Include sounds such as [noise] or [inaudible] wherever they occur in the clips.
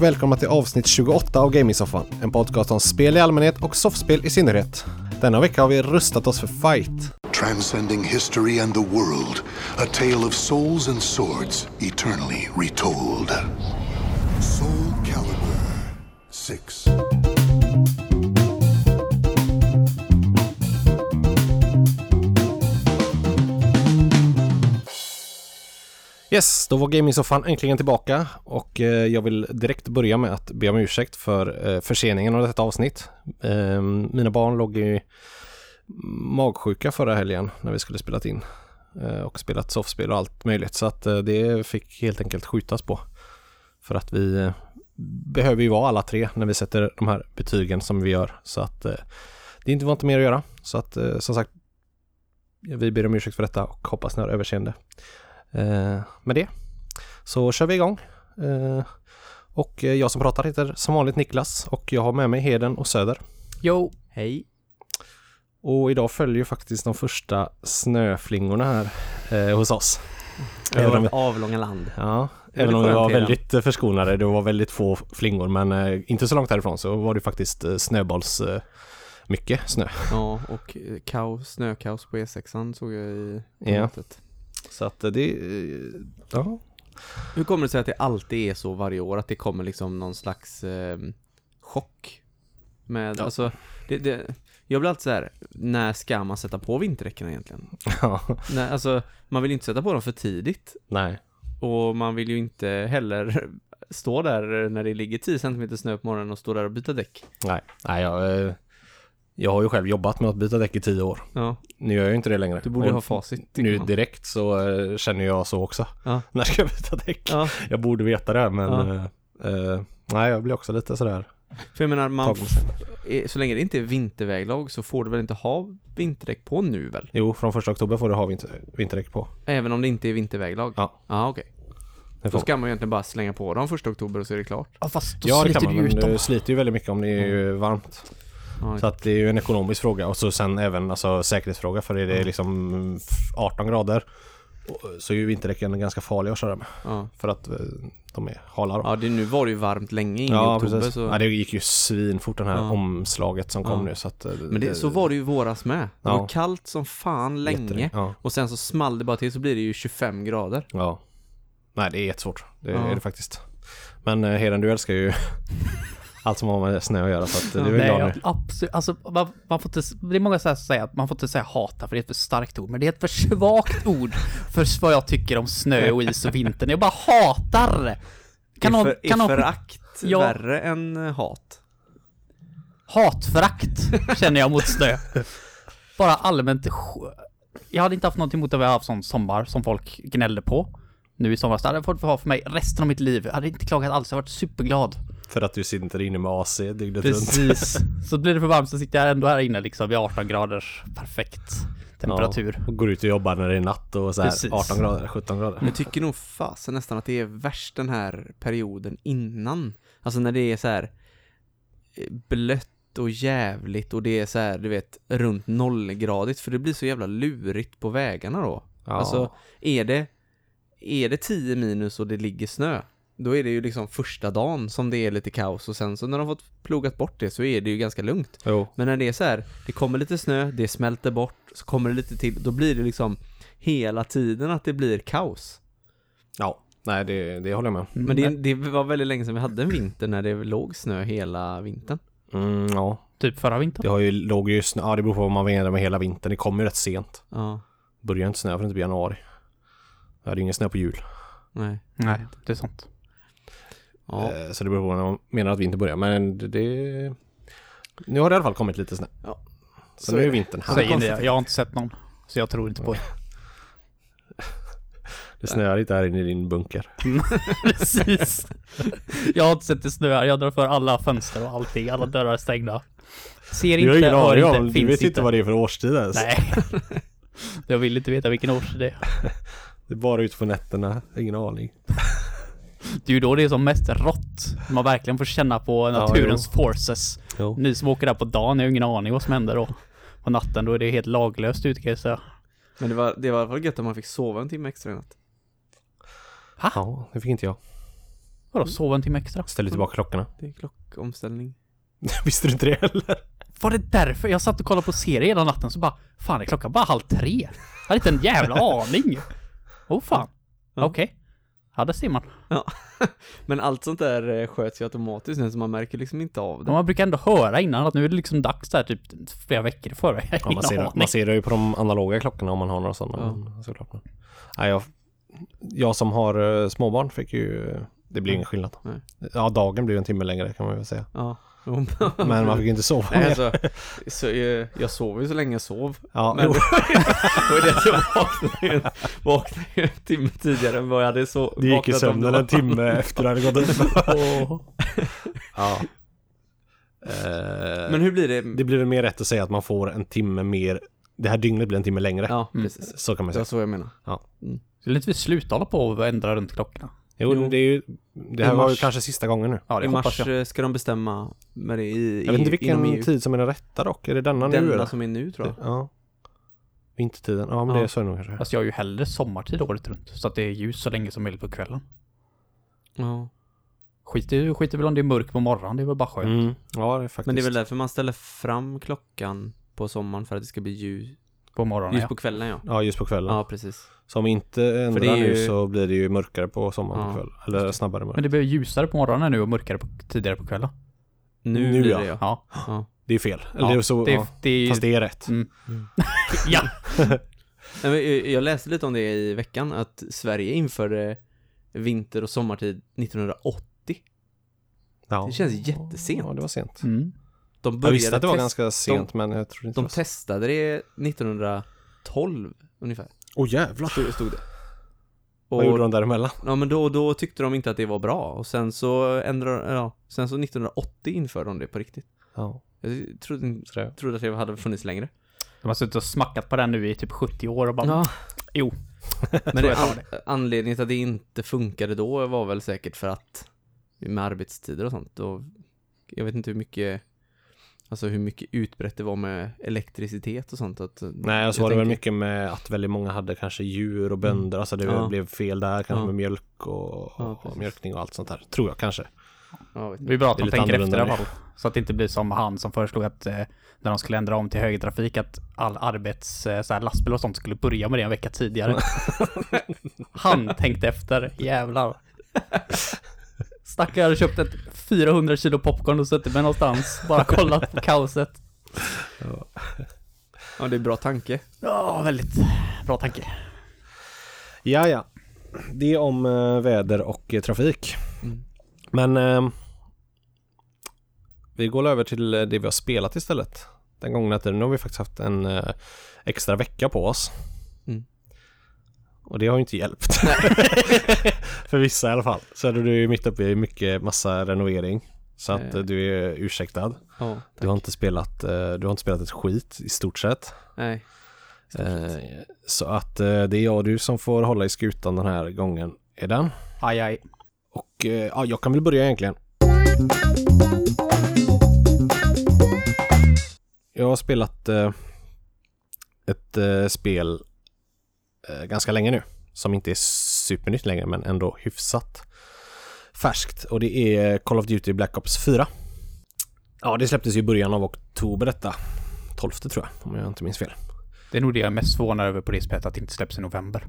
välkomna till avsnitt 28 av Gamingsoffan. En podcast om spel i allmänhet och soffspel i synnerhet. Denna vecka har vi rustat oss för fight. Transcending history and the world. A tale of souls and swords, eternally retold. Soul Calibur 6. Yes, då var Gamingsoffan äntligen tillbaka och eh, jag vill direkt börja med att be om ursäkt för eh, förseningen av detta avsnitt. Ehm, mina barn låg i magsjuka förra helgen när vi skulle spela in eh, och spelat soffspel och allt möjligt så att det fick helt enkelt skjutas på. För att vi behöver ju vara alla tre när vi sätter de här betygen som vi gör så att det inte var inte mer att göra. Så att som sagt, vi ber om ursäkt för detta och hoppas ni har överseende. Eh, med det så kör vi igång. Eh, och jag som pratar heter som vanligt Niklas och jag har med mig Heden och Söder. Jo, hej. Och idag följer faktiskt de första snöflingorna här eh, hos oss. Över vårt avlånga land. Ja, även om vi var väldigt eh, förskonade. Det var väldigt få flingor men eh, inte så långt härifrån så var det faktiskt eh, snöbolls mycket snö. Ja, och kaos, snökaos på E6an såg jag i ja. Så att det, ja. Hur kommer det sig att det alltid är så varje år? Att det kommer liksom någon slags eh, chock? Med, ja. alltså, det, det, jag blir alltid så här, när ska man sätta på vinterdäcken egentligen? [laughs] Ja. Nej, alltså, man vill inte sätta på dem för tidigt. Nej. Och man vill ju inte heller stå där när det ligger 10 cm snö på morgonen och stå där och byta däck. Nej, nej jag, eh, jag har ju själv jobbat med att byta däck i tio år. Ja. Nu gör jag ju inte det längre. Du borde och ha facit. Nu direkt så uh, känner jag så också. Ja. [laughs] När ska jag byta däck? Ja. Jag borde veta det men uh, uh, nej jag blir också lite sådär. För jag menar, man så länge det inte är vinterväglag så får du väl inte ha vinterdäck på nu väl? Jo, från första oktober får du ha vinter, vinterdäck på. Även om det inte är vinterväglag? Ja. Ja, okej. Okay. Då ska man egentligen bara slänga på dem första oktober och så är det klart. Ja, fast då ja, det kan man, men det sliter ju väldigt mycket om det är mm. varmt. Så att det är ju en ekonomisk fråga och så sen även alltså säkerhetsfråga för är det liksom 18 grader så är ju vinterdäcken ganska farliga att köra med. Ja. För att eh, de är hala då. Ja, det, nu var det ju varmt länge in ja, i oktober precis. så... Ja, det gick ju svinfort den här ja. omslaget som kom nu så att... Eh, Men det, så var det ju våras med. Det var kallt som fan länge. Och sen så small det bara till så blir det ju 25 grader. Ja. Nej, det är jättesvårt. Det är det faktiskt. Men eh, Heden, du älskar ju [laughs] allt som har med snö att göra så att det är väl glad nu. Absolut, alltså man, man, får inte, det är många som säger att man får inte säga hata för det är ett för starkt ord, men det är ett för svagt ord för vad jag tycker om snö och is och vintern. Jag bara hatar! Kan är, för, kan är någon, förakt ja, värre än hat? Hatförakt känner jag mot snö. Bara allmänt, jag hade inte haft något emot att vi har haft sån sommar som folk gnällde på nu i somras. Det hade jag fått ha för mig resten av mitt liv. Jag hade inte klagat alls, jag hade varit superglad. För att du sitter inne med AC dygnet Precis. runt. Precis. [laughs] Så blir det för varmt så sitter jag ändå här inne liksom vid 18 graders perfekt temperatur. Ja, och går ut och jobbar när det är natt och så här Precis. 18 grader, 17 grader. Jag tycker nog fasen nästan att det är värst den här perioden innan. Alltså när det är så här eh, blött och jävligt och det är så här, du vet, runt nollgradigt för det blir så jävla lurigt på vägarna då. Ja. Alltså, är det är det 10 minus och det ligger snö, då är det ju liksom första dagen som det är lite kaos och sen så när de fått plogat bort det så är det ju ganska lugnt. Jo. Men när det är så här, det kommer lite snö, det smälter bort, så kommer det lite till, då blir det liksom hela tiden att det blir kaos. Ja, nej det, det håller jag med Men det, det var väldigt länge sedan vi hade en vinter när det låg snö hela vintern. Mm, ja. Typ förra vintern. Det har ju, låg ju snö, ja det beror på vad man menar med hela vintern. Det kommer ju rätt sent. Ja. Börjar inte snö förrän typ januari. Jag hade ingen snö på jul. Nej. Nej, det är sant. Ja. Eh, så det beror på när man menar att vintern börjar. Men det. Nu har det i alla fall kommit lite snö. Ja. Så, så nu är vintern här. Säger ni Jag har inte sett någon. Så jag tror inte på det. [laughs] Det snöar inte här inne i din bunker. [laughs] Precis. Jag har inte sett det snöa. Jag drar för alla fönster och allting. Alla dörrar är stängda. Ser inte, ingen aning om, du vet inte vad det är för årstid ens. Nej. Jag vill inte veta vilken årstid det är. [laughs] Det är bara ut på nätterna, ingen aning. Det är ju då det är som mest rått. Man verkligen får känna på naturens ja, forces. Jo. Ni som åker där på dagen har ju ingen aning vad som händer då. På natten då är det helt laglöst ute kan jag säga. Men det var, det var i alla fall gött att man fick sova en timme extra i natt. Ha? Ja, det fick inte jag. Vadå, sova en timme extra? Ställer tillbaka klockorna. Det är klockomställning. [laughs] Visste du inte det heller? Var det därför? Jag satt och kollade på serie hela natten så bara, fan är klockan bara halv tre? Jag hade inte en jävla aning. Oh fan. Ja. Okej. Ja, där ser man. [laughs] Men allt sånt där eh, sköts ju automatiskt nu så man märker liksom inte av det. Men man brukar ändå höra innan att nu är det liksom dags där typ flera veckor i förväg. Ja, man, [laughs] ser, aning. man ser det ju på de analoga klockorna om man har några sådana. Ja. Såklart. Nej, jag, jag som har eh, småbarn fick ju, det blir ingen skillnad. Nej. Ja, dagen blev en timme längre kan man väl säga. Ja. Men man fick inte sova Nej, alltså, så, jag, jag sov ju så länge jag sov. Ja, Men det var det att jag vaknade, en- vaknade en timme tidigare än vad jag hade så det gick i sömnen det en timme efter det hade gått upp. ja. Eh, Men hur blir det? Det blir väl mer rätt att säga att man får en timme mer, det här dygnet blir en timme längre. Ja, Mm. precis. Så kan man Det säga. var så jag menar. Skulle inte vi sluta hålla på och ändra runt klockorna? Jo, Jo. det är ju, det här I var ju kanske sista gången nu. Ja, det I mars jag. eh, ska de bestämma med det i, Jag vet inte i, vilken EU. tid som är den rätta dock. Är det denna nu Denna som är nu tror jag. Ja. Vintertiden. Ja, men Ja. det är så nog kanske. Fast jag har ju hellre sommartid året runt. Så att det är ljus så länge som möjligt på kvällen. Ja. Skit i, skit i väl om det är mörkt på morgonen, det är väl bara skönt. Mm. Ja, det är faktiskt. Men det är väl därför man ställer fram klockan på sommaren för att det ska bli ljus, På morgonen ljus ja. på kvällen ja. Ja, just på kvällen. Ja, precis. Så om inte ändrar det är nu ju- så blir det ju mörkare på sommaren Ja, på kväll. Eller snabbare mörkt. Men det blir ljusare på morgonen nu och mörkare på, tidigare på kvällen. Nu, Nu, blir ja. det ja. Ja. ja. Det är fel. Eller ja. det är så, det, ja. det är Fast det är rätt. Mm. [laughs] ja. [laughs] Nej, men jag- jag läste lite om det i veckan, att Sverige införde vinter och sommartid 1980. Ja. Det känns jättesent. Ja, det var sent. Mm. De Jag började visste att det var ganska sent, men jag tror inte De testade det 1912 ungefär, Åh jävlar. stod, stod det. Vad gjorde de däremellan? Ja men då, då tyckte de inte att det var bra och sen så ändrade ja, sen så 1980 införde de det på riktigt. Ja, Jag trodde, det. trodde att det hade funnits längre. De har suttit och smackat på den nu i typ 70 år och bara, Ja, jo. men [laughs] det, jag an, anledningen till att det inte funkade då var väl säkert för att med arbetstider och sånt och jag vet inte hur mycket Alltså hur mycket utbrett det var med elektricitet och sånt att Nej, och så jag var det väl tänker- mycket med att väldigt många hade kanske djur och bönder. Alltså det Ja. blev fel där, kanske Ja. med mjölk och, Ja, och mjölkning och allt sånt där. Tror jag kanske. Ja, vet Det är bra att de tänker efter i alla fall. Så att det inte blir som han som föreslog att eh, när de skulle ändra om till högertrafik att all arbets, eh, så här, lastbil och sånt skulle börja med det en vecka tidigare. [laughs] han tänkte efter, jävlar. [laughs] Stackare hade köpt ett 400 kilo popcorn och suttit med någonstans, bara kollat på kaoset. Ja, det är bra tanke. Ja, väldigt bra tanke. Ja, ja. Det är om eh, väder och eh, trafik. Mm. Men eh, vi går över till eh, det vi har spelat istället. Den gångna tiden. Nu har vi faktiskt haft en extra vecka på oss. Och det har ju inte hjälpt. [laughs] För vissa i alla fall. Så är du ju mitt uppe i mycket massa renovering. Så att Eh. du är ursäktad. Ja, Du har inte spelat, eh, du har inte spelat ett skit i stort sett. nej. Eh, Så att eh, det är jag och du som får hålla i skutan den här gången. Är den? Aj, aj. Och eh, ja, jag kan väl börja egentligen. Jag har spelat eh, ett eh, spel ganska länge nu. Som inte är supernytt längre men ändå hyfsat färskt. Och det är Call of Duty Black Ops 4. Ja, det släpptes ju i början av oktober detta. 12 tror jag, om jag inte minns fel. Det är nog det jag är mest förvånad över på det spelet, att det inte släpps i november.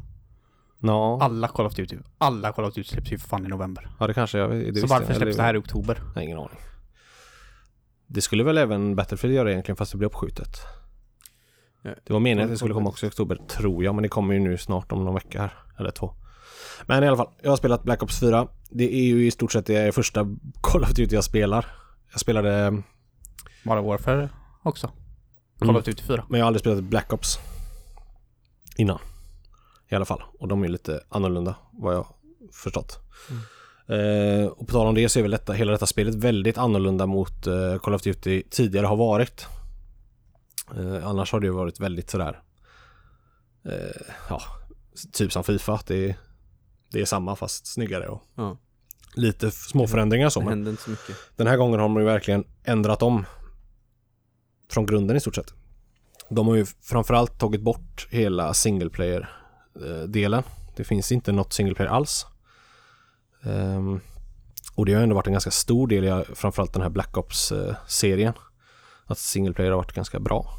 Ja, Alla Call of Duty, alla Call of Duty släpps ju för fan i november. ja det kanske jag... Det så varför jag, släpps eller- det här i oktober? Jag har ingen aning. Det skulle väl även Battlefield göra egentligen fast det blev uppskjutet. Det var meningen att det skulle komma också i oktober tror jag men det kommer ju nu snart om någon vecka här. Eller två. Men i alla fall, jag har spelat Black Ops 4. Det är ju i stort sett det första [laughs] Call of Duty jag spelar. Jag spelade, Modern Warfare också. Call Mm. of Duty 4. men jag har aldrig spelat Black Ops innan. I alla fall. Och de är lite annorlunda vad jag förstått. Eh, och på tal om det så är väl detta, hela detta spelet väldigt annorlunda mot eh, Call of Duty tidigare har varit. Eh, annars har det ju varit väldigt sådär eh, ja, typ som Fifa. Det är, det är samma fast snyggare och Ja, lite små förändringar så. Men inte så mycket. den här gången har de ju verkligen ändrat om från grunden i stort sett. De har ju framförallt tagit bort hela single player-delen. Det finns inte något single player alls. Ehm, Och det har ändå varit en ganska stor del i framförallt den här Black Ops-serien. Att single player har varit ganska bra.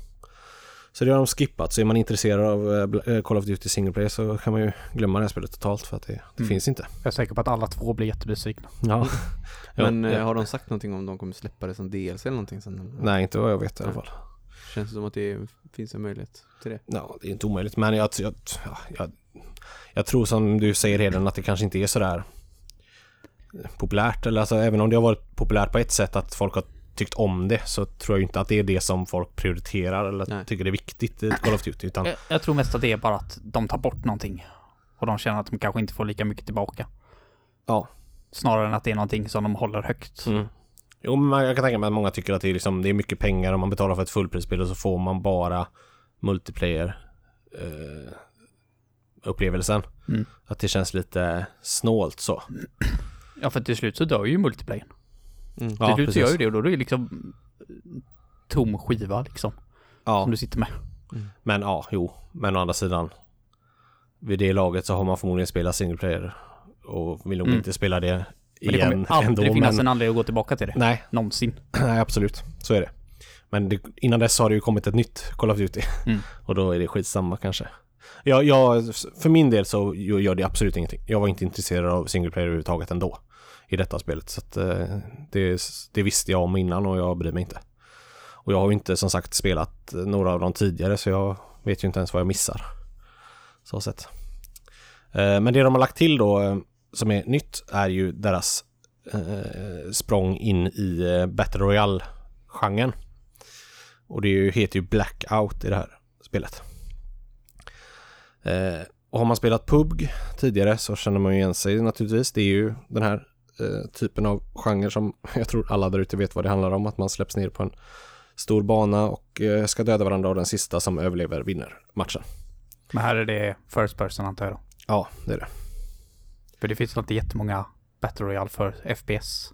Så det har de skippat. Så är man intresserad av eh, eh, Call of Duty single player så kan man ju glömma det här spelet totalt för att det, det Mm. finns inte. Jag är säker på att alla två blir jättebesvikna. Ja. [laughs] Ja, Men eh, ja. har de sagt någonting om de kommer släppa det som DLC eller någonting sen? Nej, inte vad jag vet i alla fall. Känns det som att det finns en möjlighet till det? Ja, det är inte omöjligt. Men jag, jag, ja, jag, jag tror som du säger redan att det kanske inte är sådär populärt. Eller alltså även om det har varit populärt på ett sätt att folk har tyckt om det så tror jag inte att det är det som folk prioriterar eller Nej. tycker det är viktigt i ett Call of Duty. Utan Jag, jag tror mest att det är bara att de tar bort någonting. Och de känner att de kanske inte får lika mycket tillbaka. ja. Snarare än att det är någonting som de håller högt. Mm. Jo, men jag kan tänka mig att många tycker att det är, liksom, det är mycket pengar om man betalar för ett fullprisspel och så får man bara multiplayer eh, upplevelsen. Mm. Att det känns lite snålt så. Ja, för till slut så dör ju multiplayer. Mm. Ja, till slut så gör ju det och då är det liksom tom skiva liksom. Ja, Som du sitter med. men ja, jo. Men å andra sidan. Vid det laget så har man förmodligen spelat single player och vill nog Mm. inte spela det Men det kommer igen aldrig ändå. finnas Men, en anledning att gå tillbaka till det. nej, Någonsin. [clears throat] nej, absolut. Så är det. Men det, innan dess har det ju kommit ett nytt Call of Duty. Mm. [laughs] Och då är det skitsamma kanske. Jag, jag, för min del så gör det absolut ingenting. Jag var inte intresserad av single player överhuvudtaget ändå. I detta spelet. Så att, eh, det, det visste jag om innan och jag bryr mig inte. Och jag har ju inte som sagt spelat några av dem tidigare så jag vet ju inte ens vad jag missar. Så sett. Eh, men det de har lagt till då eh, som är nytt är ju deras eh, språng in i Battle Royale-genren. Och det är ju, heter ju Blackout i det här spelet. Eh, och har man spelat PUBG tidigare så känner man ju igen sig naturligtvis. Det är ju den här eh, typen av genre som [laughs] jag tror alla där ute vet vad det handlar om. Att man släpps ner på en stor bana och eh, ska döda varandra och den sista som överlever vinner matchen. Men här är det first person antar jag då. Ja, det är det. För det finns inte jättemånga Battle Royale för FPS.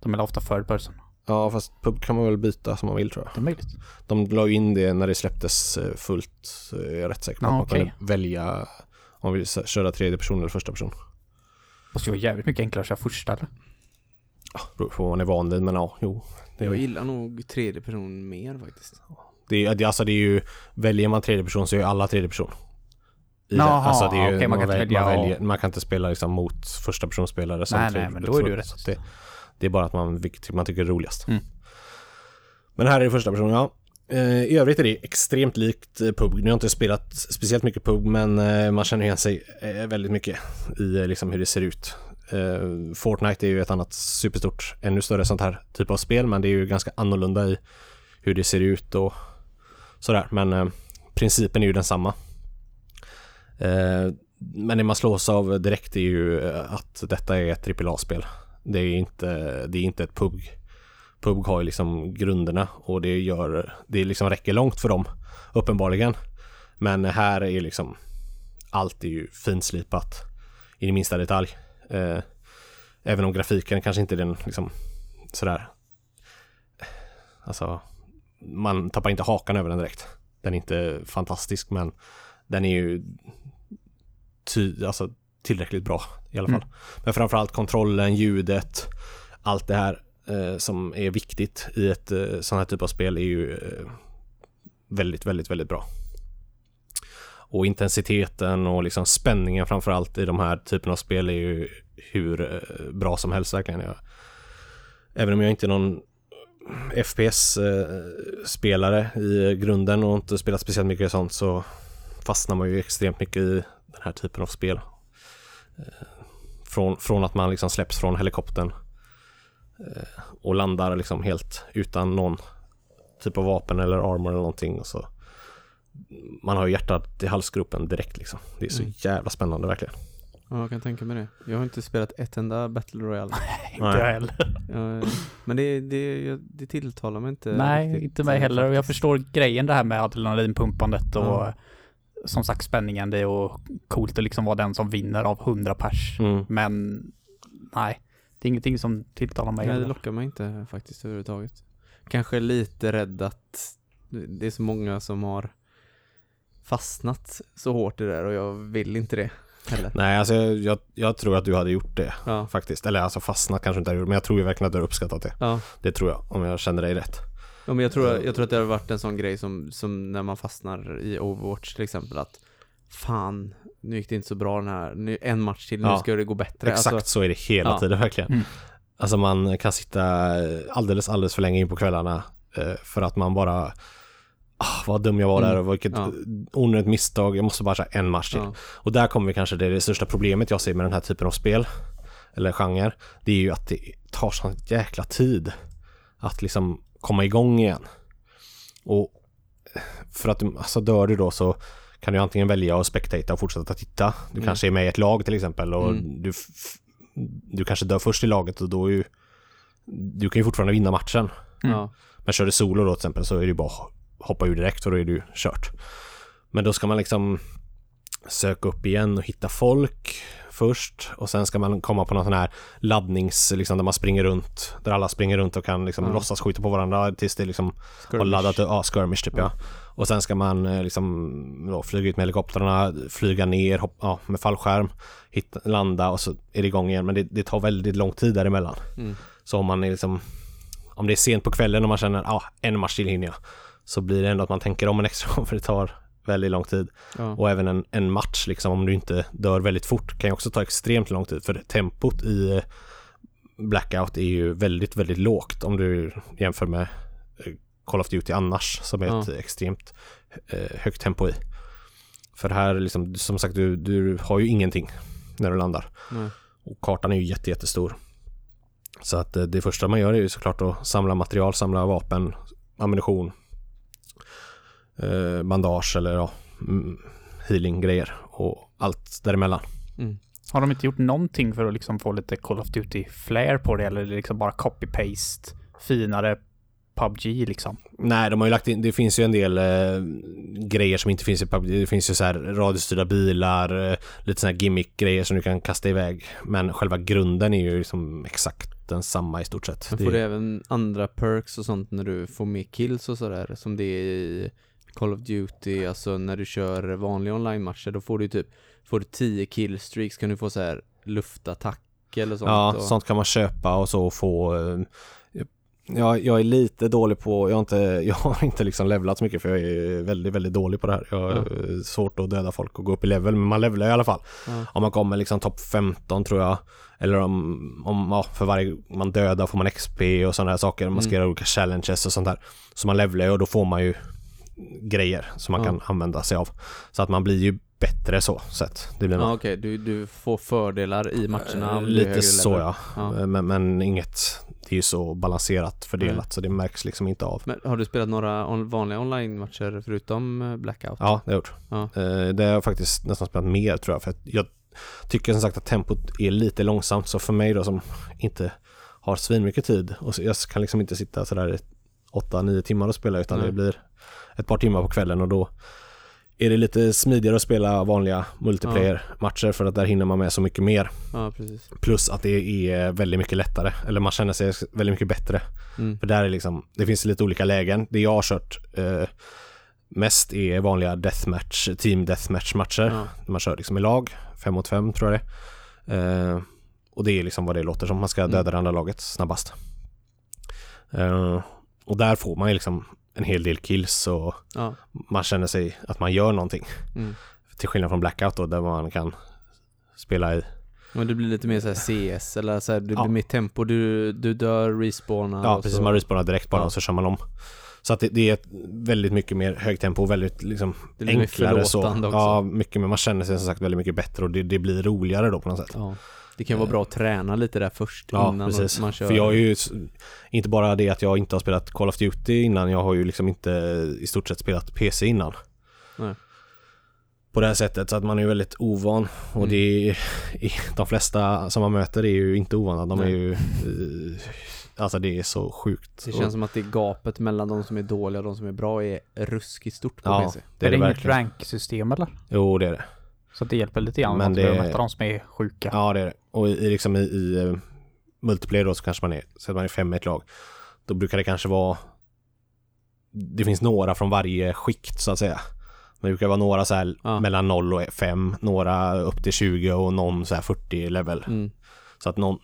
De är ofta third person. Ja, fast PUBG kan man väl byta som man vill tror jag. Det är möjligt. De la in det när det släpptes eh, fullt. Så är jag rätt säker på Ja, att man kunde välja om man vill köra tredje person eller första person. Måste ju vara jävligt mycket enklare att köra första eller? Ja, beror på vad man är van vid men ja, jo. Det är, Jag gillar nog tredje person mer faktiskt. det är, det- alltså det är ju, väljer man tredje person så är ju alla tredje person. I Jaha, det. Alltså det är ju, okej, man kan inte väl- välja man, och- väljer, man kan inte spela liksom mot första personspelare som Nej, tredje nej, men då är det rätt. Det, det är bara att man, vilket man tycker är roligast. Mm. Men här är det första person, ja. Eh, I övrigt är det extremt likt eh, PUG. Nu har jag inte spelat speciellt mycket PUG men eh, man känner igen sig väldigt mycket i liksom hur det ser ut. Fortnite är ju ett annat superstort, ännu större sånt här typ av spel men det är ju ganska annorlunda i hur det ser ut och sådär. Men principen är ju densamma. Men det man slås av direkt är ju att detta är ett AAA-spel. Det är inte, det är inte ett PUG PUBG har ju liksom grunderna och det gör, det liksom räcker långt för dem uppenbarligen. Men här är liksom allt är ju finslipat i minsta detalj. Eh, även om grafiken kanske inte är den liksom sådär Alltså man tappar inte hakan över den direkt. Den är inte fantastisk men den är ju ty, alltså, tillräckligt bra i alla fall. Mm. Men framförallt kontrollen, ljudet, allt det här eh, som är viktigt i ett eh, sån här typ av spel är ju eh, väldigt, väldigt, väldigt bra. Och intensiteten och liksom spänningen framförallt i de här typen av spel är ju hur eh, bra som helst verkligen. Jag, även om jag inte är någon FPS-spelare eh, i grunden och inte spelat speciellt mycket sånt så fastnar man ju extremt mycket i den här typen av spel. Eh, från, från att man liksom släpps från helikoptern och landar liksom helt utan någon typ av vapen eller armor eller någonting. Och så man har ju hjärtat i halsgropen direkt liksom. Det är så Mm. jävla spännande verkligen. Ja, jag kan tänka mig det. Jag har inte spelat ett enda Battle Royale. [laughs] Inte Nej. jag heller. Men det, det, det tilltalar mig inte Nej, riktigt, inte mig eh, heller. Och jag förstår grejen det här med adrenalinpumpandet och Ja. som sagt spänningen. Det är och coolt att liksom vara den som vinner av 100 pers. Mm. Men nej, det är ingenting som tilltalar mig. Nej, det lockar mig inte faktiskt överhuvudtaget. Kanske lite rädd att det är så många som har fastnat så hårt i det där och jag vill inte det. Heller. Nej, alltså jag, jag, jag tror att du hade gjort det Ja. faktiskt. Eller alltså fastnat kanske inte hade gjort, men jag tror ju verkligen att du har uppskattat det. Ja. Det tror jag, om jag känner dig rätt. Ja men jag tror, jag tror att det har varit en sån grej som, som när man fastnar i Overwatch till exempel att Fan, nu gick det inte så bra den här, nu, en match till, nu Ja. ska det gå bättre Exakt alltså, så är det hela ja. tiden verkligen. Mm. Alltså man kan sitta alldeles, alldeles för länge in på kvällarna eh, för att man bara Ah, vad dum jag var Mm. där och vilket Ja. onödigt misstag. Jag måste bara säga en match till. Ja. Och där kommer vi kanske det, det största problemet jag ser med den här typen av spel eller genre. Det är ju att det tar sån jäkla tid att liksom komma igång igen. Och för att alltså dör du då så kan du antingen välja att spectata och fortsätta titta. Du Mm. kanske är med i ett lag till exempel och Mm. du, du kanske dör först i laget och då är ju du kan ju fortfarande vinna matchen. ja. Men kör du solo då till exempel så är det bara att hoppa ur direkt och då är du kört. Men då ska man liksom söka upp igen och hitta folk först och sen ska man komma på någon sån här laddnings, liksom där man springer runt, där alla springer runt och kan liksom Ja. låtsas skjuta på varandra tills det liksom har Skirmish. laddat upp, ja skirmish typ ja. Och sen ska man eh, liksom då, flyga ut med helikoptrarna, flyga ner hopp, ja, med fallskärm, hitta, landa och så är det igång igen. Men det, det tar väldigt lång tid däremellan. Mm. Så om man är liksom om det är sent på kvällen och man känner ja, en match till hinner jag. Så blir det ändå att man tänker om en extra gång för det tar väldigt lång tid. Ja. Och även en, en match liksom om du inte dör väldigt fort kan ju också ta extremt lång tid. För tempot i eh, Blackout är ju väldigt, väldigt lågt om du jämför med eh, Call of Duty annars som är Ja. ett extremt eh, högt tempo i. För här liksom, som sagt, du, du har ju ingenting när du landar. Nej. Och kartan är ju jätte, jättestor. Så att det första man gör är ju såklart att samla material, samla vapen, ammunition, eh, bandage eller ja, mm, healing-grejer och allt däremellan. Mm. Har de inte gjort någonting för att liksom få lite Call of Duty flair på det eller är det liksom bara copy-paste finare PubG liksom? Nej, de har ju lagt in, det finns ju en del eh, grejer som inte finns i PUBG. Det finns ju så här radiostyrda bilar, eh, lite sådana här gimmick-grejer som du kan kasta iväg. Men själva grunden är ju liksom exakt densamma i stort sett. Men Det- får du även andra perks och sånt när du får mer kills och sådär som det är i Call of Duty, alltså när du kör vanliga online-matcher då får du typ, får du 10 killstreaks kan du få så här luftattack eller sånt Ja, och, sånt kan man köpa och så få eh, Ja, jag är lite dålig på, jag har inte, [laughs] jag har inte liksom levlat så mycket för jag är väldigt, väldigt dålig på det här. Jag har eh, svårt att döda folk och gå upp i level, men man levlar i alla fall. Ja. Om man kommer liksom topp 15 tror jag, eller om, om ja, för varje man dödar får man XP och sådana här saker. Man ska Mm. göra olika challenges och sånt där. Så man levlar ju och då får man ju grejer som man Ja. kan använda sig av. Så att man blir ju bättre så sett. Det blir Ja okej, du, du får fördelar i matcherna du är Lite så level. ja. Ja. Men, men inget, det är ju så balanserat fördelat så det märks liksom inte av. Men har du spelat några on- vanliga online-matcher förutom eh, Blackout? Ja, det har jag gjort. Ja. Eh, Det har jag faktiskt nästan spelat mer tror jag. För jag tycker som sagt att tempot är lite långsamt. Så för mig då som inte har svinmycket tid och jag kan liksom inte sitta sådär 8-9 timmar och spela utan Nej. det blir ett par timmar på kvällen och då är det lite smidigare att spela vanliga multiplayer-matcher för att där hinner man med så mycket mer. Ja. Plus att det är väldigt mycket lättare, eller man känner sig väldigt mycket bättre. Mm. För där är liksom, det finns lite olika lägen. Det jag har kört eh, mest är vanliga deathmatch, team deathmatch matcher. Ja. Man kör liksom i lag, fem mot fem tror jag det eh, Och det är liksom vad det låter som, man ska döda Mm. det andra laget snabbast. Eh, och där får man ju liksom en hel del kills och Ja. man känner sig att man gör någonting. Mm. Till skillnad från Blackout då, där man kan spela i Men det blir lite mer så här CS eller så här, det Ja. blir mer tempo, du, du dör, respawnar Ja, precis. så. Man respawnar direkt bara Ja. och så kör man om. Så att det, det är väldigt mycket mer högtempo och väldigt liksom Det enklare så. också. Ja, mycket mer. Man känner sig som sagt väldigt mycket bättre och det, det blir roligare då på något sätt. Ja. Det kan vara bra att träna lite där först Ja, innan precis. man kör. För jag har ju inte bara det att jag inte har spelat Call of Duty innan, jag har ju liksom inte i stort sett spelat PC innan. Nej. På det här sättet så att man är ju väldigt ovan och Mm. det är, de flesta som man möter är ju inte ovana. De är Nej. ju eh, Alltså det är så sjukt. Det känns som att det gapet mellan de som är dåliga och de som är bra är ruskigt stort på Ja, PC. det är är det det inget verkligen. ranksystem eller? Jo, det är det. Så det hjälper lite grann Men man behöver möta de som är sjuka. Ja, det är det. Och i, liksom i, i eh, multiplayer då så kanske man är, så att man är fem i ett lag. Då brukar det kanske vara Det finns några från varje skikt så att säga. Men det brukar vara några så här Ja. mellan 0 och 5, några upp till 20 och någon så här 40 level. Mm. Så att någon,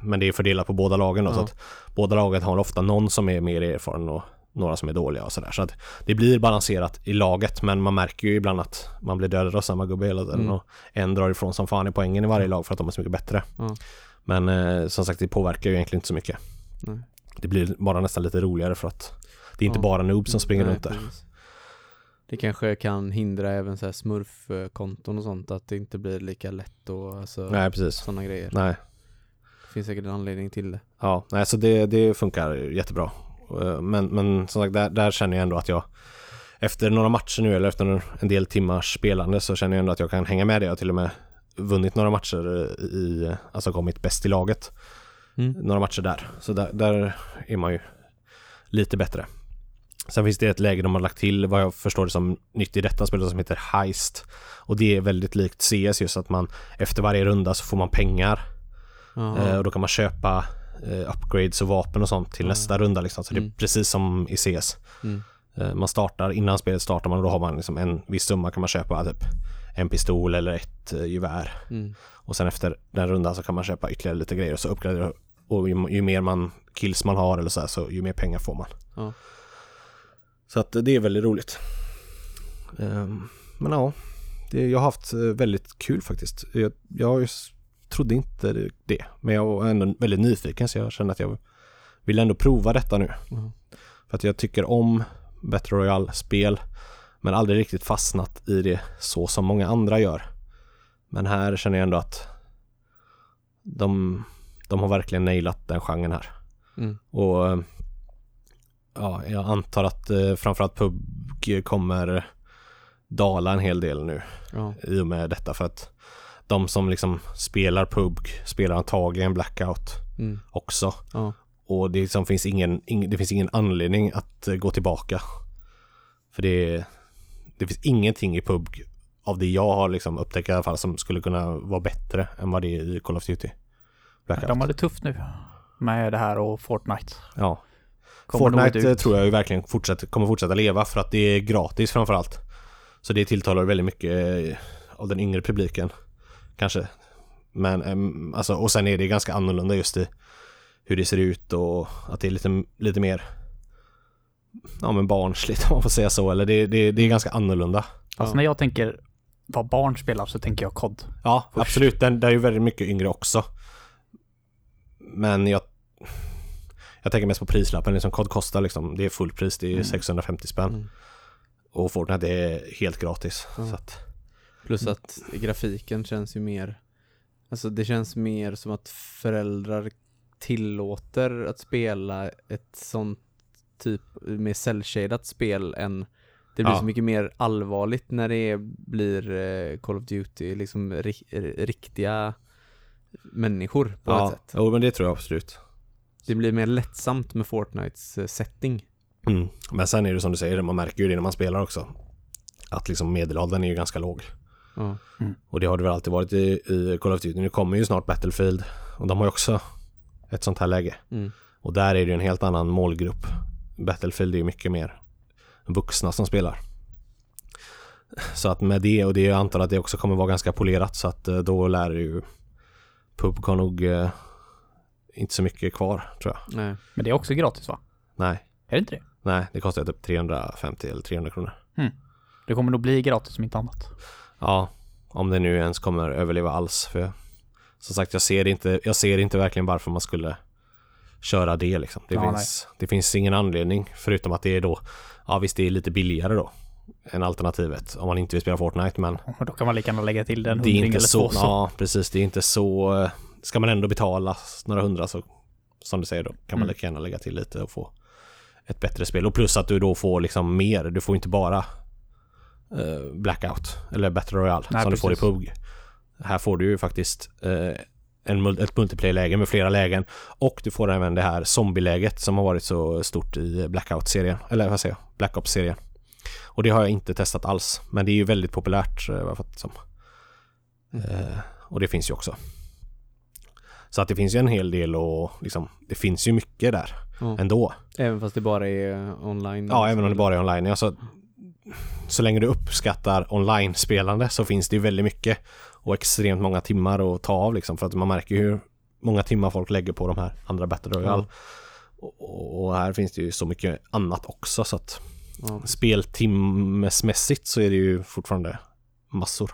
men det är fördelat på båda lagen då, Ja. så att båda lagen har ofta någon som är mer erfaren och några som är dåliga och sådär. Så att det blir balanserat i laget men man märker ju ibland att man blir dödad av samma gubbe hela tiden Mm. och en drar ifrån som fan i poängen i varje lag för att de är så mycket bättre. Ja. Men eh, som sagt det påverkar ju egentligen inte så mycket. Nej. Det blir bara nästan lite roligare för att det är inte Ja. bara noob som springer Nej, runt där. Det kanske kan hindra även så här smurfkonton och sånt att det inte blir lika lätt och alltså Nej precis. sådana grejer. Nej. Det finns säkert en anledning till det. Ja, nej, så det, det funkar jättebra. Eh, Men, men som sagt, där, där känner jag ändå att jag efter några matcher nu eller efter en- del timmars spelande så känner jag ändå att jag kan hänga med det. Jag har till och med vunnit några matcher i, alltså kommit bäst i laget. Mm. Några matcher där. Så där, där är man ju lite bättre. Sen finns det ett läge de har lagt till vad jag förstår det som nytt i detta spelet som heter Heist. Och det är väldigt likt CS just att man efter varje runda så får man pengar. Eh, och då kan man köpa eh, upgrades och vapen och sånt till Ja. nästa runda liksom. Så det Mm. är precis som i CS. Mm. Eh, man startar, innan spelet startar man och då har man liksom en viss summa kan man köpa typ en pistol eller ett eh, gevär. Mm. Och sen efter den rundan så kan man köpa ytterligare lite grejer och så uppgraderar och ju, ju mer man kills man har eller så här så ju mer pengar får man. Ja. Så att eh, det är väldigt roligt. Ehm, men ja, det, jag har haft eh, väldigt kul faktiskt. Jag, jag s- trodde inte det- men jag var ändå väldigt nyfiken så jag kände att jag vill ändå prova detta nu. Ja. För att jag tycker om Battle Royale-spel men aldrig riktigt fastnat i det så som många andra gör. Men här känner jag ändå att de, de har verkligen nailat den genren här. Mm. Och ja, jag antar att eh, framförallt PUBG kommer dala en hel del nu Ja. i och med detta för att de som liksom spelar PUBG spelar antagligen Blackout Mm. också. Ja. Och det, liksom finns ingen, ing, det finns ingen anledning att eh, gå tillbaka. För det, det finns ingenting i PUBG av det jag har liksom upptäckt i alla fall som skulle kunna vara bättre än vad det är i Call of Duty. Blackout. De har det tufft nu med det här och Fortnite. Ja. Kommer Fortnite eh, tror jag ju verkligen fortsätter, kommer fortsätta leva för att det är gratis framförallt. Så det tilltalar väldigt mycket eh, av den yngre publiken. Kanske. Men alltså, och sen är det ganska annorlunda just i hur det ser ut och att det är lite, lite mer ja men barnsligt [laughs] om man får säga så. Eller det, det, det är ganska annorlunda. Alltså Ja. när jag tänker vad barn spelar så tänker jag COD. Ja, absolut. Den, där är ju väldigt mycket yngre också. Men jag jag tänker mest på prislappen. Liksom, kod kostar liksom, det är fullpris, det är 650 spänn. Mm. Och Fortnite är helt gratis. Ja. Så att, Plus att grafiken känns ju mer Alltså det känns mer som att föräldrar tillåter att spela ett sånt typ mer cell spel än det blir Ja. så mycket mer allvarligt när det blir eh, Call of Duty, liksom ri- riktiga människor på ja, ett sätt. jo, men det tror jag absolut. Det blir mer lättsamt med Fortnites eh, setting. Mm. Men sen är det som du säger, man märker ju det när man spelar också. Att liksom medelåldern är ju ganska låg. Ja. Och det har det väl alltid varit i, i Call of Duty. Nu kommer ju snart Battlefield. Och de har ju också ett sånt här läge. Mm. Och där är det ju en helt annan målgrupp. Battlefield är ju mycket mer vuxna som spelar. Så att med det och det jag antar att det också kommer vara ganska polerat så att eh, då lär ju PUBG har nog eh, inte så mycket kvar tror jag. Nej. Men det är också gratis va? Nej, Är det inte det? nej det kostar typ 350 eller 300 kronor. Det kommer nog bli gratis som inte annat. Ja, om det nu ens kommer överleva alls. För som sagt, jag ser inte, jag ser inte verkligen varför man skulle köra det liksom. Det, Ja, finns, det finns ingen anledning förutom att det är då, ja visst det är lite billigare då än alternativet om man inte vill spela Fortnite men Och då kan man lika gärna lägga till den det är inte så, så. ja precis det är inte så, eh, ska man ändå betala några hundra så som du säger då kan man Mm. lika gärna lägga till lite och få ett bättre spel och plus att du då får liksom mer, du får inte bara eh, Blackout eller Battle Royale Nej, som du får i precis. PUBG. Här får du ju faktiskt eh, en, ett multiplayer-läge med flera lägen och du får även det här zombie-läget som har varit så stort i Blackout-serien, eller vad säger jag, Black Ops-serien. Och det har jag inte testat alls, men det är ju väldigt populärt eh, vad jag fattat som. Eh, och det finns ju också. Så att det finns ju en hel del och liksom, det finns ju mycket där Ja. ändå. Även fast det bara är online. Ja, även om det bara är online. Alltså, så länge du uppskattar online-spelande så finns det ju väldigt mycket och extremt många timmar att ta av liksom för att man märker hur många timmar folk lägger på de här andra Battle Royale. Och, och här finns det ju så mycket annat också så att Ja. speltimmesmässigt så är det ju fortfarande massor.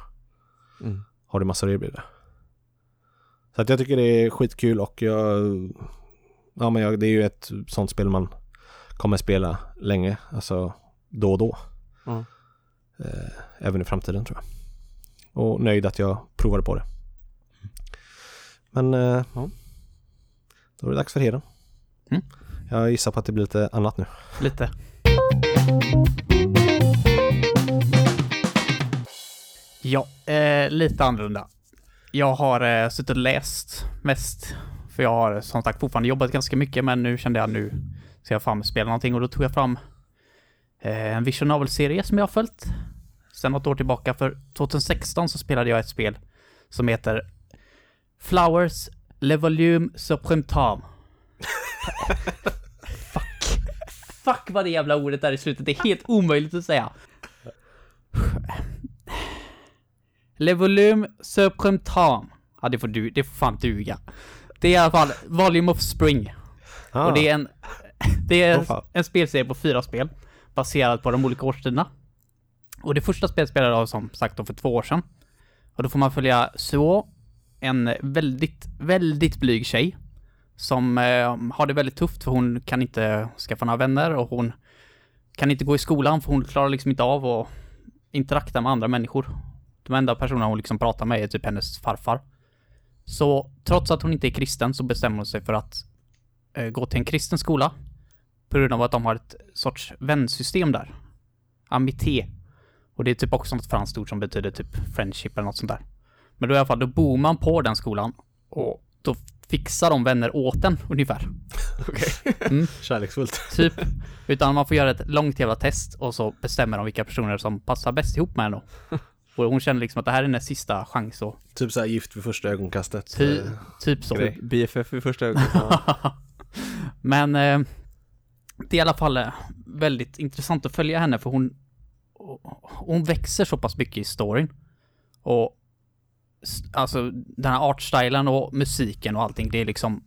Mm. Har du massor att erbjuda. Så att jag tycker det är skitkul och jag... Ja men jag, det är ju ett sånt spel man kommer spela länge, alltså då och då. Eh, även i framtiden tror jag. Och nöjd att jag provade på det. Men eh, Ja. då är det dags för Heden. Mm. Jag gissar på att det blir lite annat nu. Lite. Ja, eh, lite annorlunda. Jag har eh, suttit och läst mest. För jag har som sagt fortfarande jobbat ganska mycket men nu kände jag nu ska jag fan spela någonting och då tog jag fram en Vision Novel-serie som jag har följt sen något år tillbaka. För 2016 så spelade jag ett spel som heter Flowers Le Volume Supreme Tom. [laughs] Fuck. Fuck vad det jävla ordet där i slutet är helt omöjligt att säga. Le Volume Supreme Tom. Ja, det får, du, det får fan duga. Det är i alla fall Volume of Spring. Ah, Och det är en, det är fan. en spelserie på fyra spel baserat på de olika årstiderna. Och det första spelet spelade jag som sagt då för två år sedan. Och då får man följa Suo, en väldigt, väldigt blyg tjej. Som eh, har det väldigt tufft för hon kan inte skaffa några vänner och hon kan inte gå i skolan för hon klarar liksom inte av att interakta med andra människor. De enda personerna hon liksom pratar med är typ hennes farfar. Så trots att hon inte är kristen så bestämmer hon sig för att eh, gå till en kristen skola. På grund av att de har ett sorts vänsystem där. Amité. Och det är typ också något franskt ord som betyder typ friendship eller något sånt där. Men då i alla fall, då bor man på den skolan. Och då fixar de vänner åt den ungefär. [laughs] Kärleksfullt. Typ. Utan man får göra ett långt jävla test och så bestämmer de vilka personer som passar bäst ihop med en då. [laughs] Och hon känner liksom att det här är hennes sista chans och Typ såhär gift vid första ögonkastet. ty, typ så. Grej. BFF i första ögonen. Ja. [laughs] Men eh, det är i alla fall eh, väldigt intressant att följa henne för hon hon växer så pass mycket i storyn. Och alltså den här artstylen och musiken och allting, det är liksom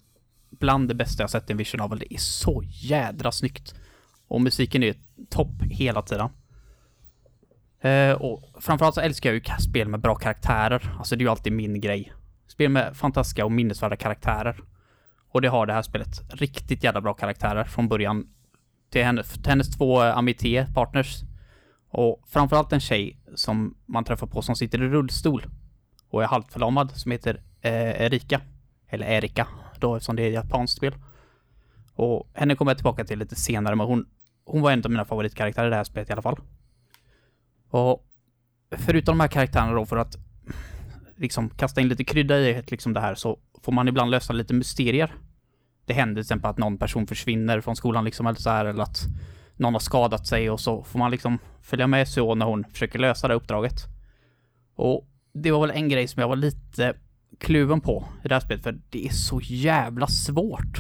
bland det bästa jag sett i en vision novel. Det är så jädra snyggt. Och musiken är topp hela tiden. Eh, och framförallt så älskar jag ju spel med bra karaktärer. Alltså det är ju alltid min grej. Spel med fantastiska och minnesvärda karaktärer. Och det har det här spelet. Riktigt jävla bra karaktärer från början. Till, henne, till hennes två eh, amitié, partners. Och framförallt en tjej som man träffar på som sitter i rullstol. Och är halvt förlamad som heter eh, Erika. Eller Erika då eftersom det är ett japanskt spel. Och henne kommer jag tillbaka till lite senare men hon, hon var en av mina favoritkaraktärer i det här spelet i alla fall. Och förutom de här karaktärerna då för att liksom kasta in lite krydda i liksom det här så får man ibland lösa lite mysterier. Det händer till exempel att någon person försvinner från skolan liksom eller så här eller att någon har skadat sig och så får man liksom följa med så när hon försöker lösa det uppdraget. Och det var väl en grej som jag var lite kluven på i det här spelet för det är så jävla svårt.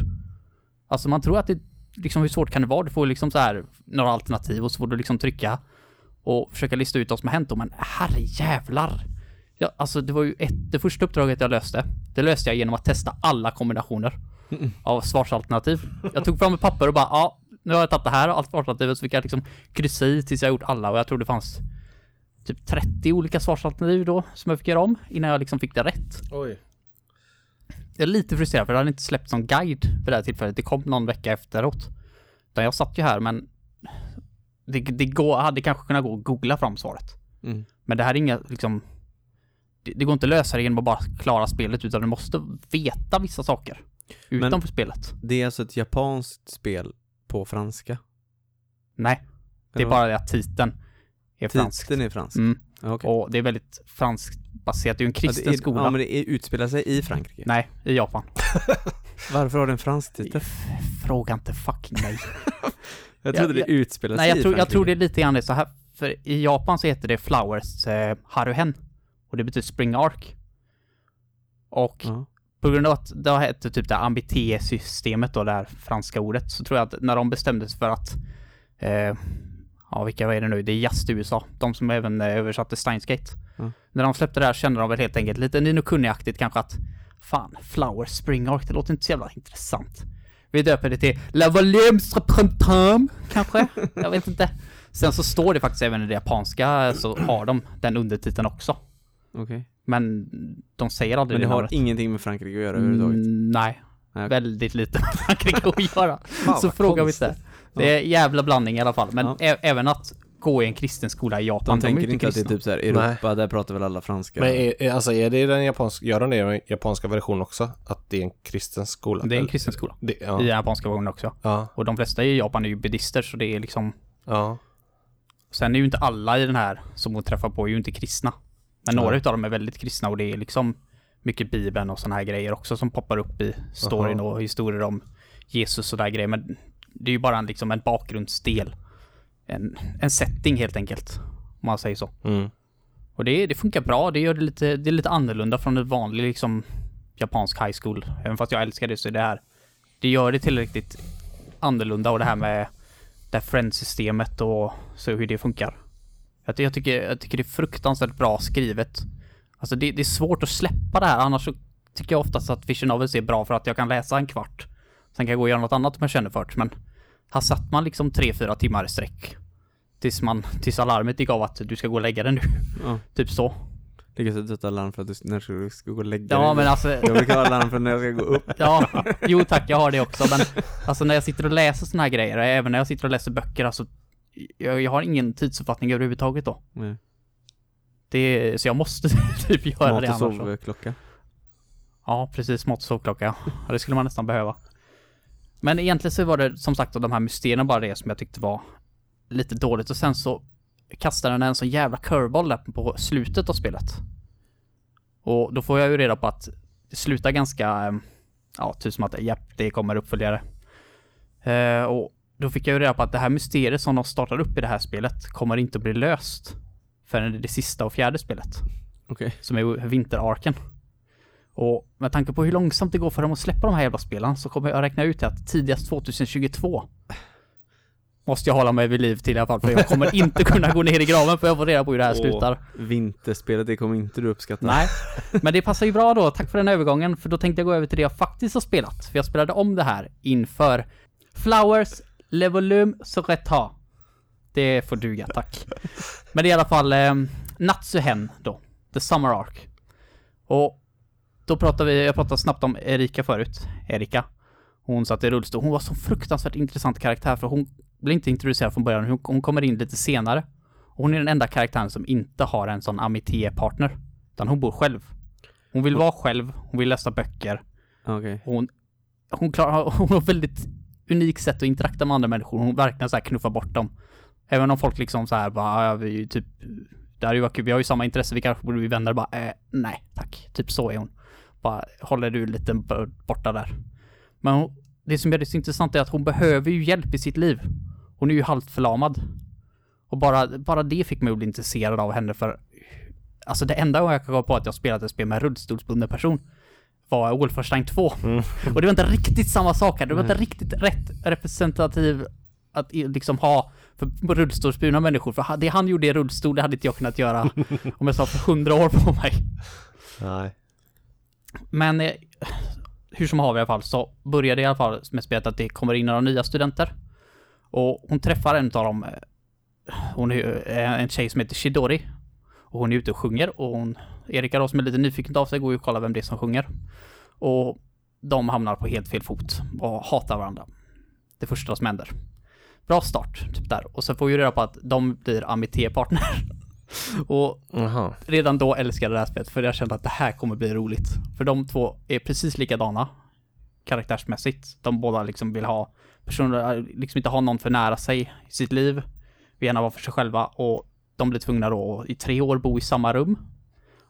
Alltså man tror att det liksom hur svårt kan det vara? Du får liksom så här några alternativ och så får du liksom trycka och försöka lista ut vad som har hänt då men herrejävlar! Ja, alltså det var ju ett, det första uppdraget jag löste, det löste jag genom att testa alla kombinationer av svarsalternativ. Jag tog fram ett papper och bara, ja, nu har jag tagit det här allt svarsalternativet så fick jag liksom kryssa i tills jag gjort alla och jag tror det fanns typ 30 olika svarsalternativ då som jag fick göra om innan jag liksom fick det rätt. Oj. Jag är lite frustrerad för det hade inte släppts någon guide vid det här tillfället. Det kom någon vecka efteråt. Utan jag satt ju här men det, det går, hade kanske kunnat gå att googla fram svaret. Mm. Men det här är inga liksom det, det går inte att lösa det genom att bara klara spelet utan du måste veta vissa saker. Men- Utanför spelet. Det är alltså ett japanskt spel på franska? Nej, det är bara det att titeln är fransk. Titeln är fransk? Mm. Ja, okej. Och det är väldigt franskt baserat. Det är ju en Ja, kristen det är, skola. Ja, men det är, utspelar sig i Frankrike? Nej, i Japan. [laughs] Varför har det en fransk titel? Fråga inte fucking [laughs] mig. Jag trodde jag- det utspelar sig Nej, jag i tror, jag Frankrike. tror det är lite grann det så här. För i Japan så heter det Flowers eh, Haruhen. Och det betyder Spring Ark. Och Ja. På grund av att det har hette typ det här ambité-systemet då, det här franska ordet, så tror jag att när de bestämde sig för att eh, ja vilka är det nu? Det är Just USA. De som även eh, översatte Steins Gate. Ja. När de släppte det här kände de väl helt enkelt lite Nino Kuni-aktigt kanske att fan, Flower Spring Arc, det låter inte så jävla intressant. Vi döper det till La Volumes Printemps, kanske? [laughs] Jag vet inte. Sen så står det faktiskt även i det japanska så har de den undertiteln också. Okej. Men de säger aldrig Men det har namnet. ingenting med Frankrike att göra överhuvudtaget? Mm, nej, Nej. väldigt lite med [laughs] Frankrike att göra. [laughs] Fan, så vad fråga vi inte. Det är jävla blandning i alla fall. Men Ja. ä- även att gå i en kristen skola i Japan, De tänker inte att det är typ såhär Europa, där pratar väl alla franska? Men är, alltså är det den japanska, gör de det i den japanska versionen också? Att det är en kristen skola? Det är en kristen skola. Det, I ja, den japanska versionen också. ja, Och de flesta i Japan är ju buddister så det är liksom ja. Sen är ju inte alla i den här som hon träffar på är ju inte kristna. Men några utav dem är väldigt kristna och det är liksom mycket bibeln och såna här grejer också som poppar upp i storyn Aha. och historier om Jesus och där grejer. Men det är ju bara en, liksom en bakgrundsdel. En, en setting helt enkelt. Om man säger så. Mm. Och det, det funkar bra. Det gör det lite, det är lite annorlunda från ett vanligt liksom japansk high school. Även fast jag älskar det så är det här. Det gör det tillräckligt annorlunda och det här med det här friendsystemet och så hur det funkar. Jag, jag, tycker, jag tycker det är fruktansvärt bra skrivet. Alltså det, det är svårt att släppa det här annars så tycker jag oftast att Vision Novels är bra för att jag kan läsa en kvart. Sen kan jag gå och göra något annat om jag känner för det. Men här satt man liksom tre fyra timmar i sträck. Tills man, tills alarmet gick av att du ska gå och lägga dig nu. Ja. [laughs] Typ så. Ligga så dött alarm för att du, när du ska gå och lägga Ja dig. men alltså, Jag brukar ha alarm för när jag ska gå upp. ja, jo tack jag har det också men alltså när jag sitter och läser såna här grejer, även när jag sitter och läser böcker alltså jag, jag har ingen tidsuppfattning överhuvudtaget då. Nej. Det så jag måste [laughs] typ göra Mat det och annars. så. sovklocka. Ja, precis. Mat och sovklocka. Ja, det skulle man nästan behöva. Men egentligen så var det som sagt de här mysterierna bara det som jag tyckte var lite dåligt och sen så kastade den en sån jävla curveball där på slutet av spelet. Och då får jag ju reda på att det slutar ganska, ja, typ som att japp, det kommer uppföljare. Eh, och då fick jag ju reda på att det här mysteriet som de startar upp i det här spelet kommer inte att bli löst förrän det sista och fjärde spelet Okej. som är vinterarken. Och med tanke på hur långsamt det går för dem att släppa de här jävla spelen så kommer jag räkna ut att tidigast 2022 måste jag hålla mig vid liv till i alla fall för jag kommer [laughs] inte kunna gå ner i graven för jag får reda på hur det här Åh. slutar. Vinterspelet, det kommer inte du uppskatta. Nej, [laughs] men det passar ju bra då. Tack för den övergången för då tänkte jag gå över till det jag faktiskt har spelat. För jag spelade om det här inför Flowers Le Volume Soreta. Det får duga, tack. Men det är i alla fall eh, Natsuhen då. The Summer Arc. Och då pratar vi, jag pratade snabbt om Erika förut. Erika. Hon satt i rullstol. Hon var så fruktansvärt intressant karaktär för hon blir inte introducerad från början. Hon, hon kommer in lite senare. Och hon är den enda karaktären som inte har en sån amitié-partner. Utan hon bor själv. Hon vill vara själv, hon vill läsa böcker. Och hon, hon, klarar, [laughs] hon har väldigt unikt sätt att interakta med andra människor. Hon verkligen så här knuffar bort dem. Även om folk liksom så här bara, ja, vi är ju typ, det här är ju varit kul, vi har ju samma intresse, vi kanske borde bli vänner. Bara, eh, nej tack. Typ så är hon. Bara håller du lite borta där. Men hon, det som gör det så intressant är att hon behöver ju hjälp i sitt liv. Hon är ju halvt förlamad. Och bara, bara det fick mig att bli intresserad av henne för Alltså det enda gången jag kan komma på att jag spelat ett spel med en rullstolsbunden person var Wolfenstein 2. [laughs] Och det var inte riktigt samma sak här. Det var inte riktigt rätt representativ att liksom ha för rullstolsburna människor. För det han gjorde i rullstol, det hade inte jag kunnat göra [laughs] om jag sa för hundra år på mig. Nej. Men eh, hur som haver i alla fall så började i alla fall med spelet att det kommer in några nya studenter. Och hon träffar en av dem. eh, Hon är eh, en tjej som heter Shidori. Och hon är ute och sjunger och hon, Erika då som är lite nyfiken av sig går ju och kollar vem det är som sjunger. Och de hamnar på helt fel fot och hatar varandra. Det första som händer. Bra start, typ där. Och sen får vi reda på att de blir amitié-partner. [laughs] och Jaha. redan då älskade jag det här spelet för jag kände att det här kommer bli roligt. För de två är precis likadana karaktärsmässigt. De båda liksom vill ha personer, liksom inte ha någon för nära sig i sitt liv. Vill gärna vara för sig själva och de blir tvungna då i tre år bo i samma rum.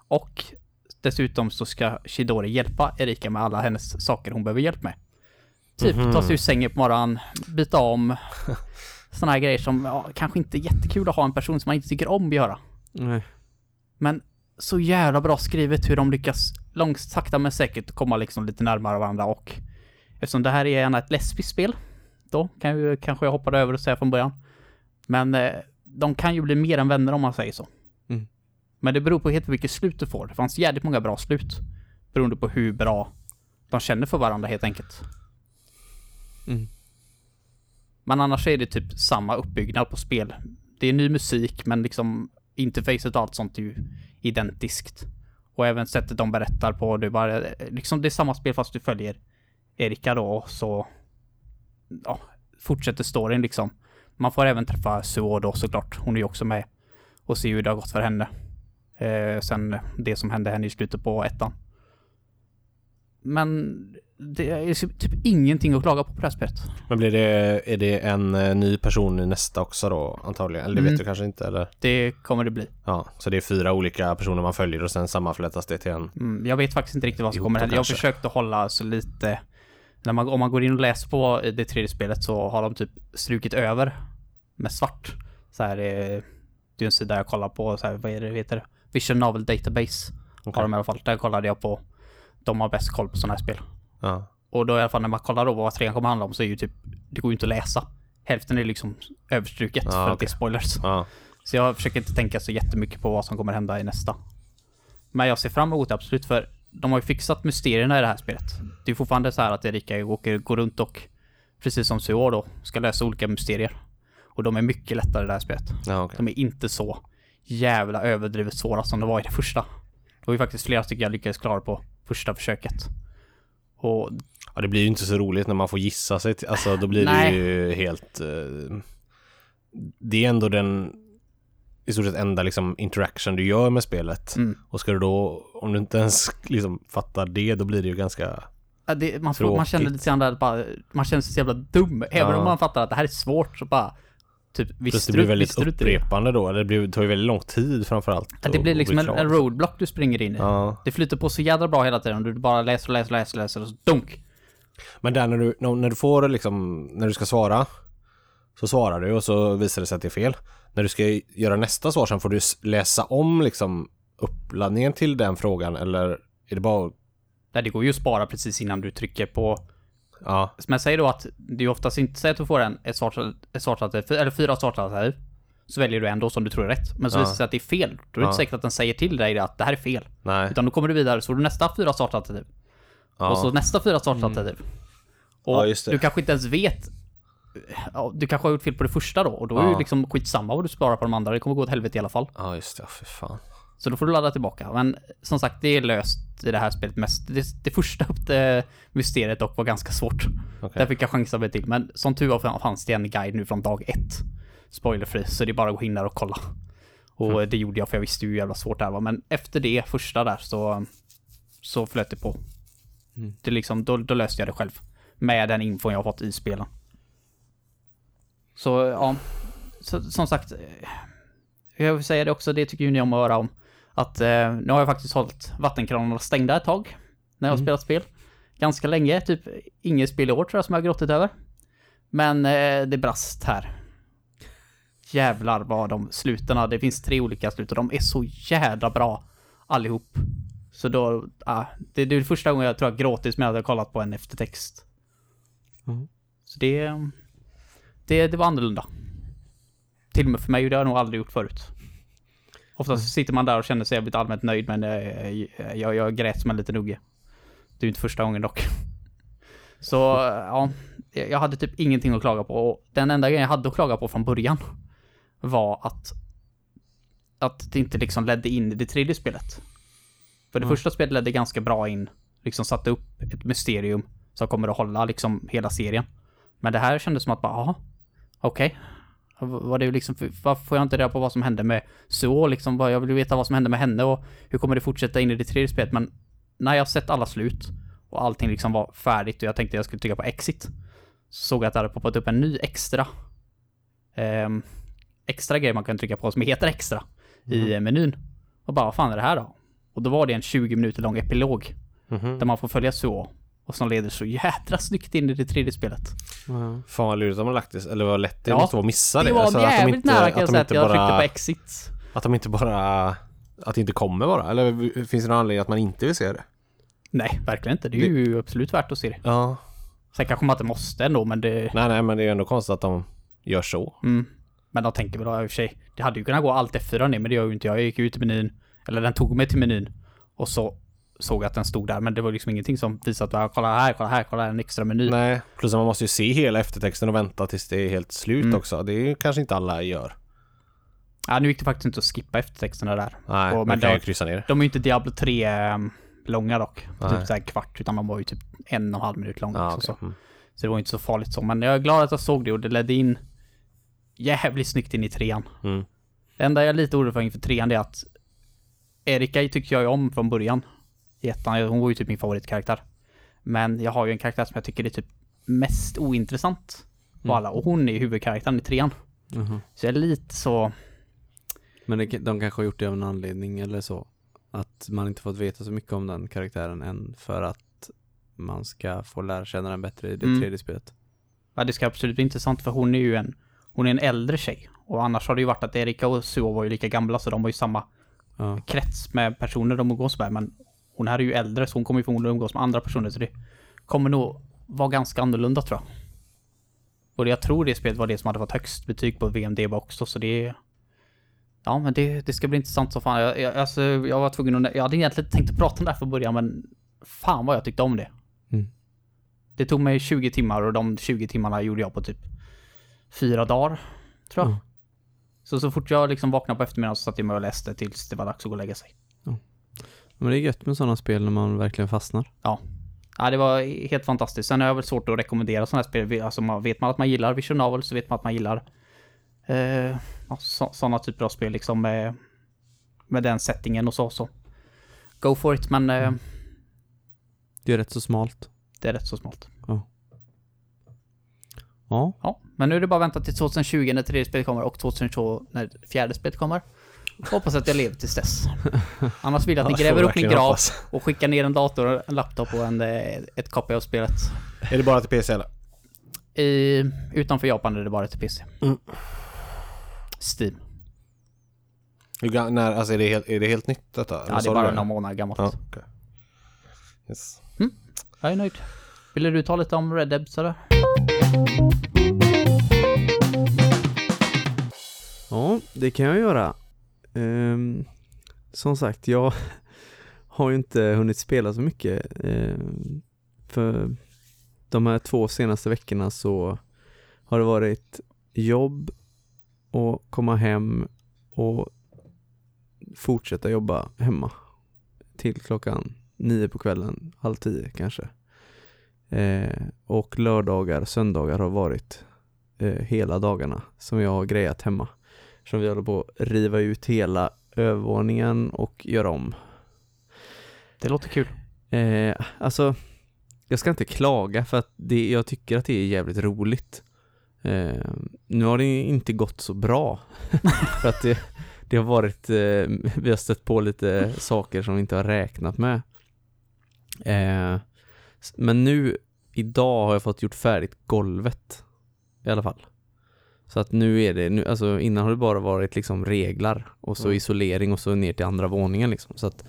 Och dessutom så ska Shidori hjälpa Erika med alla hennes saker hon behöver hjälp med. Typ ta sig ur sängen på morgonen, byta om, [laughs] sådana här grejer som ja, kanske inte är jättekul att ha en person som man inte tycker om att göra. Nej. Men så jävla bra skrivet hur de lyckas långt, sakta men säkert komma liksom lite närmare varandra och eftersom det här är gärna ett lesbiskt spel då kan ju kanske jag hoppade över och säga från början. Men eh, de kan ju bli mer än vänner om man säger så. Mm. Men det beror på helt vilket slut du får. Det fanns jävligt många bra slut. Beroende på hur bra de känner för varandra helt enkelt. Mm. Men annars är det typ samma uppbyggnad på spel. Det är ny musik men liksom interfacet och allt sånt är ju identiskt. Och även sättet de berättar på, det är bara, liksom det är samma spel fast du följer Erika då och så ja, fortsätter storyn liksom. Man får även träffa Suo då såklart, hon är ju också med och se hur det har gått för henne. Eh, sen det som hände henne i slutet på ettan. Men det är typ ingenting att klaga på på det här spelet. Men blir det, är det en eh, ny person i nästa också då antagligen? Eller det Mm. vet du kanske inte eller? Det kommer det bli. Ja, så det är fyra olika personer man följer och sen sammanflätas det till en. Mm, jag vet faktiskt inte riktigt vad som kommer hända. Jag har kanske. försökt att hålla så lite... När man, om man går in och läser på det tredje spelet så har de typ strukit över med svart. Så här, eh, det är en sida jag kollar på, så här, vad är det heter? Vision Novel Database Okej. har de i alla fall. Där kollade jag på. De har bäst koll på sådana här spel. Ja. Och då i alla fall när man kollar då vad trean kommer handla om så är ju typ, det går ju inte att läsa. Hälften är liksom överstruket Ah, för att det är spoilers. Ja. Så jag försöker inte tänka så jättemycket på vad som kommer hända i nästa. Men jag ser fram emot det absolut för de har ju fixat mysterierna i det här spelet. Det är fortfarande så här att Erika åker, går runt och precis som Suor då, ska lösa olika mysterier. Och de är mycket lättare i det här spelet. Ja, okej. De är inte så jävla överdrivet svåra som det var i det första. Det var ju faktiskt flera stycken jag lyckades klara på första försöket. Och Ja, det blir ju inte så roligt när man får gissa sig till, alltså då blir det ju helt eh, Det är ändå den i stort sett enda liksom interaction du gör med spelet. Mm. Och ska du då, om du inte ens [laughs] liksom fattar det, då blir det ju ganska Ja, det, man, får, man känner lite grann där, bara, man känner sig så jävla dum. Även Ja. om man fattar att det här är svårt så bara, typ, Plus det blir väldigt det? upprepande då, det blir, tar ju väldigt lång tid framförallt. Att det blir liksom bli en, en roadblock du springer in i. Ja. Det flyter på så jädra bra hela tiden. Du bara läser och läser och läser och läser och så dunk. Men där när du, när du får liksom, när du ska svara så svarar du och så visar det sig att det är fel. När du ska göra nästa svar sen får du läsa om liksom uppladdningen till den frågan eller är det bara Där det går ju att spara precis innan du trycker på... Ja, Men säg då att det är oftast inte, säg att du får en, ett svart, ett svartalternativ, eller fyra svartalternativ. Så väljer du en då som du tror är rätt. Men så Ja. visar det sig att det är fel. Då är det Ja. inte säkert att den säger till dig att det här är fel. nej. Utan då kommer du vidare, så får du nästa fyra svartalternativ. Ja. Och så nästa fyra svartalternativ. Och Ja, du kanske inte ens vet ja, du kanske har gjort fel på det första då och då är det Ja. liksom skitsamma vad du sparar på de andra. Det kommer gå åt helvete i alla fall. Ja, just det. För fan. Så då får du ladda tillbaka. Men som sagt, det är löst i det här spelet mest. Det, det första det mysteriet dock var ganska svårt. Okej. Där fick jag chansa mig till. Men som tur var fanns det en guide nu från dag ett. Spoilerfri, så det är bara att gå in där och kolla. Och Mm. det gjorde jag för jag visste hur jävla svårt det här var. Men efter det första där så, så flöt det på. Mm. Det liksom, då, då löste jag det själv. Med den infon jag har fått i spelen. Så ja, så, som sagt. Jag vill säga det också, det tycker ju ni om att höra om. Att eh, nu har jag faktiskt hållit vattenkranarna stängda ett tag. När jag har spelat spel. Ganska länge, typ inget spel i år tror jag som jag har grottit över. Men eh, det brast här. Jävlar vad de sluten, det finns tre olika slut och de är så jädra bra allihop. Så då, ah, det, det är första gången jag tror jag gråtit med att jag kollat på en eftertext. Mm. Så det, det, det var annorlunda. Till och med för mig, och det har jag nog aldrig gjort förut. Oftast sitter man där och känner sig jävligt allmänt nöjd men eh, jag, jag grät som en liten unge. Det är ju inte första gången dock. [laughs] Så ja, jag hade typ ingenting att klaga på. Och den enda grejen jag hade att klaga på från början var att att det inte liksom ledde in i det tredje spelet. För det Mm. första spelet ledde ganska bra in, liksom satte upp ett mysterium som kommer att hålla liksom hela serien. Men det här kändes som att bara, jaha, okej. Var det liksom, varför får jag inte reda på vad som hände med så liksom? Jag vill veta vad som hände med henne och hur kommer det fortsätta in i det tredje spelet? Men när jag sett alla slut och allting liksom var färdigt och jag tänkte jag skulle trycka på exit. Så såg jag att det hade poppat upp en ny extra ehm, extra grej man kan trycka på som heter extra i eh, menyn. Och bara, vad fan är det här då? Och då var det en 20 minuter lång epilog Mhm. där man får följa så och som leder så jädra snyggt in i det tredje spelet. Fan vad lurigt de har lagt det, eller vad lätt det Ja, måste vara att missa det. Det var Alltså, jävligt inte- nära kan jag säga att jag tryckte bara- på exit. Att de inte bara... Att det inte kommer bara? Eller finns det någon anledning att man inte vill se det? Nej, verkligen inte. Det är ju absolut värt att se det. Ja. Sen kanske man inte måste ändå, men det... Nej, nej, men det är ändå konstigt att de gör så. Mm. Men de tänker väl då i och för sig, det hade ju kunnat gå allt F4 ner, men det gör ju inte jag. Jag gick ut i menyn, eller den tog mig till menyn och så såg att den stod där, men det var liksom ingenting som visade att kolla här, kolla här, kolla här, en extra meny. Nej, plus att man måste ju se hela eftertexten och vänta tills det är helt slut Mm. också. Det är ju kanske inte alla gör. Ja, nu gick det faktiskt inte att skippa eftertexterna där. Nej, Och- men kan ju kryssa ner. De är ju inte Diablo 3 ehm, långa dock. Nej. Typ såhär kvart, utan man var ju typ en och en halv minut lång. Ja, också, okej. så. Mm. så det var inte så farligt så. Men jag är glad att jag såg det och det ledde in jävligt snyggt in i trean. Mm. Det enda jag är lite orolig för inför trean är att Erika tyckte jag ju om från början. I ettan, hon var ju typ min favoritkaraktär. Men jag har ju en karaktär som jag tycker är typ mest ointressant Mm. alla. Och hon är ju huvudkaraktären i trean. Jaha. Så jag är lite så... Men det, de kanske har gjort det av en anledning eller så. Att man inte fått veta så mycket om den karaktären än för att man ska få lära känna den bättre i det Mm. tredje spelet. Ja, det ska absolut bli intressant för hon är ju en... Hon är en äldre tjej. Och annars har det ju varit att Erika och Suo var ju lika gamla så de var ju samma Ja. krets med personer de umgås med. Men hon här är ju äldre så hon kommer ju förmodligen umgås med andra personer så det kommer nog vara ganska annorlunda tror jag. Och jag tror det spelet var det som hade fått högst betyg på VMDB också så det. Ja men det, det ska bli intressant så fan. Jag, jag, alltså, jag var tvungen att... Jag hade egentligen tänkt att prata om det här från början men fan vad jag tyckte om det. Mm. Det tog mig 20 timmar och de 20 timmarna gjorde jag på typ fyra dagar, tror jag. Ja. Så så fort jag liksom vaknade på eftermiddagen så satt jag mig och läste tills det var dags att gå och lägga sig. Men det är gött med sådana spel när man verkligen fastnar. Ja, det var helt fantastiskt. Sen har jag väl svårt att rekommendera sådana här spel. Alltså man, vet man att man gillar Vision Novel så vet man att man gillar eh, ja, så, sådana typer av spel liksom med, med den settingen och så. så. Go for it, men eh, Det är rätt så smalt. det är rätt så smalt. Ja. Ja, men nu är det bara att vänta till 2020 när tredje spelet kommer och 2022 när fjärde spelet kommer. Hoppas att jag lever tills dess. [laughs] Annars vill jag att ni gräver upp min grav hoppas. och skickar ner en dator, en laptop och en, eh, ett copy av spelet. Är det bara till PC eller? I, utanför Japan är det bara till PC. Mm. Steam. Hur när, alltså är det, helt, är det helt nytt detta? Eller Ja, det är bara några månader gammalt. Ja, okej. Yes. Jag är nöjd. Vill du ta lite om Red Dead sådär? Ja, det kan jag göra. Um, som sagt, jag [laughs] har ju inte hunnit spela så mycket. Um, för de här två senaste veckorna så har det varit jobb och komma hem och fortsätta jobba hemma till klockan nio på kvällen, halv tio kanske. Eh, och lördagar, söndagar har varit eh, hela dagarna som jag har grejat hemma. Som vi håller på att riva ut hela övervåningen och göra om. Det låter kul. Eh, alltså, jag ska inte klaga för att det, jag tycker att det är jävligt roligt. Eh, nu har det inte gått så bra. [laughs] för att det, det har varit, eh, vi har stött på lite saker som vi inte har räknat med. Eh, men nu, idag har jag fått gjort färdigt golvet. I alla fall. Så att nu är det, nu, alltså innan har det bara varit liksom reglar och så Mm. isolering och så ner till andra våningen liksom. Så att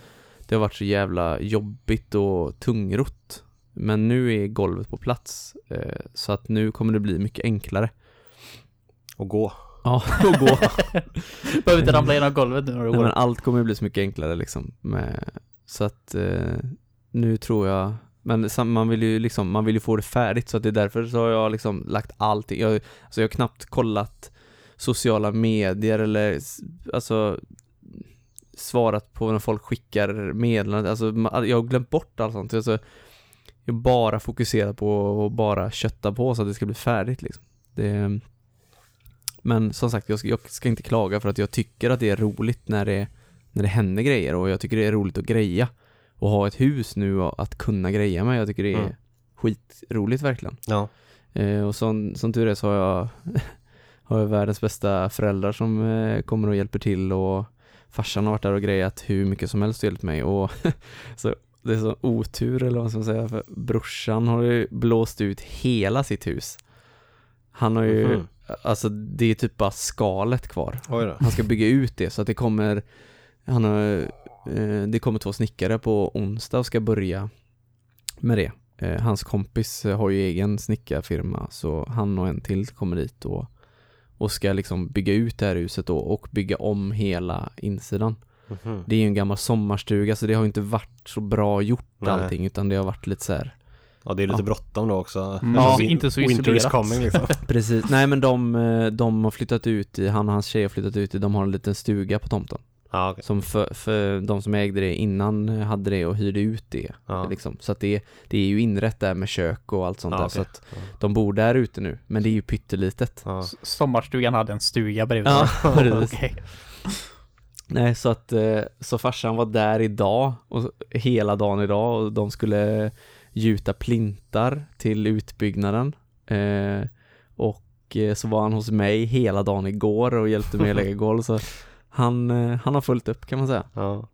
det har varit så jävla jobbigt och tungrott. Men nu är golvet på plats. Eh, så att nu kommer det bli mycket enklare. Och gå. Ja, [laughs] att gå. Behöver inte ramla genom golvet nu när du Nej, men går. allt kommer bli så mycket enklare liksom. Med, så att eh, nu tror jag men man vill ju liksom, man vill ju få det färdigt så att det är därför så har jag liksom lagt allting, jag, alltså jag har knappt kollat sociala medier eller alltså svarat på när folk skickar meddelanden, alltså jag har glömt bort allt sånt. Alltså, jag bara fokuserat på att bara kötta på så att det ska bli färdigt liksom. Det, men som sagt, jag ska, jag ska inte klaga för att jag tycker att det är roligt när det, när det händer grejer och jag tycker det är roligt att greja. Och ha ett hus nu och att kunna greja med, jag tycker det är Mm. skitroligt verkligen. Ja. Eh, och som, som tur är så har jag, [laughs] har jag världens bästa föräldrar som eh, kommer och hjälper till och farsan har varit där och grejat hur mycket som helst och hjälpt mig och [laughs] så det är så otur eller vad ska man säga för brorsan har ju blåst ut hela sitt hus. Han har ju, Mhm. alltså det är typ bara skalet kvar. Han ska bygga ut det så att det kommer Han har Det kommer två snickare på onsdag och ska börja Med det eh, Hans kompis eh, har ju egen snickarfirma så han och en till kommer dit och och ska liksom bygga ut det här huset då och bygga om hela insidan. Mhm. Det är ju en gammal sommarstuga så det har ju inte varit så bra gjort Nej. allting utan det har varit lite så här. Ja, det är lite Ja. bråttom då också. Mm. Ja, Win- inte så Winter is coming liksom. [laughs] Precis, nej men de, eh, de har flyttat ut i, han och hans tjej har flyttat ut i, de har en liten stuga på tomten. Ja, okej. Som för, för de som ägde det innan hade det och hyrde ut det. Ja. Liksom. Så att det, det är ju inrätt där med kök och allt sånt Ja, där. okej. Så att de bor där ute nu. Men det är ju pyttelitet. S- Sommarstugan hade en stuga bredvid. Ja. [laughs] [laughs] Okej. Nej, så att eh, så farsan var där idag och hela dagen idag och de skulle gjuta plintar till utbyggnaden. Eh, och eh, så var han hos mig hela dagen igår och hjälpte mig att lägga [laughs] golv så han, eh, han har fullt upp kan man säga. Ja.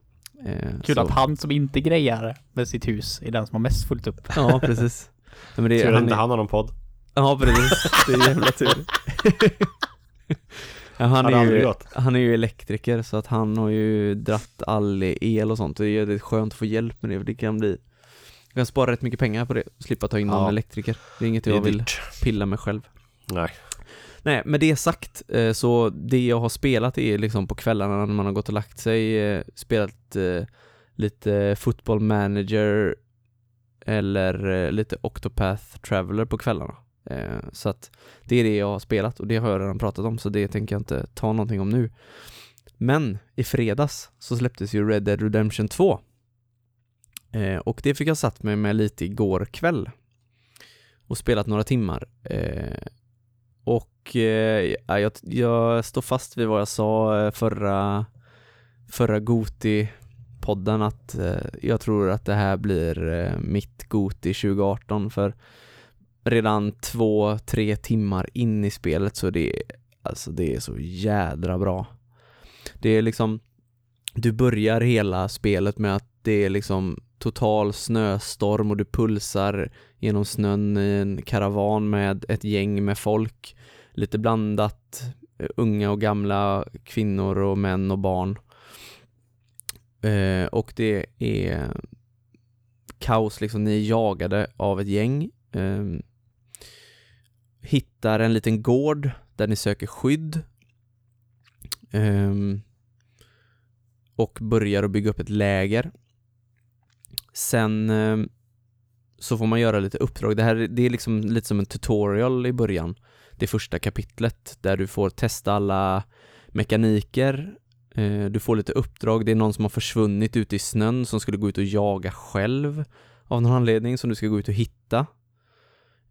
Eh, Kul så, att han som inte grejar med sitt hus är den som har mest fullt upp. Ja, precis. Nej, men det, Tur att han inte är- han har någon podd. Ja, precis. Det är jävla tur. [laughs] ja, han, är ju, han är ju elektriker så att han har ju dratt all el och sånt. Det är det är skönt att få hjälp med det för det kan bli jag kan spara rätt mycket pengar på det, slippa ta in någon Ja. elektriker. Det är inget Det är jag vill pilla med själv. Nej. Nej, med det sagt eh, så det jag har spelat är liksom på kvällarna när man har gått och lagt sig, eh, spelat eh, lite football manager eller lite Octopath Traveler på kvällarna. Så att det är det jag har spelat och det har jag redan pratat om så det tänker jag inte ta någonting om nu. Men i fredags så släpptes ju Red Dead Redemption 2. Och det fick jag satt mig med lite igår kväll. Och spelat några timmar. Och eh, jag, jag står fast vid vad jag sa eh, förra, förra Goti-podden att eh, jag tror att det här blir eh, mitt Goti 2018 för redan två, tre timmar in i spelet så det, alltså det är så jädra bra. Det är liksom, du börjar hela spelet med att det är liksom total snöstorm och du pulsar genom snön i en karavan med ett gäng med folk. Lite blandat, eh, unga och gamla, kvinnor och män och barn. Eh, och det är kaos liksom, ni är jagade av ett gäng. Eh, hittar en liten gård där ni söker skydd. Eh, och börjar att bygga upp ett läger. Sen ehm, så får man göra lite uppdrag. Det här det är liksom lite som en tutorial i början. Det första kapitlet där du får testa alla mekaniker. Eh, du får lite uppdrag. Det är någon som har försvunnit ute i snön som skulle gå ut och jaga själv av någon anledning som du ska gå ut och hitta.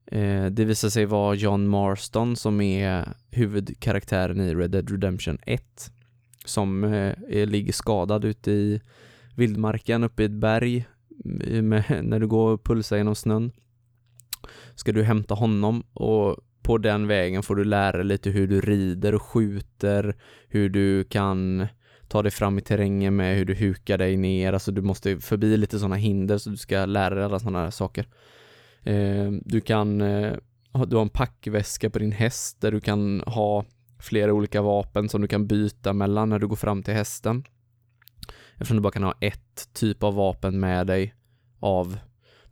Eh, det visar sig vara John Marston som är huvudkaraktären i Red Dead Redemption 1 som eh, ligger skadad ute i vildmarken uppe i ett berg med, [laughs] när du går och pulsar genom snön. Ska du hämta honom och på den vägen får du lära dig lite hur du rider och skjuter, hur du kan ta dig fram i terrängen med hur du hukar dig ner, alltså du måste förbi lite sådana hinder så du ska lära dig alla sådana här saker. Eh, du kan, eh, du har en packväska på din häst där du kan ha flera olika vapen som du kan byta mellan när du går fram till hästen. Eftersom du bara kan ha ett typ av vapen med dig av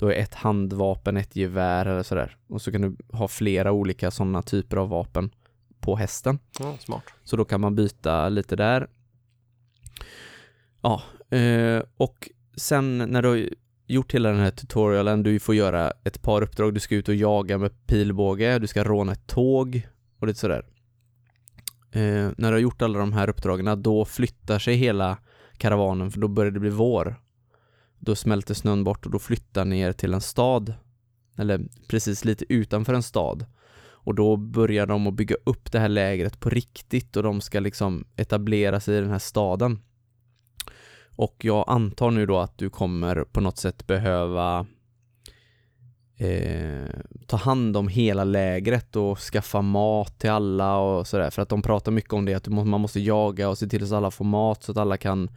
då är ett handvapen, ett gevär eller sådär. Och så kan du ha flera olika sådana typer av vapen på hästen. Ja, smart. Så då kan man byta lite där. Ja, eh, och sen när du har gjort hela den här tutorialen, du får göra ett par uppdrag, du ska ut och jaga med pilbåge, du ska råna ett tåg och lite sådär. Eh, när du har gjort alla de här uppdragen, då flyttar sig hela karavanen för då börjar det bli vår. Då smälter snön bort och då flyttar ner till en stad, eller precis lite utanför en stad. Och då börjar de att bygga upp det här lägret på riktigt och de ska liksom etablera sig i den här staden. Och jag antar nu då att du kommer på något sätt behöva eh, ta hand om hela lägret och skaffa mat till alla och sådär. För att de pratar mycket om det, att man måste jaga och se till så att alla får mat så att alla kan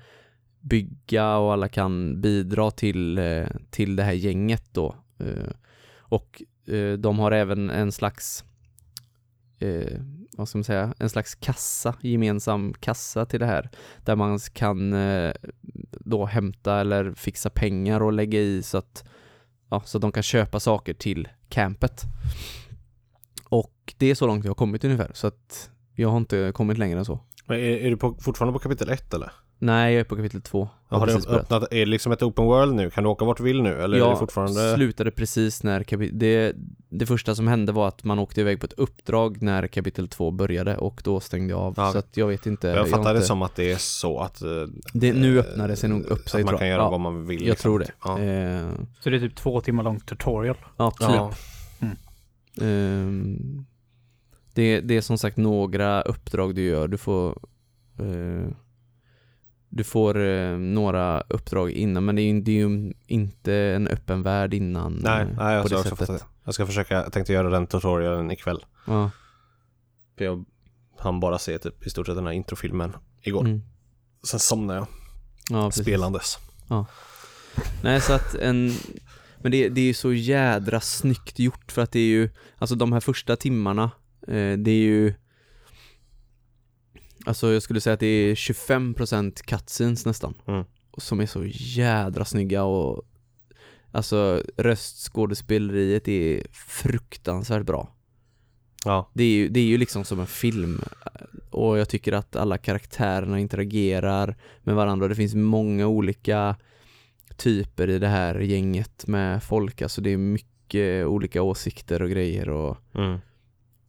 bygga och alla kan bidra till, eh, till det här gänget då. Eh, och eh, de har även en slags vad ska man säga, en slags kassa, gemensam kassa till det här. Där man kan då hämta eller fixa pengar och lägga i så att, ja, så att de kan köpa saker till campet. Och det är så långt jag har kommit ungefär. Så att Jag har inte kommit längre än så. Men är, är du på, fortfarande på kapitel 1 eller? Nej, jag är på kapitel två. Ja, har precis börjat. öppnat, är det liksom ett open world nu? Kan du åka vart du vill nu? Eller är det Jag fortfarande... slutade precis när kapitel... Det, det första som hände var att man åkte iväg på ett uppdrag när kapitel två började och då stängde jag av. Ja. Så att jag vet inte. Jag har fattar det inte, som att det är så att... eh, det, Nu öppnar det sig nog upp sig Att man kan jag. göra ja, vad man vill. Jag liksom. tror det. Ja. Eh, Så det är typ två timmar lång tutorial. ja, typ. Ja. Ehm, det, det är som sagt några uppdrag du gör. Du får eh, Du får eh, några uppdrag innan men det är, ju- det är ju inte en öppen värld innan Nej, eh, nej jag ska också fatta. Jag ska försöka, jag tänkte göra den tutorialen ikväll. Ja, För jag hann bara se typ i stort sett den här introfilmen igår. mm. Sen somnade jag ja spelandes. Nej så att en Men det, det är ju så jädra snyggt gjort för att det är ju Alltså de här första timmarna eh, Det är ju Alltså jag skulle säga att det är 25% cutscenes nästan Mm. Som är så jädra snygga och Alltså röstskådespeleriet är fruktansvärt bra Ja. det är, ju, det är ju liksom som en film och jag tycker att alla karaktärerna interagerar med varandra. Det finns många olika typer i det här gänget med folk. Alltså det är mycket olika åsikter och grejer och Mm.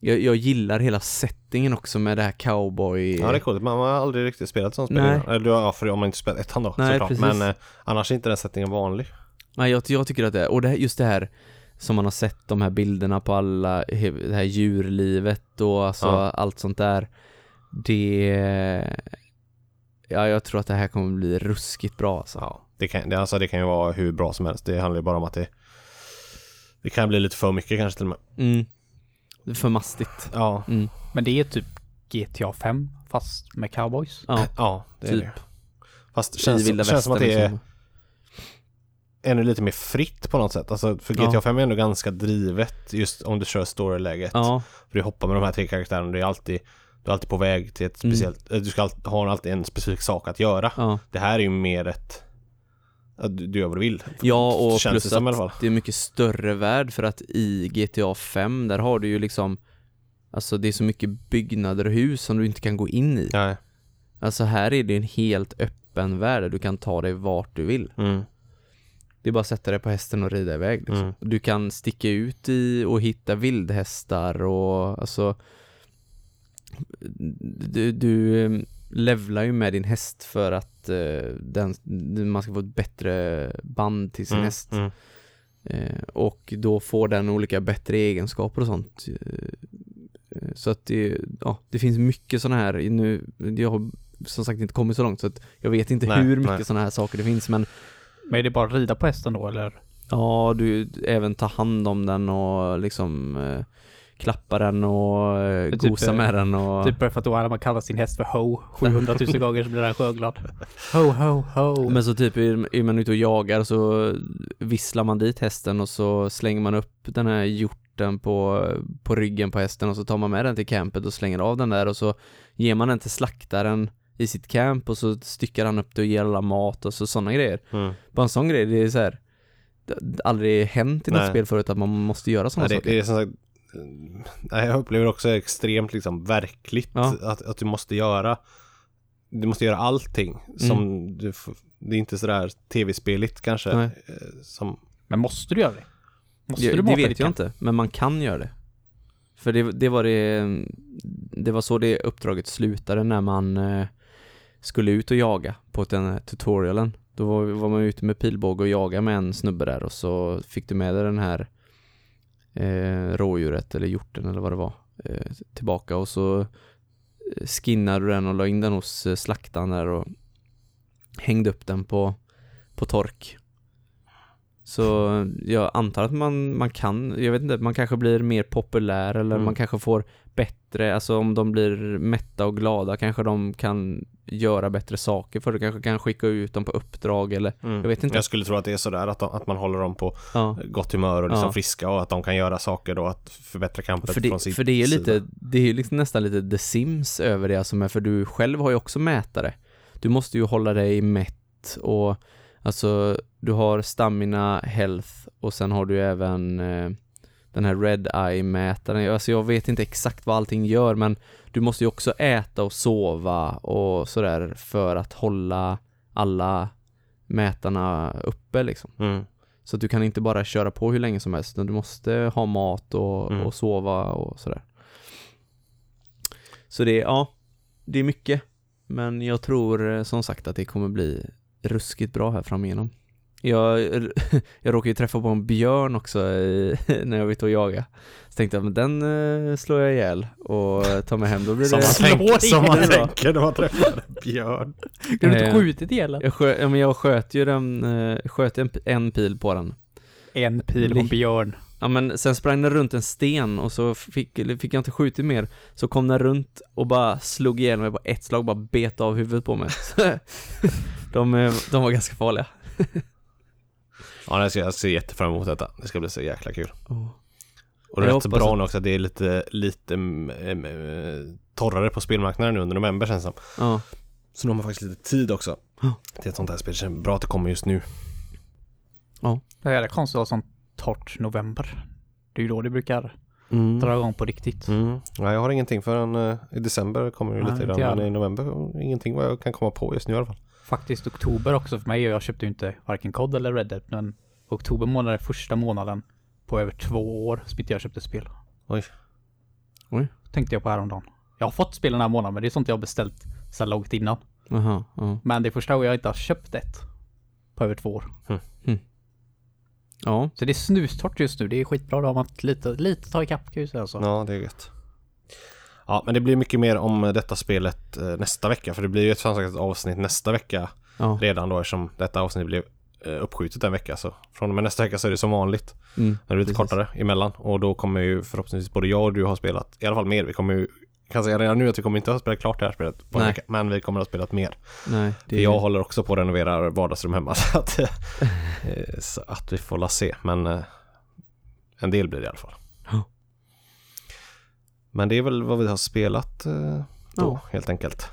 Jag, jag gillar hela settingen också med det här cowboy Ja det är coolt, man har aldrig riktigt spelat som spel Nej. Eller ja, för om man inte spelat ettan då Nej, såklart. precis. Men eh, annars är inte den sättningen vanlig. Nej, jag, jag tycker att det är, och det, här- just det här som man har sett de här bilderna på alla, det här djurlivet och alltså Ja. allt sånt där Det Ja, jag tror att det här kommer bli ruskigt bra alltså. Ja, det kan, det, alltså, det kan ju vara hur bra som helst. Det handlar ju bara om att det Det kan bli lite för mycket kanske till och med. Mm. Det är för mastigt. Ja, Mm. Men det är typ GTA 5 fast med cowboys. Ja, ja det är typ. det. Fast känns, känns som att det västern är liksom. ännu lite mer fritt på något sätt. Alltså för GTA Ja. 5 är ändå ganska drivet just om du kör storyläget. Ja, För du hoppar med de här tre karaktärerna. Det är alltid Du är alltid på väg till ett Mm. speciellt eh, Du ska alltid, ha alltid en specifik sak att göra. ja. Det här är ju mer ett du, du gör vad du vill. Ja, och Känns plus det att det är mycket större värld för att i GTA 5 där har du ju liksom Alltså det är så mycket byggnader och hus som du inte kan gå in i. Nej. Alltså här är det en helt öppen värld där du kan ta dig vart du vill. Mm. Det är bara att sätta dig på hästen och rida iväg liksom. Mm. Du kan sticka ut i och hitta vildhästar och alltså Du, du levlar ju med din häst för att eh, den, man ska få ett bättre band till sin Mm. häst Mm. eh, Och då får den olika bättre egenskaper och sånt eh, eh, Så att det, ja, det finns mycket sådana här nu, jag har som sagt inte kommit så långt så att jag vet inte Nej, hur mycket sådana här saker det finns men Men är det bara att rida på hästen då eller? Ja, du även ta hand om den och liksom eh, klappa den och eh, typ, gosa eh, med den och... Typ bara för att man kallar sin häst för Ho [laughs] 700 000 gånger så blir den sjöglad. [laughs] Ho, ho, ho. Men så typ är, man ute och jagar så visslar man dit hästen och så slänger man upp den här hjorten på, på ryggen på hästen och så tar man med den till campet och slänger av den där och så ger man den till slaktaren i sitt camp och så styckar han upp det och ger alla mat och så sådana grejer. Mm. Bara en sån grej, det är så här. Aldrig hänt i något Nej. spel förut att man måste göra sådana Nej, det, saker. det är som sagt jag upplever också extremt liksom verkligt Ja. att, att du måste göra Du måste göra allting som Mm. du Det är inte sådär tv-speligt kanske Nej. eh, Som Men måste du göra det? Måste Det, du det vet jag inte, men man kan göra det. För det, det var det, det var så det uppdraget slutade när man eh, skulle ut och jaga på den här tutorialen. Då var, var man ute med pilbåge och jaga med en snubbe där och så fick du med dig den här eh, rådjuret eller hjorten eller vad det var eh, tillbaka och så eh, skinnade du den och la in den hos eh, slaktaren där och hängde upp den på, på tork. Så jag antar att man, man kan, jag vet inte, man kanske blir mer populär eller Mm. man kanske får bättre, alltså om de blir mätta och glada kanske de kan göra bättre saker för du kanske kan skicka ut dem på uppdrag eller, mm. jag vet inte. Jag skulle tro att det är sådär att, de, att man håller dem på Ja. gott humör och liksom Ja. friska och att de kan göra saker då att förbättra kampet För från sin för det är ju sida. lite, det är ju liksom nästan lite The Sims över det alltså med, för du själv har ju också mätare. Du måste ju hålla dig mätt och alltså du har stamina, health och sen har du även eh, den här Red Eye-mätaren. Alltså jag vet inte exakt vad allting gör men du måste ju också äta och sova och sådär för att hålla alla mätarna uppe liksom. Mm. Så att du kan inte bara köra på hur länge som helst utan du måste ha mat och, Mm. och sova och sådär. Så det, ja, det är mycket. Men jag tror eh, som sagt att det kommer bli ruskigt bra här framigenom. Jag, [laughs] jag råkade ju träffa på en björn också i, [laughs] när jag var ute och jaga. Så tänkte jag, men den eh, slår jag ihjäl och tar mig hem, då blir Som det... man, tänker, som man tänker när man träffar en björn. Du har inte Eh, skjutit ihjäl den? Jag, skö, ja, men jag sköt ju den, eh, sköt en, en pil på den. En pil på en björn. Ja men sen sprang den runt en sten och så fick, fick jag inte skjutit mer Så kom den runt och bara slog ihjäl mig på ett slag, bara bet av huvudet på mig [laughs] de, eh, de var ganska farliga Ja, jag ser, jag ser jättefram emot detta. Det ska bli så jäkla kul. oh. Och det är Jag rätt bra att- nu också att det är lite, lite mm, mm, torrare på spelmarknaden nu under november känns det som. Ja, Så nu har man faktiskt lite tid också. Ja. Till ett sånt här spel. Det känns bra att det kommer just nu. Det är konstigt att ha sånt torrt november. Det är ju då det brukar Mm. dra igång på riktigt. Mm. Ja, jag har ingenting förrän uh, i december kommer det Nej, lite jag. Men i november ingenting vad jag kan komma på just nu i alla fall. Faktiskt oktober också för mig och jag köpte ju inte varken kod eller Red Dead men oktober månad är första månaden på över två år som inte jag köpte spel. Oj. Oj. Tänkte jag på häromdagen. Jag har fått spel den här månaden men det är sånt jag har beställt så långt innan. aha, ja. Men det är första gången jag inte har köpt ett på över två år. Ja, Så det är snustort just nu. Det är skitbra. Då har man lite, lite ta ikapp kan jag säga så. Ja, det är gött. Ja, men det blir mycket mer om detta spelet eh, nästa vecka. För det blir ju ett, som sagt ett avsnitt nästa vecka ja, redan då eftersom detta avsnitt blev eh, uppskjutet en vecka. Så från och med nästa vecka så är det som vanligt. mm, När det blir lite Precis. kortare emellan. Och då kommer ju förhoppningsvis både jag och du ha spelat i alla fall mer. Vi kommer ju jag kan säga redan nu att vi kommer inte ha spelat klart det här spelet på en Nej. vecka. Men vi kommer att ha spelat mer. nej, det För jag håller också på att renovera vardagsrum hemma. [laughs] Så att, eh, så att vi får la se. Men eh, en del blir det i alla fall. Men det är väl vad vi har spelat eh, då Ja. helt enkelt.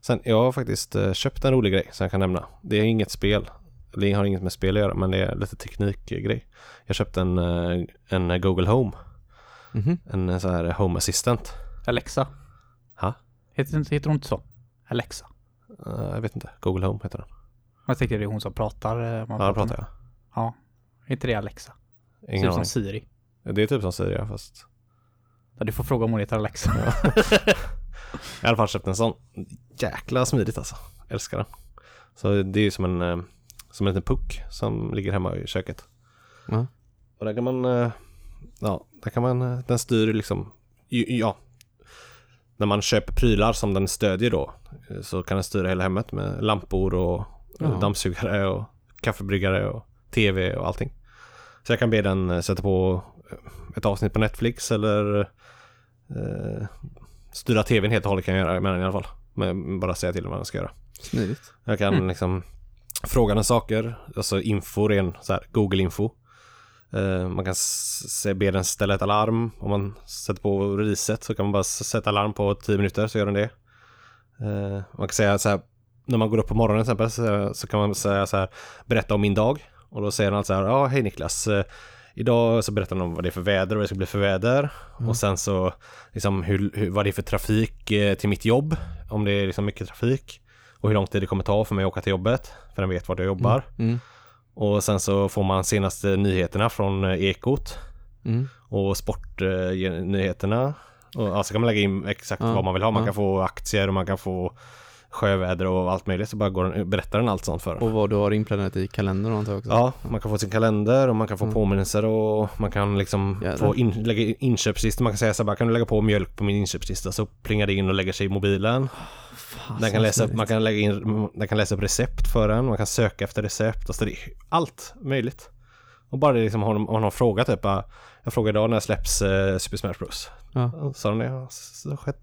Sen jag har faktiskt köpt en rolig grej som jag kan nämna. Det är inget spel. Det har inget med spel att göra men det är lite teknikgrej. Jag köpte en, en Google Home. Mhm. En eh, sån här Home Assistant. Alexa. Ha? Heter, heter hon inte så? Alexa. Eh, jag vet inte. Google Home heter den. Jag tänkte det är hon som pratar. eh, man Ja, det pratar pratar jag. Ja. Är inte det Alexa? Ingen typ aning. som Siri. Det är typ som Siri ja, fast Ja, du får fråga om hon heter Alexa. [laughs] Jag har i alla fall köpt en sån. Jäkla smidigt alltså. Älskar den. Så det är ju som en, eh, som en liten puck som ligger hemma i köket. Ja. Och där kan man, ja, där kan man, den styr liksom, ja. När man köper prylar som den stödjer då eh, så kan den styra hela hemmet med lampor och eh, Ja. dammsugare och kaffebryggare och tv och allting. Så jag kan be den eh, sätta på ett avsnitt på Netflix eller eh, styra tvn helt och hållet kan jag göra med den i alla fall. Men bara säga till den vad den ska göra. Smidigt. Jag kan liksom fråga den saker, alltså info, ren så här, Google-info. Eh, man kan se, be den ställa ett alarm. Om man sätter på riset så kan man bara sätta alarm på 10 minuter så gör den det. Eh, man kan säga så här, när man går upp på morgonen till exempel så, kan man säga så här, berätta om min dag. Och då säger den alltså så här, ja hej Niklas. Eh, idag så berättar den om vad det är för väder och vad det ska bli för väder. Och sen så liksom hur, hur, vad det är för trafik till mitt jobb. Om det är liksom mycket trafik. Och hur lång tid det kommer ta för mig att åka till jobbet. För den vet vart jag jobbar. Mm. Och sen så får man senaste nyheterna från eh, Ekot. Mm. Och sportnyheterna. Och ja, så kan man lägga in exakt Ja, vad man vill ha. Man ja. kan få aktier och man kan få sjöväder och allt möjligt. Så bara går den, berättar den allt sånt för. Och vad du har inplanerat i kalendern antar jag också. Ja, man kan få sin kalender och man kan få Mm. påminnelser och man kan liksom Jävlar. få in, lägga in inköpslista. Man kan säga så här, bara kan du lägga på mjölk på min inköpslista så plingar det in och lägger sig i mobilen. Fan, Den kan, läsa upp, man kan lägga in, den kan läsa upp recept för en, man kan söka efter recept, alltså det är allt möjligt. Och bara det liksom har någon, har någon fråga typ, bara, jag frågade idag när släpps eh, Super Smash Bros? Ja. Sa de det? Ja, s- 6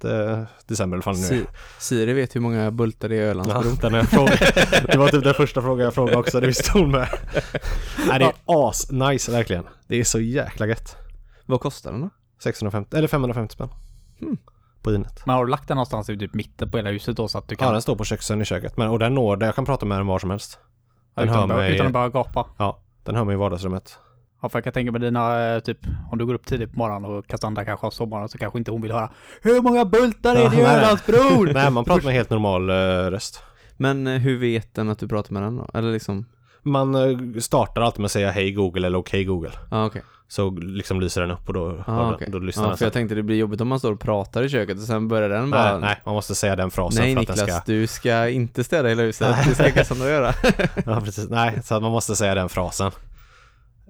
december eller fan nu. Si- Siri vet hur många bultar det är i Ja, Ölandsbron. den frågan. [laughs] Det var typ den första frågan jag frågade också, det visste hon med. Nej, det är as nice verkligen. Det är så jäkla gött. Vad kostar den då? 650, eller 550 spänn. Hmm. På Inet. Men har du lagt den någonstans i typ mitten på hela huset då så att du kan... Ja, den står på köksen i köket. Men, och den når, där jag kan prata med den var som helst. Den utan, hör mig, utan att börja gapa. ja, den hör mig i vardagsrummet. Ja, för jag kan tänka mig dina, eh, typ, om du går upp tidigt på morgonen och Cassandra kanske har sommaren så kanske inte hon vill höra Hur många bultar är det i. Ölandsbron? [laughs] Nej, man pratar med helt normal eh, röst. Men eh, hur vet den att du pratar med den då? Eller liksom, Man startar alltid med att säga hej Google eller okej Google. ja okej. Så liksom lyser den upp och då, Ah, då, okej. då lyssnar Ja, den för jag tänkte det blir jobbigt om man står och pratar i köket och sen börjar den bara Nej, nej, man måste säga den frasen Nej för Niklas, att den ska... du ska inte städa hela huset, det ska Cassandra göra. [laughs] Ja, precis. Nej, så att man måste säga den frasen.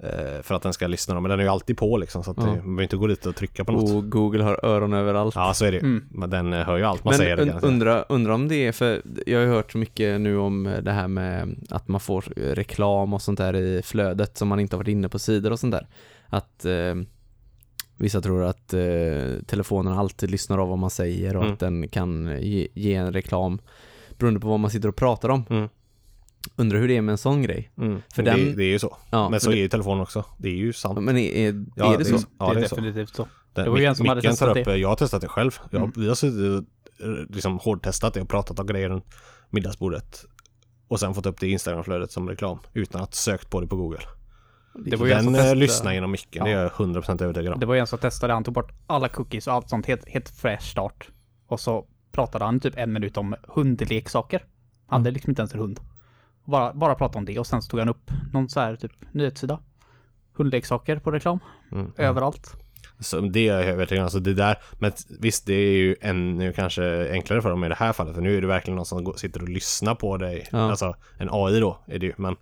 Eh, för att den ska lyssna då. Men den är ju alltid på liksom så att Ja. man behöver inte gå dit och trycka på något. Och Google har öron överallt. Ja, så är det ju. Mm. Men den eh, hör ju allt man Men säger. un- garanterat. undra, undra om det är, för jag har ju hört så mycket nu om det här med att man får reklam och sånt där i flödet som man inte har varit inne på sidor och sånt där. Att eh, vissa tror att eh, telefonen alltid lyssnar av vad man säger och Mm. att den kan ge, ge en reklam beroende på vad man sitter och pratar om. Mm. Undrar hur det är med en sån grej. Mm. För det, den- det är ju så. Ja, men så det- är ju telefonen också. Det är ju sant. Men är, är, Ja, är det så? Ja, det det är så. definitivt så. Den, Det var ju en som hade testat upp, det. jag har testat det själv. Jag, Mm. Vi har suttit eh, liksom hårdtestat det och pratat om grejer runt middagsbordet. Och sen fått upp det i Instagramflödet som reklam utan att sökt på det på Google. Det var Den som eh, testade- lyssnar genom micken, det är Ja. jag 100% övertygad om. Det var ju en som testade, han tog bort alla cookies och allt sånt, helt, helt fresh start. Och så pratade han typ en minut om hundleksaker. Han hade liksom inte ens en hund. Bara, bara pratade om det och sen så tog han upp någon så här typ nyhetssida. Hundleksaker på reklam. Mm. Överallt. Så det är jag övertygad om. Alltså det där, men visst det är ju ännu kanske enklare för dem i det här fallet. För nu är det verkligen någon som sitter och lyssnar på dig. Ja. Alltså en AI då är det ju. Men,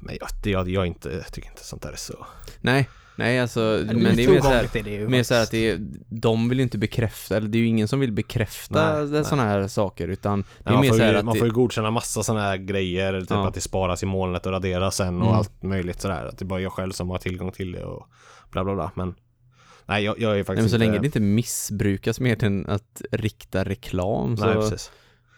men jag, jag, jag, inte, jag tycker inte sånt där är så. Nej, nej alltså, men det är mer så här, ovanligt är det ju mer så att det är, de vill ju inte bekräfta, eller det är ju ingen som vill bekräfta Nej, nej. sådana här saker utan det Nej, är man, mer får så ju, att man får ju godkänna massa sådana här grejer. Typ Ja. att det sparas i molnet och raderas sen och Mm. allt möjligt sådär. Att det är bara jag själv som har tillgång till det och bla bla bla. Men nej, jag, jag är nej, faktiskt men så inte... länge det inte missbrukas mer till att rikta reklam så, Nej, precis.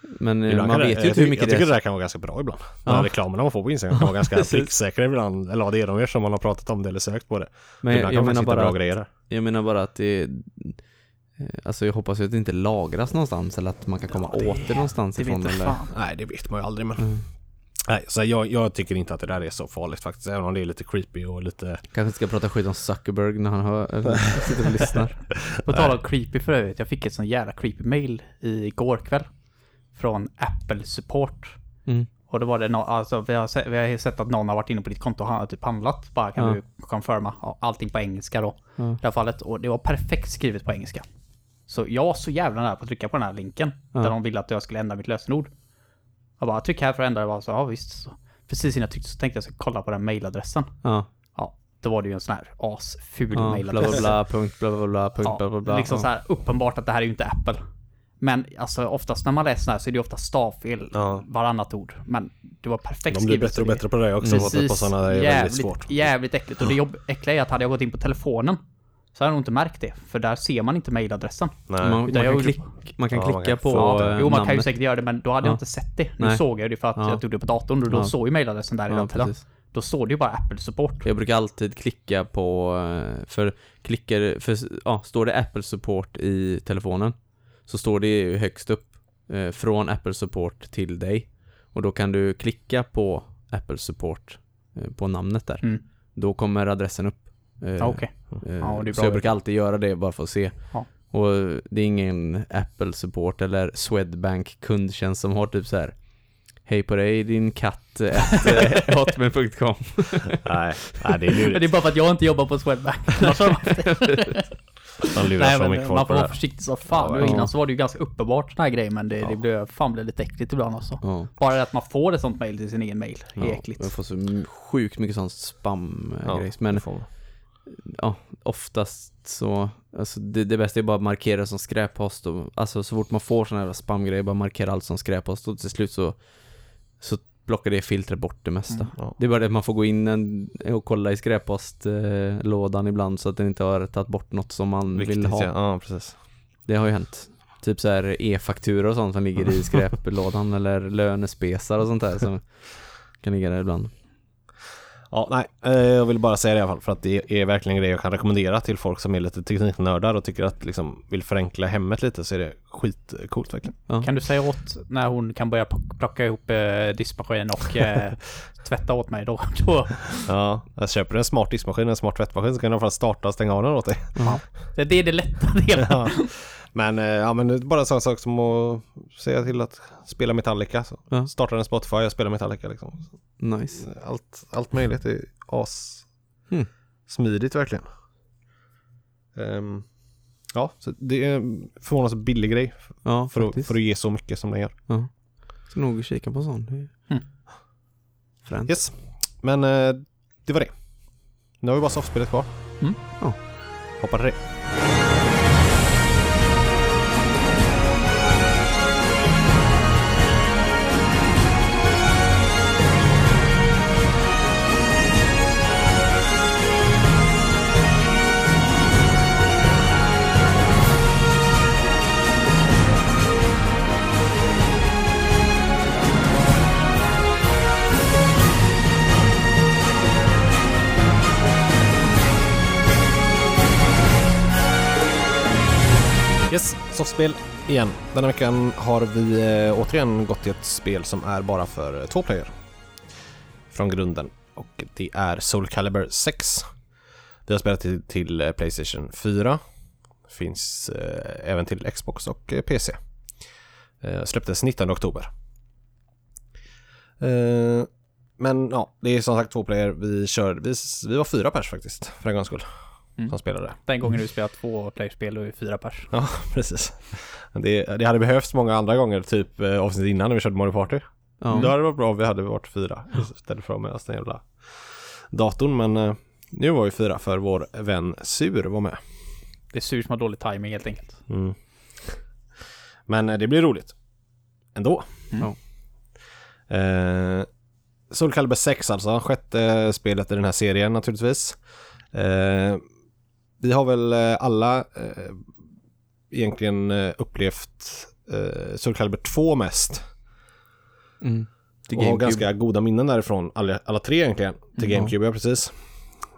Men eh, Ibland man vet det, ju jag, inte hur tycker- mycket jag tycker det det där kan vara ganska bra ibland. Ja. De reklamerna man får på Instagram kan vara ganska [laughs] [laughs] pricksäkra ibland. Eller ja, det är de ju som man har pratat om det eller sökt på det. men ibland jag, kan jag man menar bara bra att, jag menar bara att det eh, Alltså jag hoppas ju att det inte lagras någonstans eller att man kan komma Ja, det- åt det någonstans Det ifrån eller fan. Nej, det vet man ju aldrig men. Mm. Nej, så jag, jag tycker inte att det där är så farligt faktiskt. Även om det är lite creepy och lite... Kanske ska prata skit om Zuckerberg när han hör, eller sitter och lyssnar [laughs] På tal om creepy för övrigt, jag fick ett sån jävla creepy mail igår kväll. Från Apple Support. mm. Och då var det no, alltså vi har, sett, vi har sett att någon har varit inne på ditt konto och har typ handlat. Bara kan Ja. du confirma? Ja, allting på engelska då. Ja. I det här fallet. Och det var perfekt skrivet på engelska. Så jag var så jävla nära på att trycka på den här länken. Ja. Där de ville att jag skulle ändra mitt lösenord. Jag bara, tryck här för att ändra det. Bara, så, ja visst. Så, precis innan jag tryckte så tänkte jag ska kolla på den mailadressen. Ja, Ja, då var det ju en sån här asful ja mailadress. bla bla, punkt bla bla bla, punkt bla bla bla liksom ja. så här uppenbart att det här är ju inte Apple. Men alltså oftast när man läser så här så är det ju ofta stavfel Ja. varannat ord. Men det var perfekt De blir skrivet, bättre och bättre på det också. Precis. På sådana är jävligt, väldigt svårt. jävligt äckligt. Och det jobb, äckliga är att hade jag gått in på telefonen så hade jag nog inte märkt det. För där ser man inte mailadressen. Nej. Man, man, kan, klick, man kan Ja, man klicka kan på eh, jo, man kan ju säkert göra det men då hade Ja. jag inte sett det. Nu Nej. såg jag det för att Ja. jag tog det på datorn och då Ja. såg ju mailadressen där Ja. Ja, precis. Då står det ju bara Apple Support. Jag brukar alltid klicka på, eh, för klickar, för ja, står det Apple Support i telefonen så står det ju högst upp eh, från Apple Support till dig. Och då kan du klicka på Apple Support eh, på namnet där. Mm. Då kommer adressen upp. Eh, Ja, Okej. eh, Ja, så jag brukar alltid göra det bara för att se. Ja. Och det är ingen Apple Support eller Swedbank kundtjänst som har typ så här Hej på dig din katt [laughs] at, eh, hotmail.com Nej, nej, det är Men det är lurigt. bara för att jag inte jobbar på Swedbank. [laughs] [laughs] De det. Lurar Nej så mycket man folk får på det vara försiktig som fan. Ja, innan så var det ju ganska uppenbart den här grejen men det, Ja. det blev, fan blev lite äckligt ibland alltså. Ja. Bara det att man får ett sånt mail till sin egen mail är Ja, äckligt. Jag får så sjukt mycket sån spam Ja, grejs. Men det får man. ja, oftast så, alltså det, det bästa är bara att markera som skräppost och, alltså så fort man får såna här spamgrejer, bara markera allt som skräppost och till slut så, så plockar det filtret bort det mesta. Mm. Ja. Det är bara det att man får gå in en, och kolla i skräppostlådan lådan ibland så att den inte har tagit bort något som man Viktigt, vill ha. ja. ja, precis. Det har ju hänt. Typ så här e-fakturor och sånt som ligger i [laughs] skräplådan eller lönespesar och sånt där som kan ligga där ibland. Ja, nej, eh, jag vill bara säga det i alla fall för att det är verkligen en grej jag kan rekommendera till folk som är lite tekniknördar och tycker att liksom vill förenkla hemmet lite så är det skitcoolt verkligen. Kan du säga åt när hon kan börja plock- plocka ihop eh, diskmaskin och eh, [laughs] tvätta åt mig då? [laughs] då Ja, jag köper en smart diskmaskin, en smart tvättmaskin så kan du i alla fall starta och stänga av den åt dig. det, det är det lätta delen. Ja. [laughs] Men, eh, ja, men det är bara en sån sak som att säga till att spela Metallica. Så Ja. Startar en Spotify och spelar Metallica liksom. Nice. Allt, allt möjligt är as Mm. smidigt verkligen. Ehm, ja, så det är en förvånansvärt billig grej Ja, för att, för att ge så mycket som den gör. Ska nog kika på sån. Det är... Mm. Fränt. Yes, men eh, det var det. Nu har vi bara soffspelet kvar. Mm. Ja. Hoppa till det. Spel igen. Denna veckan har vi eh, återigen gått till ett spel som är bara för eh, två player. Från grunden. Och det är Soul Calibur 6. Vi har spelat till, till eh, Playstation 4. Finns eh, även till Xbox och PC. Eh, släpptes 19 oktober. Eh, men ja, det är som sagt två player. Vi kör, vi, vi var fyra pers faktiskt, för en gångs skull. Mm. Som spelade. Den gången du spelar två playspel och fyra pers. Ja, [laughs] precis. Det, det hade behövts många andra gånger, typ eh, avsnitt innan när vi körde Mario Party. Ja. Då hade det varit bra om vi hade varit fyra istället för med oss den jävla datorn. Men eh, nu var vi fyra för vår vän Sur var med. Det är sur som har dålig timing helt enkelt. Mm. Men eh, det blir roligt. Ändå. Mm. Eh, Soul Calibur 6 alltså, sjätte spelet i den här serien naturligtvis. Eh, vi har väl eh, alla eh, egentligen eh, upplevt eh, Soul Calibur 2 mest. Mm. Till och har GameCube. ganska goda minnen därifrån, alla, alla tre egentligen. Till Mm. GameCube, ja precis.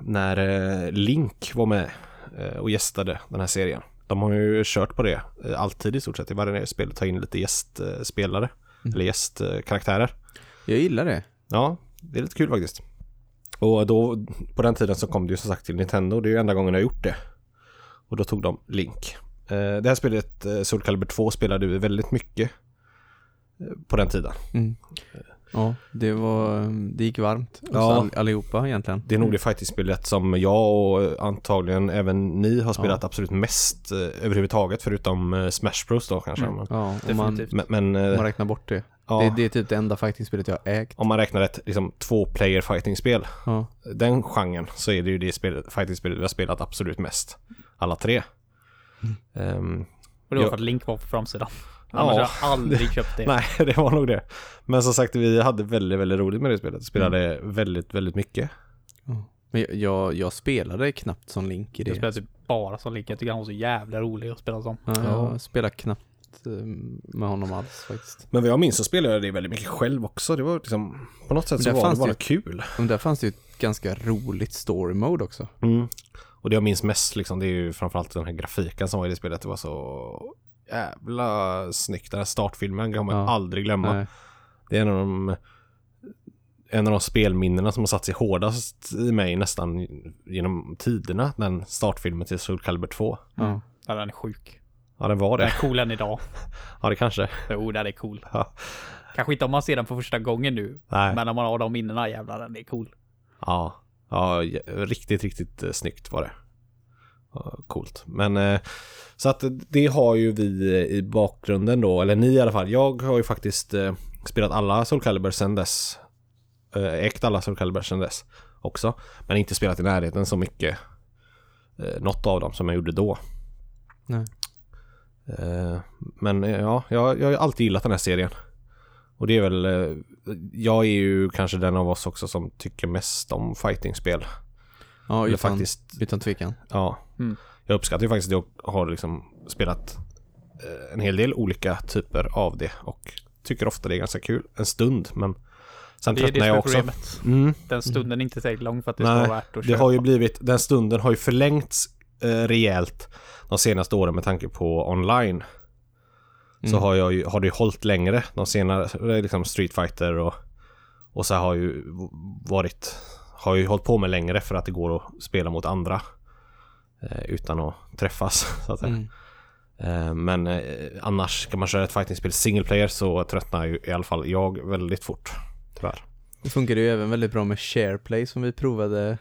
När eh, Link var med eh, och gästade den här serien. De har ju kört på det eh, alltid i stort sett i varje spel, ta in lite gästspelare. Mm. Eller gästkaraktärer. Jag gillar det. Ja, det är lite kul faktiskt. Och då, på den tiden så kom det ju som sagt till Nintendo, det är ju enda gången jag har gjort det. Och då tog de Link. Eh, det här spelet, eh, Soul Calibur 2, spelade vi väldigt mycket eh, på den tiden. Mm. Ja, det var, det gick varmt hos Ja. all, allihopa egentligen. Det är nog det fighting-spelet som jag och antagligen även ni har spelat absolut mest överhuvudtaget förutom Smash Bros då kanske. Mm. Ja, om man, men, men man räknar bort det. Ja, det. Det är typ det enda fighting-spelet jag har ägt. om man räknar ett liksom, två-player fighting-spel, Ja. den genren, så är det ju det spelet, fighting-spelet vi har spelat absolut mest. Alla tre. Ehm, Och det var Ja. för att Link var på framsidan. Ja. Annars har jag aldrig [laughs] köpt det. nej, [laughs] det var nog det. Men som sagt, vi hade väldigt, väldigt roligt med det spelet. Spelade väldigt, väldigt mycket. Men jag, jag, jag spelade knappt som Link i Jag det. spelar typ bara som Link. Jag tycker han var så jävla rolig att spela som. Ja, Ja. jag spelar knappt eh, med honom alls faktiskt. Men vad jag minns så spelade jag det väldigt mycket själv också. Det var liksom, på något sätt så var det bara det kul. Men där fanns det ju ett ganska roligt story mode också. Mm. Och det jag minns mest liksom, det är ju framförallt den här grafiken som var i det spelet. Det var så jävla snyggt. Den här startfilmen kommer jag Ja. aldrig glömma. Nej. Det är en av de en av de spelminnena som har satt sig hårdast i mig nästan genom tiderna. Den startfilmen till Soul Calibur 2. Ja. Ja, den är sjuk. Ja, den var Den det. är cool än idag. [laughs] Ja, det kanske. Jo, den är cool. Ja. Kanske inte om man ser den för första gången nu. Nej. Men om man har de minnena, jävlar, den är cool. Ja, ja riktigt, riktigt eh, snyggt var det. Coolt. Men eh, så att det har ju vi eh, i bakgrunden då, eller ni i alla fall. Jag har ju faktiskt spelat alla Soul Calibur sen dess. Ägt alla Soul Calibur sen dess också. Men inte spelat i närheten så mycket. Något av dem som jag gjorde då. Nej. Eh, men eh, ja, jag, jag har alltid gillat den här serien. Och det är väl, eh, jag är ju kanske den av oss också som tycker mest om fightingspel. Ja, utan, faktiskt, utan tvekan. ja. Mm. Jag uppskattar ju faktiskt att jag har liksom spelat en hel del olika typer av det och tycker ofta det är ganska kul en stund men Sen Det är det tröttnar jag också. Mm. Den stunden är inte tillräckligt lång för att det ska Nej, vara värt att det har ju blivit, den stunden har ju förlängts rejält de senaste åren med tanke på online. Så Mm. har, jag ju, har det ju hållit längre. De senare, liksom Street Fighter och, och så har ju varit, har ju hållit på med längre för att det går att spela mot andra. Eh, utan att träffas [laughs] så att säga. Mm. Eh, men eh, annars kan man köra ett fightingspel single player så tröttnar ju i alla fall jag väldigt fort. Tyvärr. Det funkar ju även väldigt bra med SharePlay som vi provade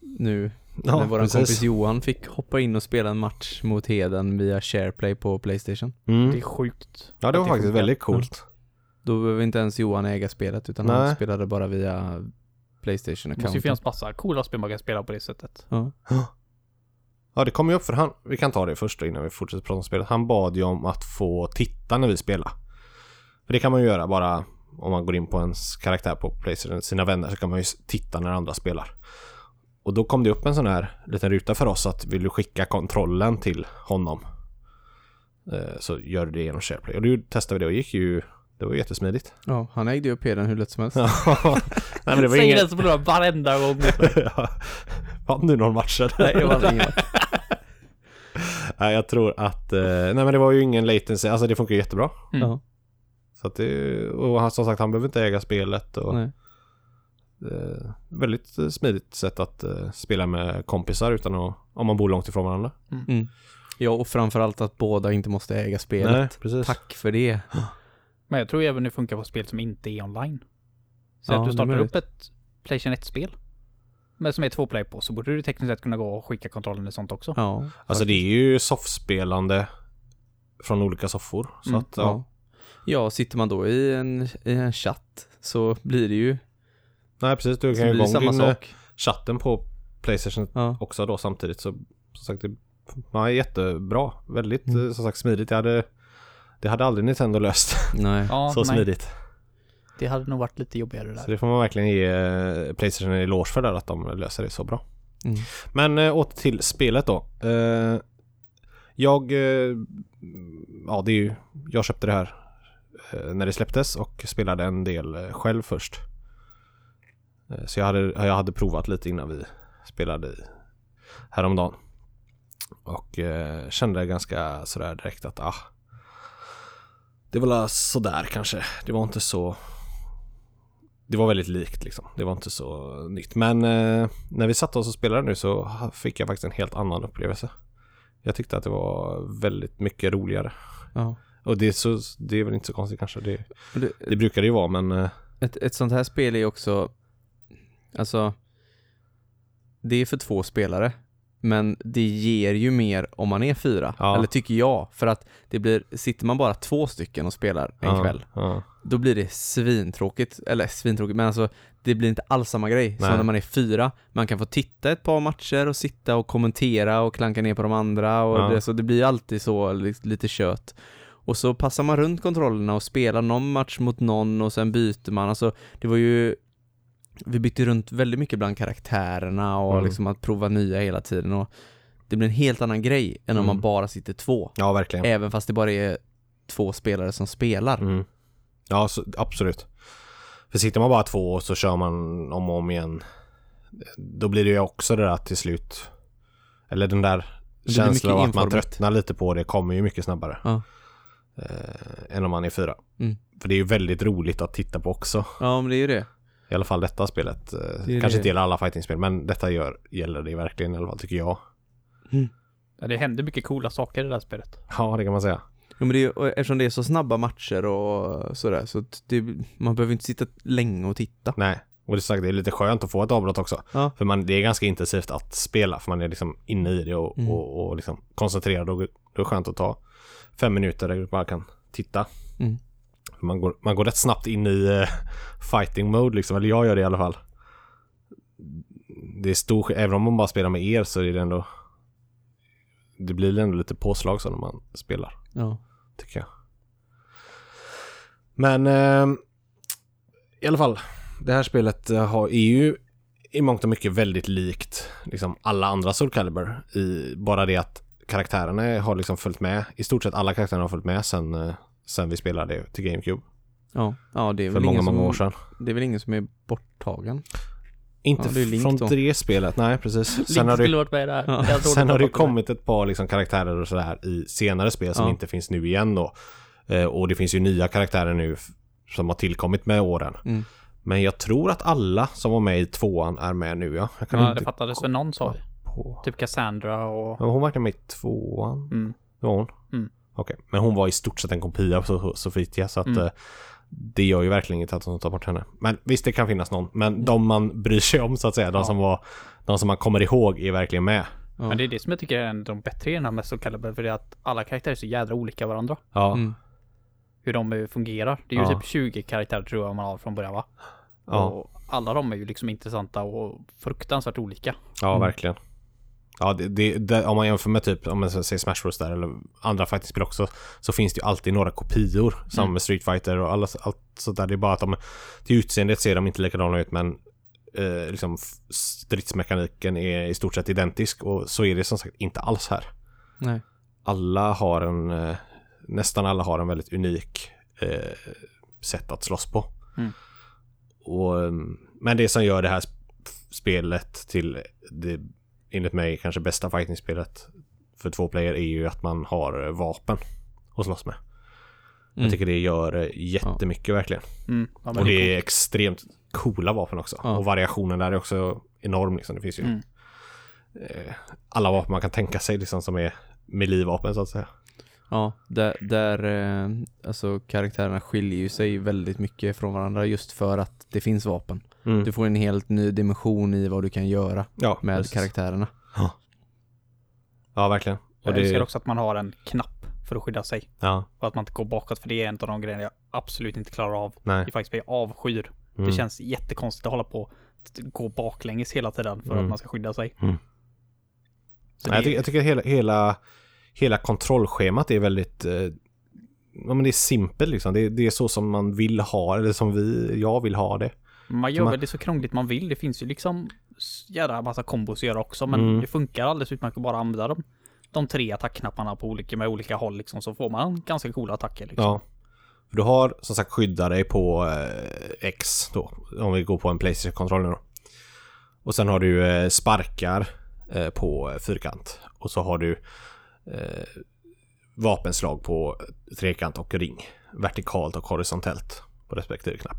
nu Ja, när våran precis. kompis Johan fick hoppa in och spela en match mot Heden via SharePlay på Playstation. Mm. Det är sjukt. Ja det var faktiskt funkar. väldigt coolt. Då behöver inte ens Johan äga spelet utan Nej. han spelade bara via Det måste ju finnas massa coola spel man kan spela på det sättet. Ja. Ja det kom ju upp för han, vi kan ta det först då innan vi fortsätter prata om spelet. Han bad ju om att få titta när vi spelar. För det kan man ju göra bara om man går in på ens karaktär på Playstation, sina vänner så kan man ju titta när andra spelar. Och då kom det upp en sån här liten ruta för oss att vill du skicka kontrollen till honom eh, så gör du det genom SharePlay. Och då testade vi det och gick ju, det var jättesmidigt. [laughs] ja, han ägde ju upp Heden hur lätt som helst. Ja, [laughs] Nej men det var Säger ingen... den som förlorar varenda gång. [laughs] ja. Vann du någon match? Nej, det var ingen match. Nej, jag tror att... Eh, nej, men det var ju ingen latency. Alltså det funkar jättebra. Mm. Ja, Så att det... Och han, som sagt, han behöver inte äga spelet och... nej. Eh, väldigt eh, smidigt sätt att eh, spela med kompisar utan att... Om man bor långt ifrån varandra. Mm. Ja, och framförallt att båda inte måste äga spelet. Nej. Tack för det. Men jag tror även det funkar på spel som inte är online. Så Ja, att du startar upp ett Playstation 1-spel. Men som är två play på så borde du tekniskt sett kunna gå och skicka kontrollen och sånt också. Ja, Alltså det är ju soffspelande från olika soffor. Så Mm, att, ja. ja. Ja, sitter man då i en, i en chatt så blir det ju Nej, precis. Du så kan ju igång samma din eh, sak. chatten på Playstation Ja. också då samtidigt. Så som sagt, det var jättebra. Väldigt, Mm. eh, som sagt, smidigt. Jag hade... Det hade aldrig Nintendo löst Nej. Ja, [laughs] så nej. smidigt. Det hade nog varit lite jobbigare Så där. det får man verkligen ge eh, Playstation en eloge för där att de löser det så bra. Mm. Men äh, åter till spelet då. Eh, jag... eh, ja, det är ju... Jag köpte det här eh, när det släpptes och spelade en del eh, själv först. Eh, så jag hade, jag hade provat lite innan vi spelade i häromdagen. Och eh, kände ganska sådär direkt att ah, det var sådär kanske. Det var inte så det var väldigt likt liksom. Det var inte så nytt. Men eh, när vi satt oss och spelade nu så fick jag faktiskt en helt annan upplevelse. Jag tyckte att det var väldigt mycket roligare. Ja. Och det är, så, det är väl inte så konstigt kanske. Det, det, det brukar det ju vara men eh, ett, ett sånt här spel är ju också, alltså, det är för två spelare. Men det ger ju mer om man är fyra, Ja. eller tycker jag. För att det blir, sitter man bara två stycken och spelar en ja, kväll, Ja, då blir det svintråkigt, eller svintråkigt, men alltså det blir inte alls samma grej som Nej. när man är fyra. Man kan få titta ett par matcher och sitta och kommentera och klanka ner på de andra och det, så det blir alltid så li- lite kött. Och så passar man runt kontrollerna och spelar någon match mot någon och sen byter man, alltså det var ju vi bytte runt väldigt mycket bland karaktärerna och Mm. liksom att prova nya hela tiden och det blir en helt annan grej än om Mm. man bara sitter två. ja verkligen. Även fast det bara är två spelare som spelar. Mm. Ja, så, absolut. För sitter man bara två och så kör man om och om igen. Då blir det ju också det där till slut. Eller den där känslan av att man tröttnar lite på det kommer ju mycket snabbare. Ja. Eh, än om man är fyra. Mm. För det är ju väldigt roligt att titta på också. Ja, men det är ju det. I alla fall detta spelet. Eh, Det Kanske det. inte gäller alla fightingspel men detta gör, gäller det verkligen i alla fall tycker jag. Ja, det händer mycket coola saker i det där spelet. Ja det kan man säga. Jo, men det är, eftersom det är så snabba matcher och sådär så det, man behöver inte sitta länge och titta. Nej. Och det är, sagt, det är lite skönt att få ett avbrott också. Ja. För man, det är ganska intensivt att spela för man är liksom inne i det och, Mm. och, och liksom koncentrerad och då är det skönt att ta fem minuter där du bara kan titta. Mm. För Man, går, man går rätt snabbt in i eh, fighting mode liksom, eller jag gör det i alla fall. Det är stor även om man bara spelar med er så är det ändå Det blir ändå lite påslag så när man spelar, Ja. tycker jag. Men eh, i alla fall, det här spelet eh, har, är ju i mångt och mycket väldigt likt liksom alla andra Soul Calibur i bara det att karaktärerna har liksom följt med. I stort sett alla karaktärerna har följt med sen, eh, sen vi spelade till GameCube. Ja, ja det är för väl många, ingen många som, år sedan. Det är väl ingen som är borttagen? Inte Ja, det från då. det spelet, nej precis. Link Sen har det, varit med där. Ja. Sen har det kommit ett par liksom karaktärer och sådär i senare spel som Ja. inte finns nu igen då. Eh, och det finns ju nya karaktärer nu som har tillkommit med åren. Mm. Men jag tror att alla som var med i tvåan är med nu ja. Jag kan Ja, det inte fattades väl någon sa. Typ Cassandra och... Ja, hon var med i tvåan. Mm. Det var hon? Mm. Okej, men hon var i stort sett en kopia på So- Sofia så att Mm. eh, det gör ju verkligen inte att de tar bort henne. Men visst, det kan finnas någon. Men de man bryr sig om så att säga, de Ja. som var, de som man kommer ihåg är verkligen med. Ja. Men det är det som jag tycker är en av de bättre i den här Meso Caliber, för det är att alla karaktärer är så jädra olika varandra. Ja, Mm. Hur de eh, fungerar. Det är ju Ja. typ 20 karaktärer tror jag man har från början va? ja, Och alla de är ju liksom intressanta och fruktansvärt olika. ja Mm. Ja, det, det, det, om man jämför med typ, om man säger Smash Bros där eller andra fightingspel också, så finns det ju alltid några kopior. Som Mm. med Street Fighter och alla, allt sånt där. Det är bara att de, till utseendet ser de inte likadana ut men eh, liksom stridsmekaniken är i stort sett identisk och så är det som sagt inte alls här. Nej. alla har en, eh, nästan alla har en väldigt unik eh, sätt att slåss på. Mm. Och, ehm, men det som gör det här sp- spelet till det enligt mig kanske bästa fighting-spelet för två player är ju att man har eh, vapen att slåss med. Mm. Jag tycker det gör eh, jättemycket verkligen. Mm. Ja, Och det är är extremt coola vapen också. Ja. Och variationen där är också enorm liksom. Det finns ju Mm. eh, alla vapen man kan tänka sig liksom som är melee-vapen så att säga. Ja, där, där alltså karaktärerna skiljer ju sig väldigt mycket från varandra just för att det finns vapen. Mm. Du får en helt ny dimension i vad du kan göra Ja, med precis. karaktärerna. Ja, verkligen. Och Jag älskar det, också att man har en knapp för att skydda sig. ja, Och att man inte går bakåt, för det är en av de grejerna jag absolut inte klarar av. nej. I faktiskt jag avskyr. Mm. Det känns jättekonstigt att hålla på att gå baklänges hela tiden för Mm. att man ska skydda sig. Mm. Nej, det, jag, tycker, jag tycker hela, hela, hela kontrollschemat är väldigt, eh, ja men det är simpelt liksom. Det, det är så som man vill ha eller som vi, jag vill ha det. Man gör man- väl det så krångligt man vill. Det finns ju liksom jädra massa kombos att göra också, men Mm. det funkar alldeles utmärkt att bara använda dem. De tre attackknapparna på olika, med olika håll liksom, så får man ganska coola attacker liksom. Ja. Du har som sagt skydda dig på eh, X då. Om vi går på en Playstation-kontroll nu då. Och sen har du eh, sparkar eh, på fyrkant. Och så har du eh, vapenslag på trekant och ring. Vertikalt och horisontellt på respektive knapp.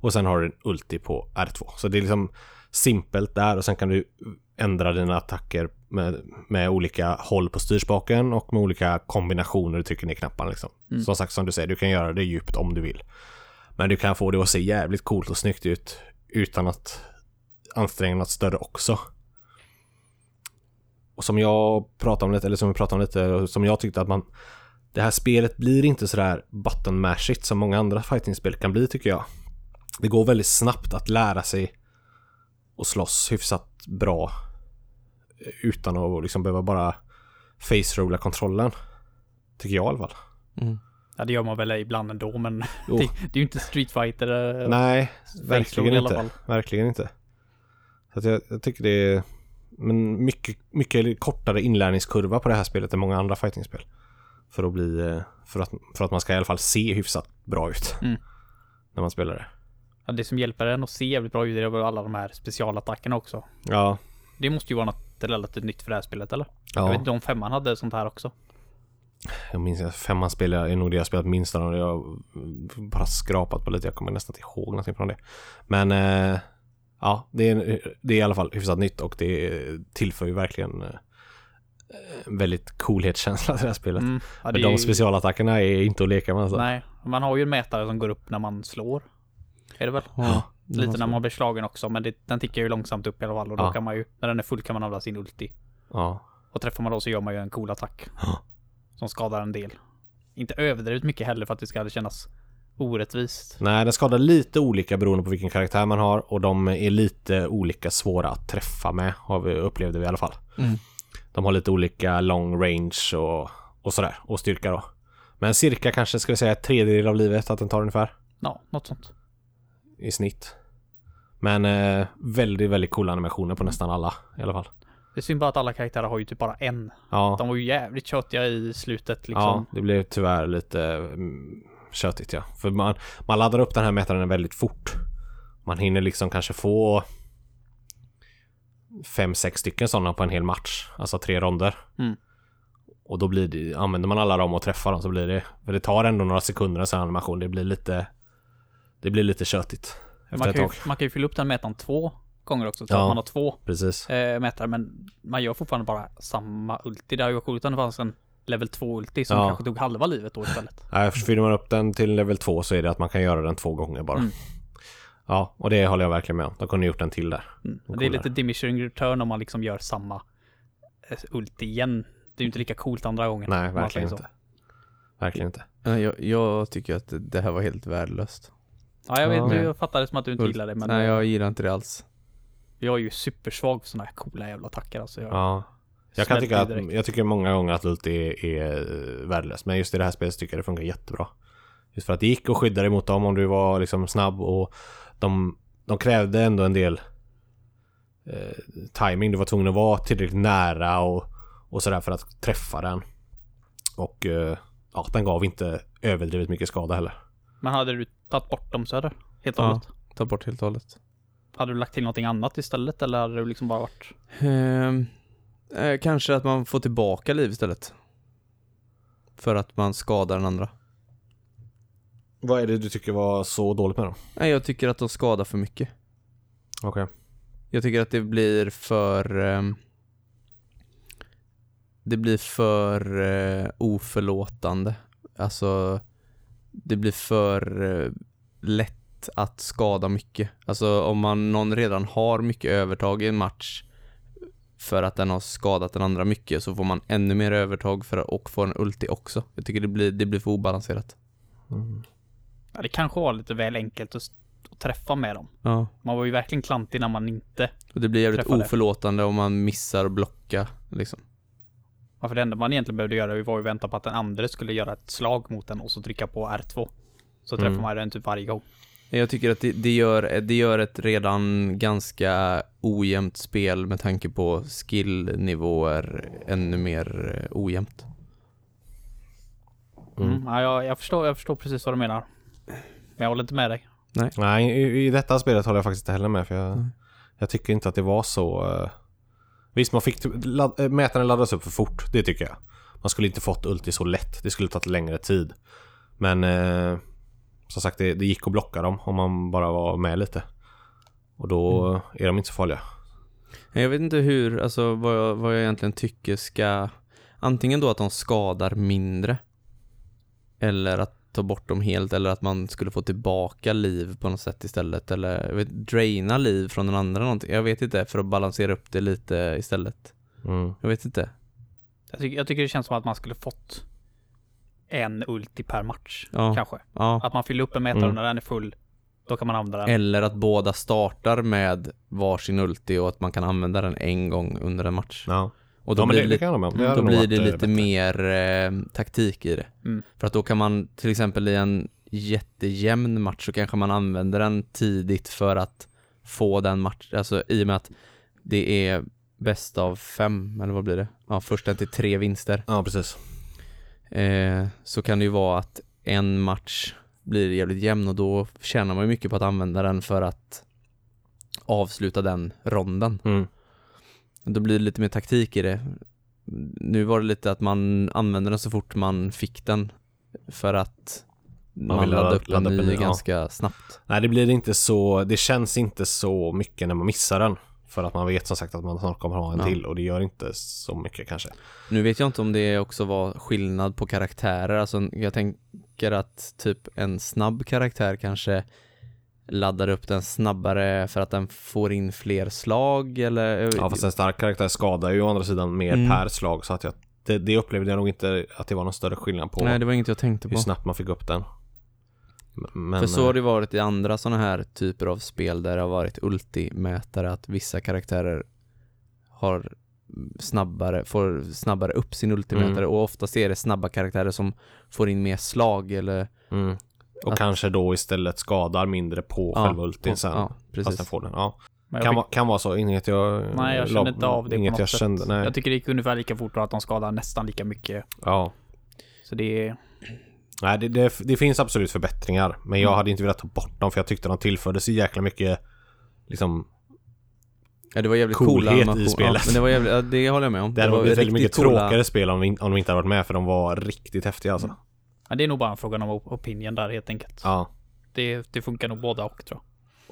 Och sen har du en ulti på R2. Så det är liksom simpelt där och sen kan du ändra dina attacker med, med olika håll på styrspaken och med olika kombinationer du trycker ner knapparna liksom. Mm. Som sagt som du säger, du kan göra det djupt om du vill. Men du kan få det att se jävligt coolt och snyggt ut utan att anstränga något större också. Och som jag pratade om lite, eller som vi pratade om lite, som jag tyckte att man det här spelet blir inte sådär button mashigt som många andra fightingspel kan bli tycker jag. Det går väldigt snabbt att lära sig och slåss hyfsat bra eh, utan att liksom behöva bara face-rolla kontrollen. Tycker jag i alla fall. Mm. Ja, det gör man väl ibland ändå, men [laughs] det, det är ju inte Street Fighter. eh, Nej, verkligen inte. Verkligen inte. Så att jag, jag tycker det är men mycket, mycket kortare inlärningskurva på det här spelet än många andra fightingspel. För att bli, eh, för att, för att man ska i alla fall se hyfsat bra ut. Mm. När man spelar det. Ja, det som hjälper en att se jävligt bra ut är väl alla de här specialattackerna också. Ja. Det måste ju vara något relativt nytt för det här spelet, eller? Jag vet Ja, inte om femman hade sånt här också. jag minns att femman spelar är nog det jag spelat minst av. Jag har bara skrapat på lite. Jag kommer nästan inte ihåg någonting från det. Men eh, ja, det är, det är i alla fall hyfsat nytt och det tillför ju verkligen eh, väldigt coolhetskänsla till det här spelet. Mm. Ja, det Men de ju- specialattackerna är inte att leka med alltså. Nej, man har ju en mätare som går upp när man slår. Är det väl? Ja, Lite när man blir slagen också, men det, den tickar ju långsamt upp i alla fall och då Ja. kan man ju, när den är full kan man använda sin ulti. Ja. Och träffar man då så gör man ju en cool attack. Ja. Som skadar en del. Inte överdrivet mycket heller för att det ska kännas orättvist. Nej, den skadar lite olika beroende på vilken karaktär man har och de är lite olika svåra att träffa med, har vi, upplevde vi i alla fall. Mm. De har lite olika long range och, och sådär, och styrka då. Men cirka kanske, ska vi säga, ett tredjedel av livet att den tar ungefär Ja, något sånt. I snitt. Men eh, väldigt, väldigt coola animationer på nästan alla i alla fall. Det är synd bara att alla karaktärer har ju typ bara en. Ja, De var ju jävligt tjötiga i slutet liksom. ja det blev tyvärr lite mm, tjötigt ja. För man, man laddar upp den här mätaren väldigt fort. Man hinner liksom kanske få fem, sex stycken sådana på en hel match. Alltså tre ronder. Mm. Och då blir det, använder man alla dem och träffar dem så blir det, för det tar ändå några sekunder en sån animation. Det blir lite, det blir lite tjötigt. Man kan, ju, man kan ju fylla upp den mätaren två gånger också, så Ja. att man har två Precis. eh, mätare, men man gör fortfarande bara samma ulti. Det hade ju varit coolt om det fanns en level 2 ulti som Ja. kanske tog halva livet då istället. [laughs] Nej, för fyller man upp den till level 2 så är det att man kan göra den två gånger bara. Mm. Ja, och det håller jag verkligen med om. De kunde gjort en till där. Mm. Det är lite diminishing return om man liksom gör samma eh, ulti igen. Det är ju inte lika coolt andra gången. Nej, verkligen inte. Verkligen inte. Nej, Jag, jag tycker att det- det här var helt värdelöst. Ja, jag vet, Ja. du fattade som att du inte gillar det, men Nej, eh, jag gillar inte det alls. jag är ju supersvag för sådana här coola jävla attacker alltså. Jag, Ja. Jag kan tycka att, direkt. jag tycker många gånger att Ult är, är värdelöst. Men just i det här spelet tycker jag det funkar jättebra. Just för att det gick att skydda dig mot dem om du var liksom snabb och de, de krävde ändå en del eh, timing. Du var tvungen att vara tillräckligt nära och, och sådär för att träffa den. Och eh, ja, den gav inte överdrivet mycket skada heller. Men hade du tagit bort dem så helt och Ja. hållet? Ta bort helt och hållet. Hade du lagt till någonting annat istället eller hade du liksom bara varit... Ehm, eh, kanske att man får tillbaka liv istället. För att man skadar den andra. Vad är det du tycker var så dåligt med dem? Nej, jag tycker att de skadar för mycket. Okej. Jag tycker att det blir för... ehm, det blir för eh, oförlåtande. Alltså, det blir för eh, lätt att skada mycket. Alltså om man, någon redan har mycket övertag i en match för att den har skadat den andra mycket så får man ännu mer övertag för att, och får en ulti också. Jag tycker det blir, det blir för obalanserat. Mm. Ja, det kanske var lite väl enkelt att, att träffa med dem. Ja. Man var ju verkligen klantig när man inte... Och det blir jävligt Träffade. oförlåtande om man missar att blocka liksom. Ja, för det enda man egentligen behövde göra var ju vänta på att den andra skulle göra ett slag mot den och så trycka på R2. Så träffar Mm. man den typ varje gång. Jag tycker att det, det, gör, det gör ett redan ganska ojämnt spel med tanke på skillnivåer ännu mer eh, ojämnt. Mm. Mm. Ja, jag, jag, förstår, jag förstår precis vad du menar. Men jag håller inte med dig. Nej, i, i detta spelet håller jag faktiskt inte heller med för jag, Mm. jag tycker inte att det var så... eh, Visst, man fick... typ- Ladd, äh, mätaren laddas upp för fort, det tycker jag. Man skulle inte fått ulti så lätt, det skulle tagit längre tid. Men eh, som sagt, det, det gick att blocka dem om man bara var med lite. Och då Mm. är de inte så farliga. Jag vet inte hur, alltså vad jag, vad jag egentligen tycker ska Antingen då att de skadar mindre Eller att ta bort dem helt eller att man skulle få tillbaka liv på något sätt istället eller jag vet, draina liv från den andra någonting. Jag vet inte för att balansera upp det lite istället. Mm. Jag vet inte. Jag tycker, jag tycker det känns som att man skulle fått en ulti per match. Ja. Kanske. Ja. Att man fyller upp en mätare Mm. och när den är full, då kan man använda den. Eller att båda startar med varsin ulti och att man kan använda den en gång under en match. Ja. Och då ja, blir det, det, då blir det eh, lite bättre. mer eh, taktik i det. Mm. För att då kan man till exempel i en jättejämn match så kanske man använder den tidigt för att få den match, alltså i och med att det är bäst av fem, eller vad blir det? Ja, först en till tre vinster. Ja, precis. Eh, så kan det ju vara att en match blir jävligt jämn och då tjänar man ju mycket på att använda den för att avsluta den ronden. Mm. Då blir det lite mer taktik i det. Nu var det lite att man använde den så fort man fick den för att man, ladda- laddade upp en ladda upp en ny ny, ja. ganska snabbt. Nej, det blir inte så... Det känns inte så mycket när man missar den. För att man vet som sagt att man snart kommer ha en Ja. till och det gör inte så mycket kanske. Nu vet jag inte om det också var skillnad på karaktärer, alltså jag tänker att typ en snabb karaktär kanske laddar upp den snabbare för att den får in fler slag eller? Ja, fast en stark karaktär skadar ju å andra sidan mer Mm. per slag så att jag... Det, det upplevde jag nog inte att det var någon större skillnad på Nej, det var inget jag tänkte hur på. snabbt man fick upp den. Men... För så eh, har det varit i andra sådana här typer av spel där det har varit ultimätare, att vissa karaktärer har snabbare, får snabbare upp sin ultimätare Mm. och oftast är det snabba karaktärer som får in mer slag eller Mm. Och Att- kanske då istället skadar mindre på Ja, själva ultin sen. Ja, fast precis. den får den. Ja. Kan, fick- vara, kan vara så, inget jag... Nej, jag kände inte av det Inget på något jag sätt. kände, nej. Jag tycker det gick ungefär lika fort och att de skadar nästan lika mycket. Ja. Så det är... Nej, det, det, det finns absolut förbättringar. Men jag hade inte velat ta bort dem för jag tyckte de tillförde så jäkla mycket liksom Ja det var jävligt Coolhet coola i animation- spelet. Ja, men det var jävligt, det håller jag med om. Det hade var varit väldigt mycket coola- tråkigare spel om, om de inte hade varit med för de var riktigt häftiga alltså. Ja, det är nog bara en fråga om op- opinion där helt enkelt. Ja. Det, det funkar nog båda och tror jag.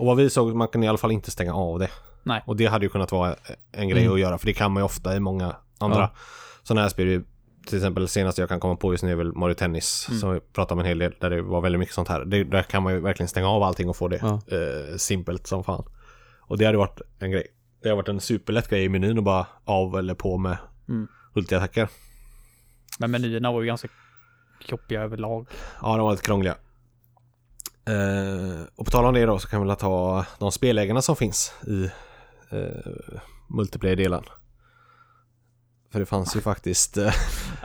Och vad vi såg, man kan i alla fall inte stänga av det. Nej. Och det hade ju kunnat vara en grej Mm. att göra för det kan man ju ofta i många andra Ja. sådana här spel. Till exempel senaste jag kan komma på just nu är väl Mario Tennis Mm. som vi pratade om en hel del där det var väldigt mycket sånt här. Det, där kan man ju verkligen stänga av allting och få det Ja. eh, simpelt som fan. Och det hade varit en grej. Det har varit en superlätt grej i menyn att bara av eller på med Mm. multiattacker. Men menyerna var ju ganska jobbiga överlag. Ja, de var lite krångliga. Eh, och på tal om det då så kan vi väl ta de spelägarna som finns i eh, multiplayer-delen. För det fanns ju faktiskt eh,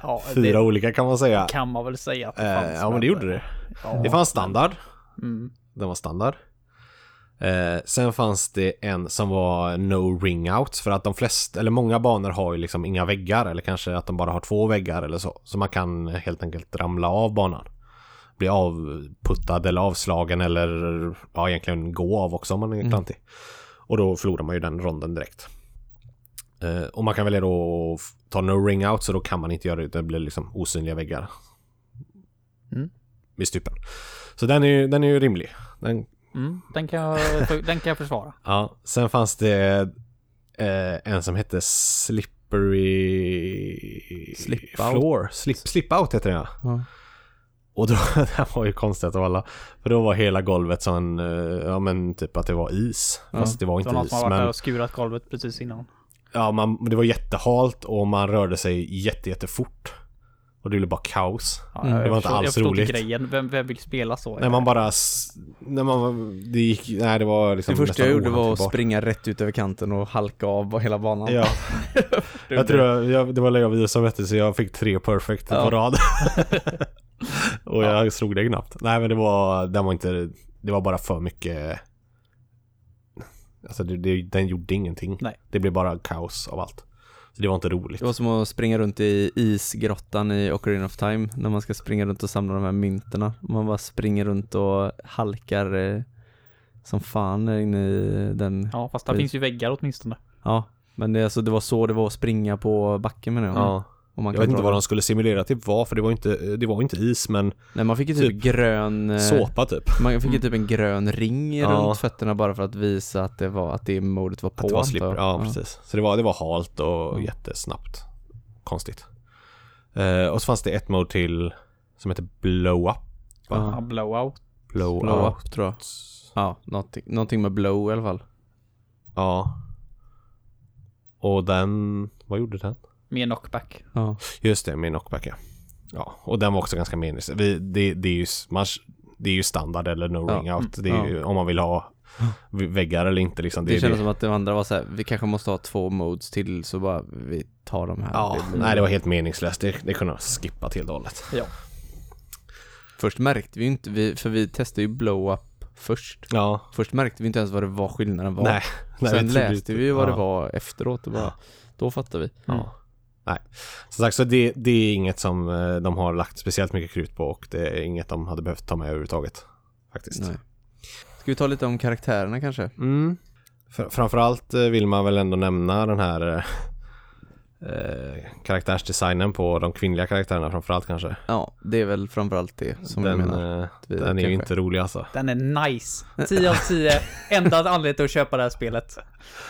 Ja, fyra det olika kan man säga. kan man väl säga att det Eh, fanns. ja men det gjorde det. Ja, Det fanns standard. Mm. Den var standard. Eh, sen fanns det en som var no ring outs för att de flesta, eller många banor har ju liksom inga väggar eller kanske att de bara har två väggar eller så. Så man kan helt enkelt ramla av banan. Bli avputtad eller avslagen eller ja egentligen gå av också om man är Mm. klantig. Och då förlorar man ju den ronden direkt. Eh, och man kan välja då f- ta no ring out så då kan man inte göra det. Det blir liksom osynliga väggar. Mm. Vid stupen. Så den är ju, den är ju rimlig. Den Mm, den, kan jag, den kan jag försvara. [laughs] Ja, sen fanns det eh, en som hette Slippery... Slip out. Floor. Slip, slip out heter den ja. Ja. Och då, [laughs] det här var ju konstigt av alla. För då var hela golvet som eh, ja men typ att det var is. Ja, Fast det var Det inte var någon is. som har varit där Men och skurat golvet precis innan. ja, man, det var jättehalt och man rörde sig jätte, jättefort. Och det blev bara kaos. Ja, Mm. jag Det var inte förstår- alls jag roligt. Inte grejen. Vem, vem vill spela så? När man bara, när man, det gick, nej det var liksom Det första jag gjorde var att springa rätt ut över kanten och halka av hela banan. Ja. [laughs] Jag tror jag, jag, det var jag som vet det, så jag fick tre perfect Ja. på rad. [laughs] och jag slog det knappt. Nej men det var, den var inte, det var bara för mycket Alltså det, det, den gjorde ingenting. Nej. Det blev bara kaos av allt. Så det var inte roligt. Det var som att springa runt i isgrottan i Ocarina of Time när man ska springa runt och samla de här mynterna. Man bara springer runt och halkar eh, som fan inne i den. Ja, fast där finns ju väggar åtminstone. Ja, men det, alltså, det var så det var att springa på backen menar jag. Ja. Jag kan vet inte vad de skulle simulera till var för det var inte, det var inte is men Nej man fick ju typ, typ grön eh, såpa typ. Man fick ju typ en grön ring Ja. runt fötterna bara för att visa att det var, att det modet var på Att det var slipper. jag. Ja, precis. Så det var, det var halt och Ja. jättesnabbt. Konstigt. Eh, och så fanns det ett mode till som heter Blow Up. Ja. Ja, blowout. Blow, Blow up tror jag. Ja, någonting, någonting med blow i alla fall. Ja. Och den, vad gjorde den? Med knockback. Ja. Just det, med knockback ja. Ja, och den var också ganska meningslös. Vi, det, det, är ju, man, det är ju standard eller no Ja, ring out. mm, Det är ju, om man vill ha väggar eller inte liksom. Det, är kändes som att det andra var så här, vi kanske måste ha två modes till så bara vi tar de här. Ja, Det nej det var helt meningslöst. Det, det kunde ha skippat helt och hållet. Ja. Först märkte vi inte, vi, för vi testade ju blow up först. Ja, Först märkte vi inte ens vad det var skillnaden var. nej. [laughs] nej Sen läste vi ju vad ja. det var efteråt och bara, då fattade vi. Ja. Nej. Som sagt, så det, det är inget som eh, de har lagt speciellt mycket krut på och det är inget de hade behövt ta med överhuvudtaget. Faktiskt. Nej. Ska vi ta lite om karaktärerna kanske? Mm. Fr- framförallt eh, vill man väl ändå nämna den här eh, eh, karaktärsdesignen på de kvinnliga karaktärerna framförallt kanske. Ja, det är väl framförallt det som den jag menar. vi den är ju inte rolig alltså. Den är nice. 10 av 10. Enda anledningen att köpa det här spelet.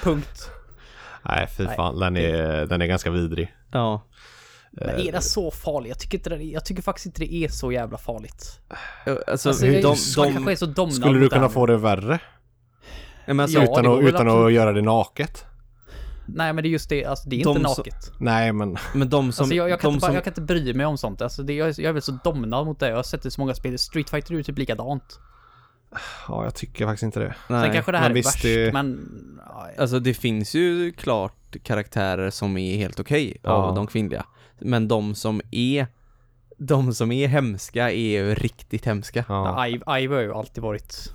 Punkt. Nej, fy Nej, fan. Den är, den är ganska vidrig. Ja. Men Eh, är det så farligt? Jag tycker, inte det, jag tycker faktiskt inte det är så jävla farligt. Alltså, Alltså, de, de, är så Skulle du kunna den. få det värre? ja, men alltså, Ja, utan det att, utan att göra det naket? Nej men det är just det, alltså det är De inte som- naket. Nej, men men de som, Alltså jag, jag, kan de inte som, jag kan inte bry mig om sånt. Alltså det, jag, är, jag är väl så domnad mot det. Jag har sett det i så många spel. Street Fighter är ju typ likadant. Ja, jag tycker faktiskt inte det. nej. Sen kanske det här men är värst, det- men... Alltså det finns ju klart karaktärer som är helt okej Ja. av de kvinnliga. Men de som är de som är hemska är ju riktigt hemska. Ja, Ive, Ive har ju alltid varit...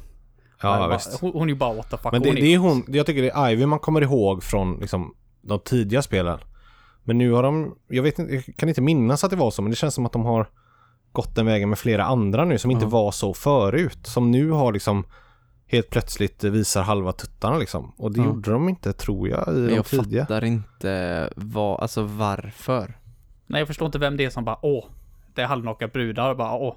ja bara, visst. hon, hon är ju bara what the fuck. Men det, hon det är hon, jag tycker det är Ivy man kommer ihåg från liksom, de tidiga spelen. Men nu har de, jag vet inte, jag kan inte minnas att det var så, men det känns som att de har gått den vägen med flera andra nu som inte Ja. var så förut. Som nu har liksom helt plötsligt visar halva tuttarna liksom. Och det Ja. gjorde de inte tror jag i Men de jag tidiga. fattar inte vad, alltså varför. Nej, jag förstår inte vem det är som bara åh, det är halvnaka brudar och bara åh.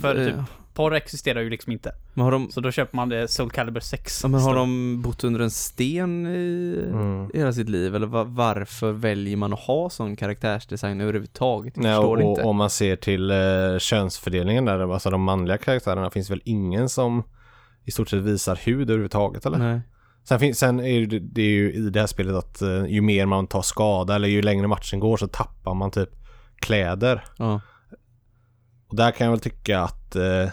För typ- eh, Porr existerar ju liksom inte. Men har de, Så då köper man det Soul Calibur 6. ja, men har de bott under en sten i Mm. hela sitt liv? Eller va, varför väljer man att ha sån karaktärsdesign överhuvudtaget? Jag Nej, förstår och, inte. om man ser till eh, könsfördelningen där, alltså de manliga karaktärerna finns väl ingen som i stort sett visar hud överhuvudtaget eller? Nej. Sen, fin- sen är det, det är ju i det här spelet att eh, ju mer man tar skada eller ju längre matchen går så tappar man typ kläder. Ja. Och där kan jag väl tycka att eh,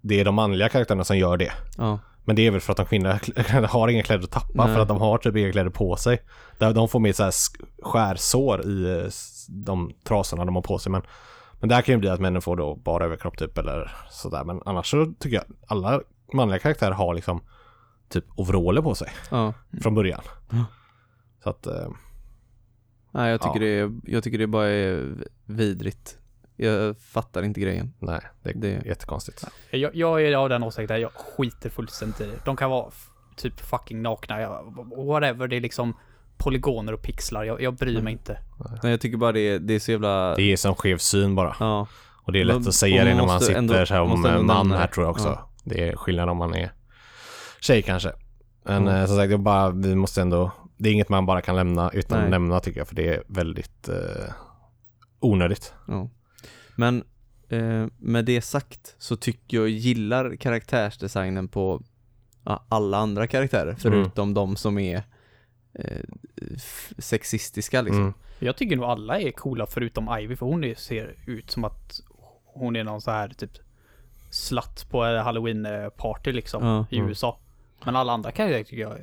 det är de manliga karaktärerna som gör det. Ja. Men det är väl för att de kvinnliga [laughs] har inga kläder att tappa Nej. för att de har typ inga kläder på sig. Där de får med så här sk- skärsår i eh, de trasorna de har på sig. Men, men där kan ju bli att männen får då bara överkropp typ eller sådär. Men annars så tycker jag alla manliga karaktärer har liksom typ overaller på sig Ja. från början. Ja. Så att eh, Nej, jag tycker, Ja. det, är, jag tycker det bara är vidrigt. Jag fattar inte grejen. nej, det är Det- jättekonstigt. Jag, jag är av den åsikten, jag skiter fullständigt i det. De kan vara typ fucking nakna, jag, whatever, det är liksom polygoner och pixlar, jag, jag bryr mig inte. Nej, jag tycker bara det är, det är så jävla... Det är som skev syn bara. Ja. Och det är Men- lätt att säga det man när man sitter ändå- så här om man här tror jag också. Ja. Det är skillnad om man är tjej kanske. Men eh, som sagt, det är bara, vi måste ändå, det är inget man bara kan lämna utan Nej. att nämna tycker jag, för det är väldigt eh, onödigt. Ja. Men eh, med det sagt så tycker jag gillar karaktärsdesignen på ja, alla andra karaktärer förutom de som är eh, sexistiska liksom. Mm. Jag tycker nog alla är coola förutom Ivy, för hon är, ser ut som att hon är någon så här typ slatt på halloween-party liksom Ja. i Mm. USA. Men alla andra karaktärer tycker jag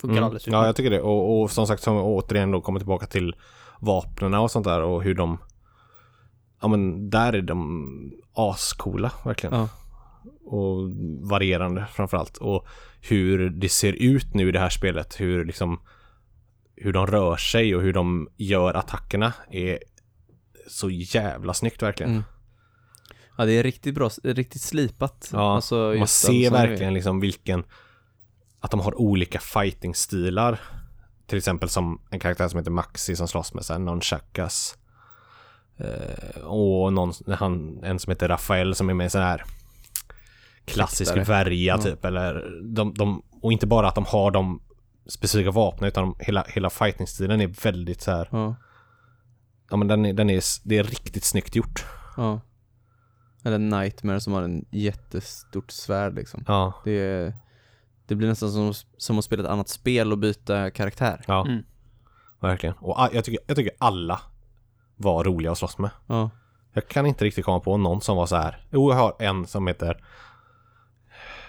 funkar Mm. alldeles Ja, utmärkt. jag tycker det. Och, och som sagt, som återigen då kommer tillbaka till vapnen och sånt där och hur de Ja men där är de ascoola verkligen. Ja. Och varierande framförallt. Och hur det ser ut nu i det här spelet. Hur liksom Hur de rör sig och hur de gör attackerna är så jävla snyggt verkligen. Mm. Ja det är riktigt bra, riktigt slipat. Ja, Alltså, Man ser verkligen liksom vilken Att de har olika fighting-stilar Till exempel som en karaktär som heter Maxi som slåss med sen någon Chakas eh, Och någon, han, en som heter Rafael som är med i sån här Klassisk värja Ja. typ eller de, de, Och inte bara att de har de specifika vapnen utan de, hela, hela fighting-stilen är väldigt så här Ja, Ja men den är, den är, det är riktigt snyggt gjort ja. Eller Nightmare som har en jättestort svärd liksom. Ja, Det, är, det blir nästan som, som att spela ett annat spel och byta karaktär. ja Mm. Verkligen. Och jag tycker, jag tycker alla var roliga att slåss med. Ja. Jag kan inte riktigt komma på någon som var så här. Jo, jag har en som heter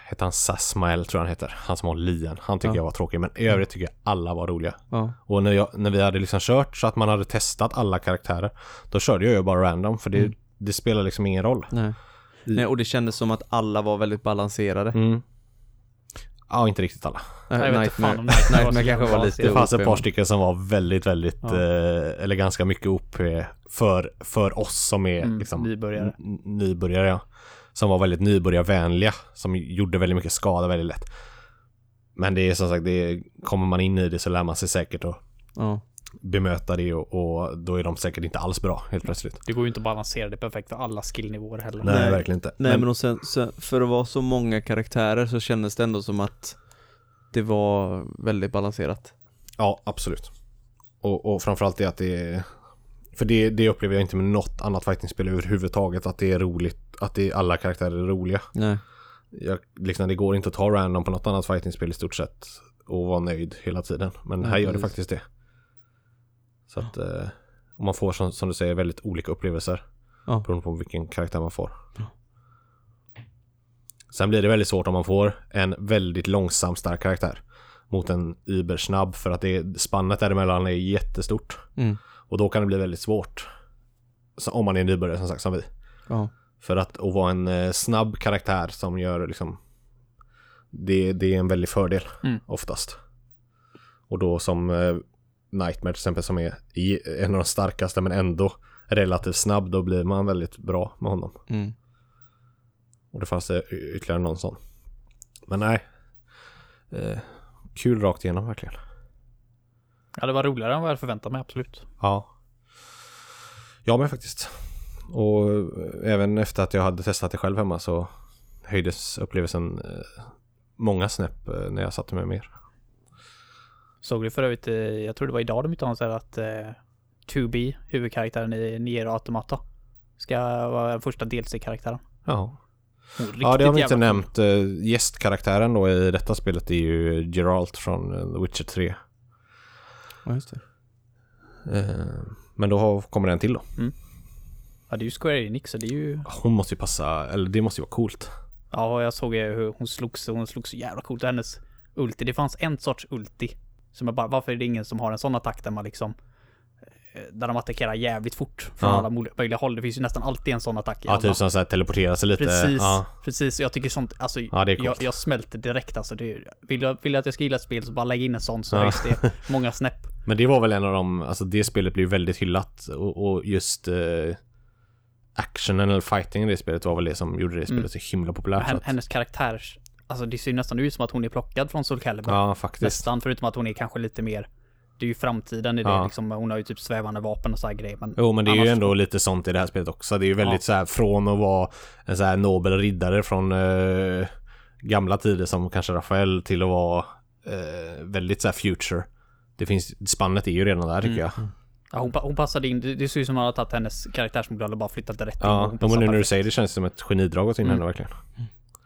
Heter han Sasmael tror jag han heter. Han som har lien. Han tycker Ja. jag var tråkig. Men i övrigt tycker jag alla var roliga. Ja. Och när, jag, när vi hade liksom kört så att man hade testat alla karaktärer. Då körde jag ju bara random. För det, Mm. det spelar liksom ingen roll. Nej. Nej, och det kändes som att alla var väldigt balanserade. Mm. Ja, inte riktigt alla. Jag vet inte Nightmare, fan kanske var lite Det fanns ett par stycken som var väldigt, väldigt, Ja. eh, eller ganska mycket OP för, för oss som är Mm, liksom nybörjare. nybörjare ja. Som var väldigt nybörjarvänliga, som gjorde väldigt mycket skada väldigt lätt. Men det är som sagt, det är, kommer man in i det så lär man sig säkert att Ja. Bemöta det och, och då är de säkert inte alls bra helt plötsligt. Det går ju inte att balansera det perfekt för alla skillnivåer heller. Nej, Nej. verkligen inte. Nej men och sen, sen, för att vara så många karaktärer så kändes det ändå som att det var väldigt balanserat. Ja, absolut. Och, och framförallt det att det är... För det, det upplever jag inte med något annat fightingspel överhuvudtaget, att det är roligt, att det, alla karaktärer är roliga. Nej. Jag, liksom, det går inte att ta random på något annat fightingspel i stort sett och vara nöjd hela tiden. Men Nej, här gör det precis. faktiskt det. Så att, eh, och man får som, som du säger väldigt olika upplevelser. Ja. Beroende på vilken karaktär man får. Ja. Sen blir det väldigt svårt om man får en väldigt långsam stark karaktär. Mot en übersnabb för att det, spannet däremellan är jättestort. Mm. Och då kan det bli väldigt svårt. Så, om man är nybörjare som sagt som vi. Ja. För att, att vara en eh, snabb karaktär som gör liksom det, det är en väldig fördel Mm. oftast. Och då som eh, Nightmare till exempel som är i, en av de starkaste men ändå relativt snabb då blir man väldigt bra med honom. Mm. Och det fanns det ytterligare någon sån. Men nej. Eh, kul rakt igenom verkligen. Ja, det var roligare än vad jag hade förväntat mig, absolut. Ja. Jag med faktiskt. Och eh, även efter att jag hade testat det själv hemma så höjdes upplevelsen eh, många snäpp eh, när jag satte mig mer. Såg du för övrigt, eh, jag tror det var idag de utannonserade att eh, 2B, huvudkaraktären i Nier Automata, ska vara den första DLC-karaktären. Ja. Ja, det har vi inte nämnt. Eh, gästkaraktären då i detta spelet är ju Geralt från eh, The Witcher 3. Ja, just det. Men då har- kommer den till då. cool. Ja, det är ju Square Enix, så det är ju... Hon måste ju passa, eller det måste ju vara coolt. Ja, jag såg ju hur hon slogs, hon slogs så jävla coolt. Hennes ulti, det fanns en sorts ulti. Som jag bara, varför är det ingen som har en sån attack där man liksom eh, där de attackerar jävligt fort från Ja. alla möjliga håll. Det finns ju nästan alltid en sån attack Ja, alla. typ som såhär teleportera sig lite. Precis, Ja. precis. Jag tycker sånt, alltså, Ja, jag, jag smälter direkt alltså. Det, vill, jag, vill jag att jag ska gilla ett spel så bara lägg in en sån så Ja. höjs det [laughs] många snäpp. Men det var väl en av de, alltså det spelet blev väldigt hyllat och, och just eh, actionen eller fightingen i det spelet var väl det som gjorde det spelet Mm. så himla populärt. hennes karaktär, alltså det ser ju nästan ut som att hon är plockad från Soul Calibur. Ja, faktiskt. Nästan, förutom att hon är kanske lite mer, det är ju framtiden i det Ja. liksom. Hon har ju typ svävande vapen och så här grejer. Men Jo, men det är ju annars- ändå lite sånt i det här spelet också. Det är ju väldigt Ja. så här från att vara en så här nobel riddare från eh, gamla tider som kanske Rafael till att vara eh, väldigt så här future. Det finns, spannet är ju redan där tycker jag. Ja, hon, hon passade in, det, det ser ut som att man har tagit hennes karaktärsmodell och bara flyttat det rätt in. Ja, hon men nu när du säger det känns det som ett genidrag att in Mm. henne verkligen.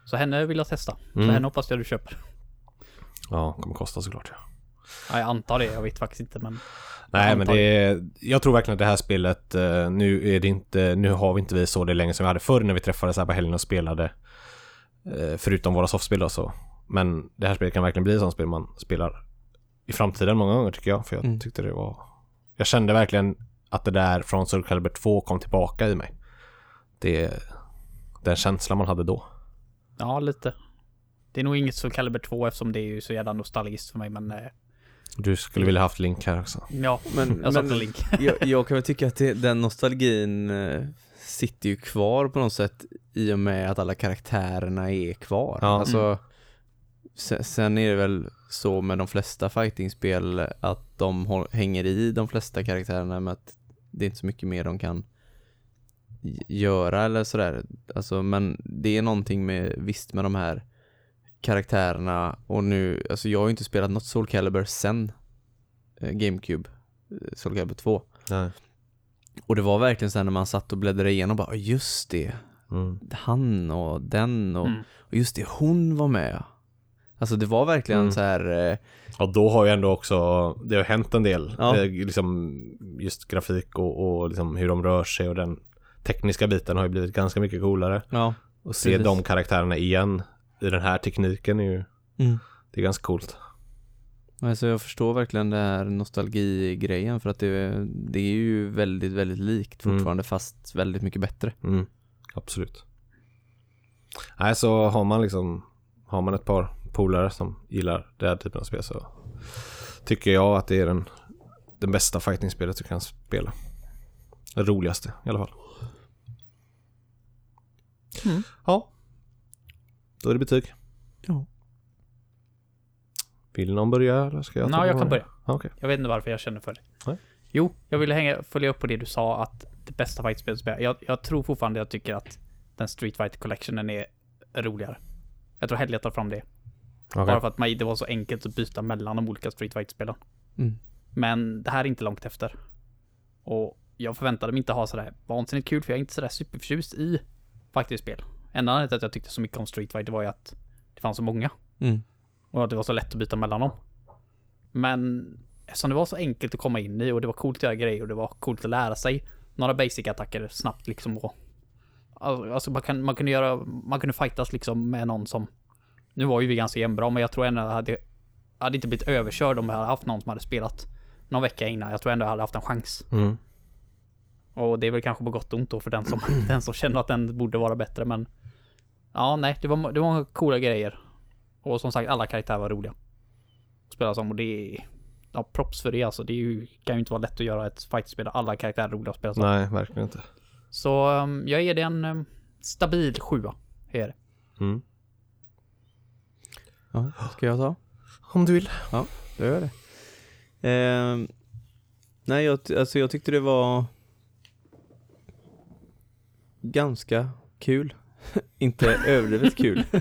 Så henne vill jag testa. Så Mm. henne hoppas jag du köper. Ja, kommer kosta såklart. Ja. Ja, jag antar det, jag vet faktiskt inte men. Nej men det är, jag tror verkligen att det här spelet, eh, nu är det inte, nu har vi inte vi så det länge som vi hade förr när vi träffades här på helgen och spelade. eh, Förutom våra softspel och så. Men det här spelet kan verkligen bli ett sånt spel man spelar i framtiden många gånger tycker jag. För jag Mm. tyckte det var, jag kände verkligen att det där från Soul Calibur 2 kom tillbaka i mig. Det, den känslan man hade då. Ja, lite. Det är nog inget Soul Calibur 2 eftersom det är ju så jävla nostalgiskt för mig men eh, Du skulle vilja haft Link här också. ja, Men, jag men link. jag, [laughs] jag kan väl tycka att det, den nostalgin eh, sitter ju kvar på något sätt i och med att alla karaktärerna är kvar. Ja. Alltså, sen, sen är det väl så med de flesta fightingspel att de hänger i de flesta karaktärerna med att det är inte så mycket mer de kan göra eller sådär. Alltså, men det är någonting med, visst med de här karaktärerna och nu, alltså jag har ju inte spelat något Soul Calibur sen eh, GameCube, eh, Soul Calibur 2. Nej. Och det var verkligen så här när man satt och bläddrade igenom bara, just det, Mm. han och den och, Mm. och just det, hon var med. Alltså det var verkligen Mm. så här, eh, Ja, då har ju ändå också, det har hänt en del. Ja. Eh, liksom just grafik och, och liksom hur de rör sig och den tekniska biten har ju blivit ganska mycket coolare. ja. Och se Precis. de karaktärerna igen i den här tekniken är ju, Mm. det är ganska coolt. Alltså jag förstår verkligen det här nostalgigrejen för att det, det är ju väldigt, väldigt likt Mm. fortfarande fast väldigt mycket bättre. Mm, absolut. Nej, så har man liksom, har man ett par polare som gillar den här typen av spel så tycker jag att det är den, den bästa fighting-spelet du kan spela. Det roligaste i alla fall. Mm. Ja. Då är det betyg. Ja. Vill någon börja eller ska jag ta Nej, jag kan börja. Ja, Okej. Jag vet inte varför jag känner för det. Nej. Jo, jag ville hänga, följa upp på det du sa att det bästa fightspelet spelar. Jag, jag tror fortfarande jag tycker att den Street Fighter Collectionen är roligare. Jag tror hellre jag tar fram det. Okej. Bara för att det var så enkelt att byta mellan de olika Street Fighter-spelen. Mm. Men det här är inte långt efter. Och jag förväntade mig inte ha sådär vansinnigt kul för jag är inte sådär superförtjust i fighting-spel. Enda anledningen till att jag tyckte så mycket om Street Fighter var ju att det fanns så många. Mm. Och att det var så lätt att byta mellan dem. Men eftersom det var så enkelt att komma in i och det var coolt att göra grejer och det var coolt att lära sig några basic-attacker snabbt liksom och Alltså man, kan, man kunde göra, man kunde fightas liksom med någon som Nu var ju vi ganska jämnbra men jag tror ändå jag hade hade inte blivit överkörd om jag hade haft någon som hade spelat Någon vecka innan, jag tror ändå jag hade haft en chans Mm. Och det är väl kanske på gott och ont då för den som, [clears throat] den som känner att den borde vara bättre men Ja nej, det var, det var coola grejer Och som sagt alla karaktärer var roliga att Spela som och det är ja, props för det alltså. Det ju, kan ju inte vara lätt att göra ett fightspel där alla karaktärer är roliga att spela som. Nej, verkligen inte. Så um, jag ger det en um, stabil sjua. Är det. Mm. Ja, ska jag ta? Om du vill. Jag gör det. Ehm, nej, jag, alltså jag tyckte det var ganska kul. [laughs] Inte överdrivet kul. [laughs]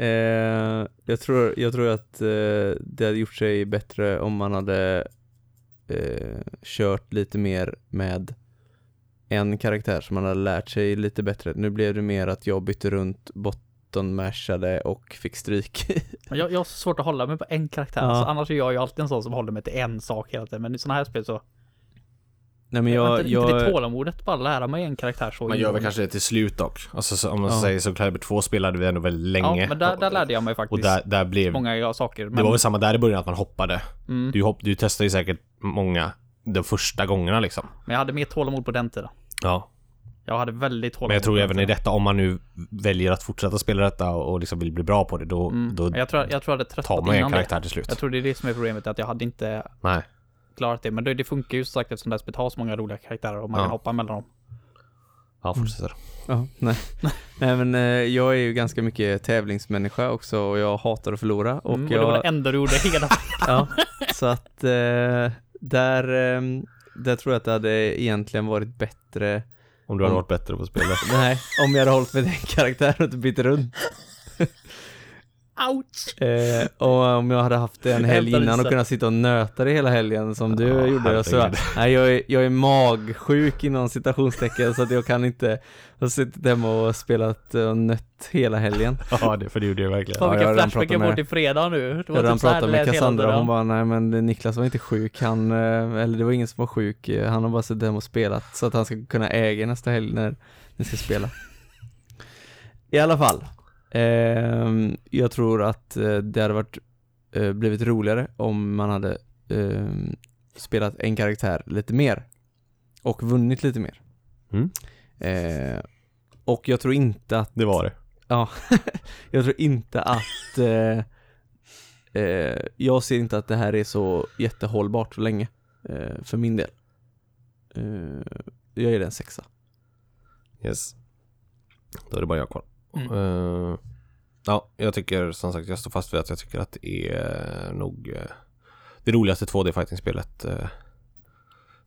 Ehm, jag, tror, jag tror att eh, det hade gjort sig bättre om man hade eh, kört lite mer med en karaktär som man hade lärt sig lite bättre. Nu blev det mer att jag bytte runt bottenmashade och fick stryk. Jag, jag har så svårt att hålla mig på en karaktär. Ja. Så annars är jag ju alltid en sån som håller mig till en sak hela tiden. Men i sådana här spel så Nej men jag, har jag, inte, inte det tålamodet bara lära mig en karaktär så Man gör väl kanske det till slut dock. Alltså så, om man Ja. säger så Caliber 2 spelade vi ändå väldigt länge. Ja, men där, där lärde jag mig Och faktiskt där, där blev... många saker. Men, Det var väl samma där i början att man hoppade. mm, Du, hopp, du testade ju säkert många de första gångerna liksom. men jag hade mer tålamod på den tiden. Ja. Jag hade väldigt tålamod Men jag tror även i detta, om man nu väljer att fortsätta spela detta och och liksom vill bli bra på det, då, Mm. då Jag tror, jag tror jag hade tar tröttnat man ju en innan det. karaktär till slut. Jag tror det är det som är problemet, att jag hade inte Nej. Klarat det. Men det, det funkar ju som sagt eftersom det har så många roliga karaktärer och man Ja. kan hoppa mellan dem. Ja, fortsätter. ja, nej. [laughs] nej men eh, jag är ju ganska mycket tävlingsmänniska också och jag hatar att förlora och Mm, och det var jag, det enda du gjorde hela [laughs] ja, så att eh, där, eh, där tror jag att det hade egentligen varit bättre Om du hade Mm. varit bättre på spelet. [laughs] Nej, om jag hade hållit med den karaktären och inte bytt runt. Ouch! Eh, och om jag hade haft en helg innan och kunnat sitta och nöta det hela helgen som du Ja, gjorde. Så, nej, jag, är, jag är magsjuk inom citationstecken så att jag kan inte, jag har suttit hemma och spelat och nött hela helgen. [laughs] ja, det, för det gjorde jag verkligen. Fan Ja, jag vilka har redan flashback jag pratat får med- till fredag nu. Det Jag var har redan typ pratat det med Cassandra hon bara, nej men Niklas var inte sjuk, han, eh, eller det var ingen som var sjuk, han har bara suttit hemma och spelat så att han ska kunna äga nästa helg när ni ska spela. [laughs] I alla fall, ehm, jag tror att eh, det hade varit, eh, blivit roligare om man hade ehm, spelat en karaktär lite mer och vunnit lite mer. Mm. Eh, och jag tror inte att Det var det. [laughs] Ja, jag tror inte att eh, eh, Jag ser inte att det här är så jättehållbart så länge eh, För min del eh, Jag ger det en sexa Yes. Då är det bara jag kvar. Mm. Eh, ja, jag tycker som sagt, jag står fast vid att jag tycker att det är nog uh, det roligaste 2D fighting-spelet uh,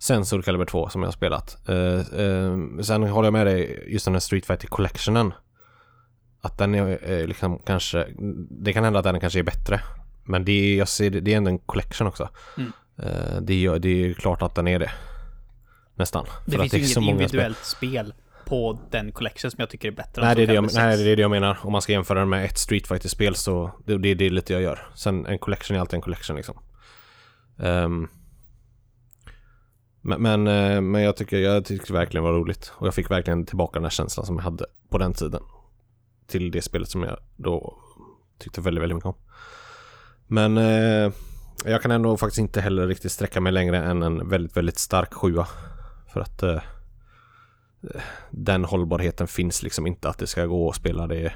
sen Soul Calibur 2 som jag har spelat. Eh, eh, sen håller jag med dig just den här Street Fighter Collectionen. Att den är eh, liksom kanske, det kan hända att den kanske är bättre. Men det är, jag ser det, är ändå en collection också. Mm. Eh, det, är, det är klart att den är det. Nästan. Det För att finns ju är inget många spel. individuellt spel på den collection som jag tycker är bättre Nej det, är det, jag, nej 6. det är det jag menar. Om man ska jämföra den med ett Street fighter spel så det, det, det är lite jag gör. Sen en collection är alltid en collection liksom. Ehm, men, men, eh, men jag tycker, jag tycker verkligen det var roligt. Och jag fick verkligen tillbaka den här känslan som jag hade på den tiden. Till det spelet som jag då tyckte väldigt, väldigt mycket om. Men eh, jag kan ändå faktiskt inte heller riktigt sträcka mig längre än en väldigt, väldigt stark sjua. För att eh, den hållbarheten finns liksom inte att det ska gå och spela det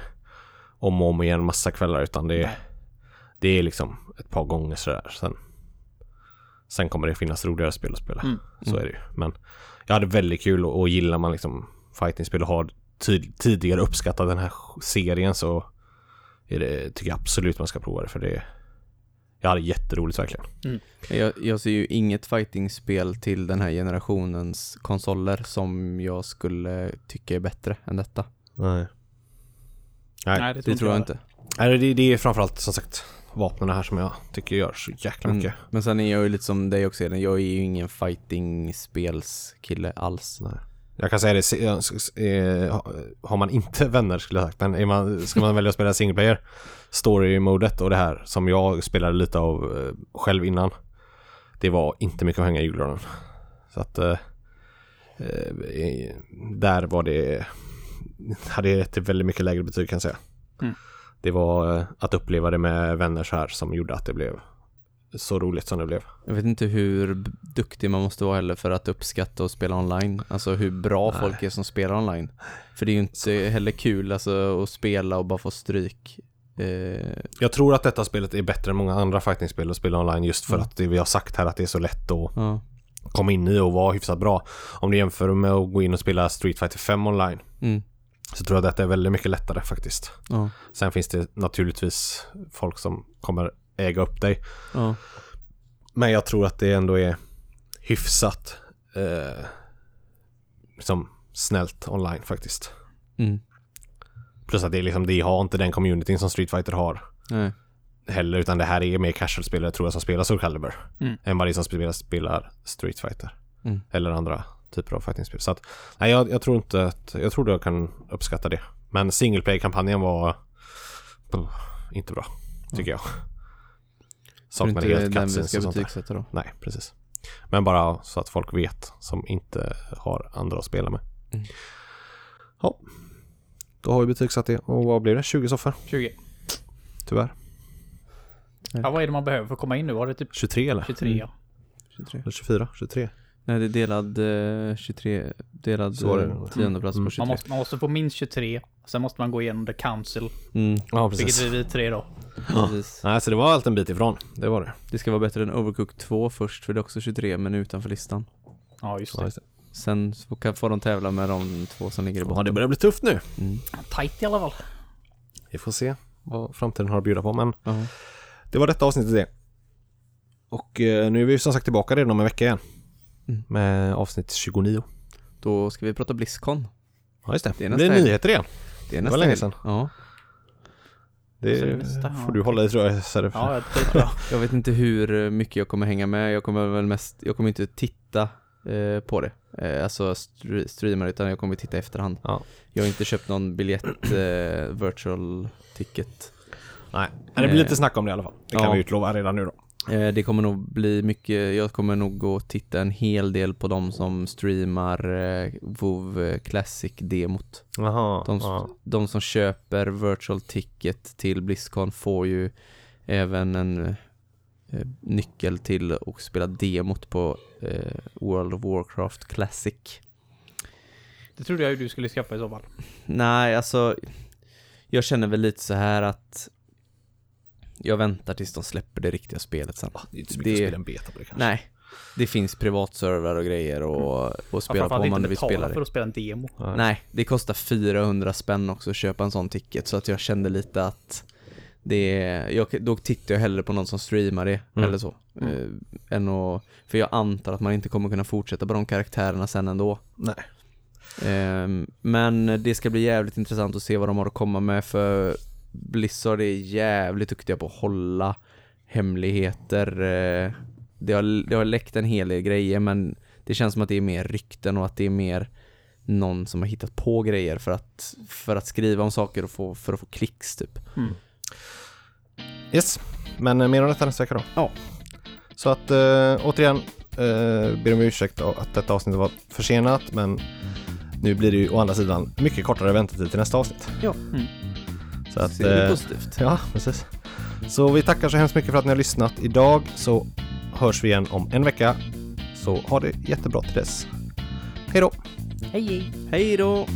om och om igen massa kvällar utan det, Nej. det är liksom ett par gånger sådär. Sen, sen kommer det finnas roligare spel att spela. Mm. Så är det ju. Men jag hade väldigt kul och, och gillar man liksom fightingspel och har tid, tidigare uppskattat den här serien så är det, tycker jag absolut man ska prova det för det jag hade jätteroligt verkligen. jag, jag ser ju inget fightingspel till den här generationens konsoler som jag skulle tycka är bättre än detta Nej. Nej, Nej, Det, tror, tror jag inte. inte Nej, det, det är framförallt som sagt vapnen här som jag tycker gör så jäkla Mm. mycket. Men sen är jag ju lite som dig också Elin, jag är ju ingen fighting-spelskille alls Nej. Jag kan säga det, eh, eh, ha- har man inte vänner skulle jag sagt, men är man, ska man välja att spela single player story-modet och det här som jag spelade lite av eh, själv innan. Det var inte mycket att hänga i julgranen. Så att eh, eh, där var det, [laughs] hade jag ett väldigt mycket lägre betyg kan jag säga. Mm. Det var eh, att uppleva det med vänner så här som gjorde att det blev så roligt som det blev. Jag vet inte hur duktig man måste vara heller för att uppskatta och spela online Alltså hur bra Nej. folk är som spelar online För det är ju inte heller kul alltså att spela och bara få stryk Jag tror att detta spelet är bättre än många andra fightingspel att spela online just för Mm. att det vi har sagt här att det är så lätt att ja. komma in i och vara hyfsat bra. Om du jämför med att gå in och spela Street Fighter 5 online Mm. så tror jag att detta är väldigt mycket lättare faktiskt. Sen finns det naturligtvis folk som kommer äga upp dig. Men jag tror att det ändå är hyfsat eh, liksom snällt online faktiskt. Plus att det är liksom, det har inte den communityn som Street Fighter har Nej. heller utan det här är mer casual-spelare tror jag som spelar Soul Calibur Mm. än vad det är som spelar, spelar Street Fighter. Mm. Eller andra typer av fightingspel. Så att, nej jag, jag tror inte att, jag tror jag kan uppskatta det. Men single play-kampanjen var oh, inte bra, tycker jag. Tror Saknade inte helt cutscenes och sånt där. Nej, precis. Men bara så att folk vet som inte har andra att spela med. Mm. Ja, då har vi betygsatt det. Och vad blir det? 20 soffor? 20. Tyvärr. Ja, vad är det man behöver för att komma in nu? Var det typ 23 eller? 23? Ja. 23. Eller 24? 23? Nej, det är delad eh, 23, delad Så är det. eh, tionde plats Mm. på 23. Man måste, man måste få minst 23. Sen måste man gå igenom the council. Mm, Ja, Vilket precis. är vi tre då. precis. Nej, så det var allt en bit ifrån. Det var det. Det ska vara bättre än Overcooked 2 först, för det är också 23, men utanför listan. Ja, just Ja, det. just det. Sen så kan, får de tävla med de två som ligger i Ja, botten. det börjar bli tufft nu. Mm. Tight i alla fall. Vi får se vad framtiden har att bjuda på. Men Ja. det var detta avsnittet det. Och eh, nu är vi som sagt tillbaka redan om en vecka igen. Mm. Med avsnitt 29. Då ska vi prata Blizzcon. Ja, just det. Det är Det blir nyheter igen. Det är Det nästa var länge sedan. Ja. Det det nästa, ja. får du hålla i tror jag. Så det. Ja, det jag. Jag vet inte hur mycket jag kommer hänga med. Jag kommer väl mest, jag kommer inte titta eh, på det. Eh, alltså stre- streama utan jag kommer titta i efterhand. Ja. Jag har inte köpt någon biljett, eh, virtual ticket. Nej, det blir lite snack om det i alla fall. Det kan Ja. vi utlova redan nu då. Eh, det kommer nog bli mycket, jag kommer nog gå och titta en hel del på de som streamar eh, WoW Classic-demot. De, ja. de som köper virtual ticket till Blizzcon får ju även en eh, nyckel till att spela demot på eh, World of Warcraft Classic. Det trodde jag ju du skulle skaffa i så fall. Nej, alltså jag känner väl lite så här att jag väntar tills de släpper det riktiga spelet sen. Det är inte så mycket Det- att spela en beta på det kanske. Nej, det finns privatservrar och grejer och, och spela Framförallt på om man vill spela för det. att spela en demo. Nej. Nej, det kostar 400 spänn också att köpa en sån ticket så att jag kände lite att det är, jag, då tittar jag hellre på någon som streamar det Mm. eller så. Eh, än att, för jag antar att man inte kommer kunna fortsätta på de karaktärerna sen ändå. Nej. Ehm, men det ska bli jävligt intressant att se vad de har att komma med för Blizzard är jävligt duktiga på att hålla hemligheter. Eh, Det har, det har läckt en hel del grejer men det känns som att det är mer rykten och att det är mer någon som har hittat på grejer för att, för att skriva om saker och få, för att få klicks typ. Yes, men eh, mer om detta nästa vecka då. Ja. Så att äh, återigen äh, ber om ursäkt att detta avsnitt var försenat men nu blir det ju å andra sidan mycket kortare väntetid till nästa avsnitt. Ja. Mm. Så att, är eh, positivt. ja, precis. Så vi tackar så hemskt mycket för att ni har lyssnat idag så hörs vi igen om en vecka. Så ha det jättebra till dess. Hej då! Hej hej! Hej då!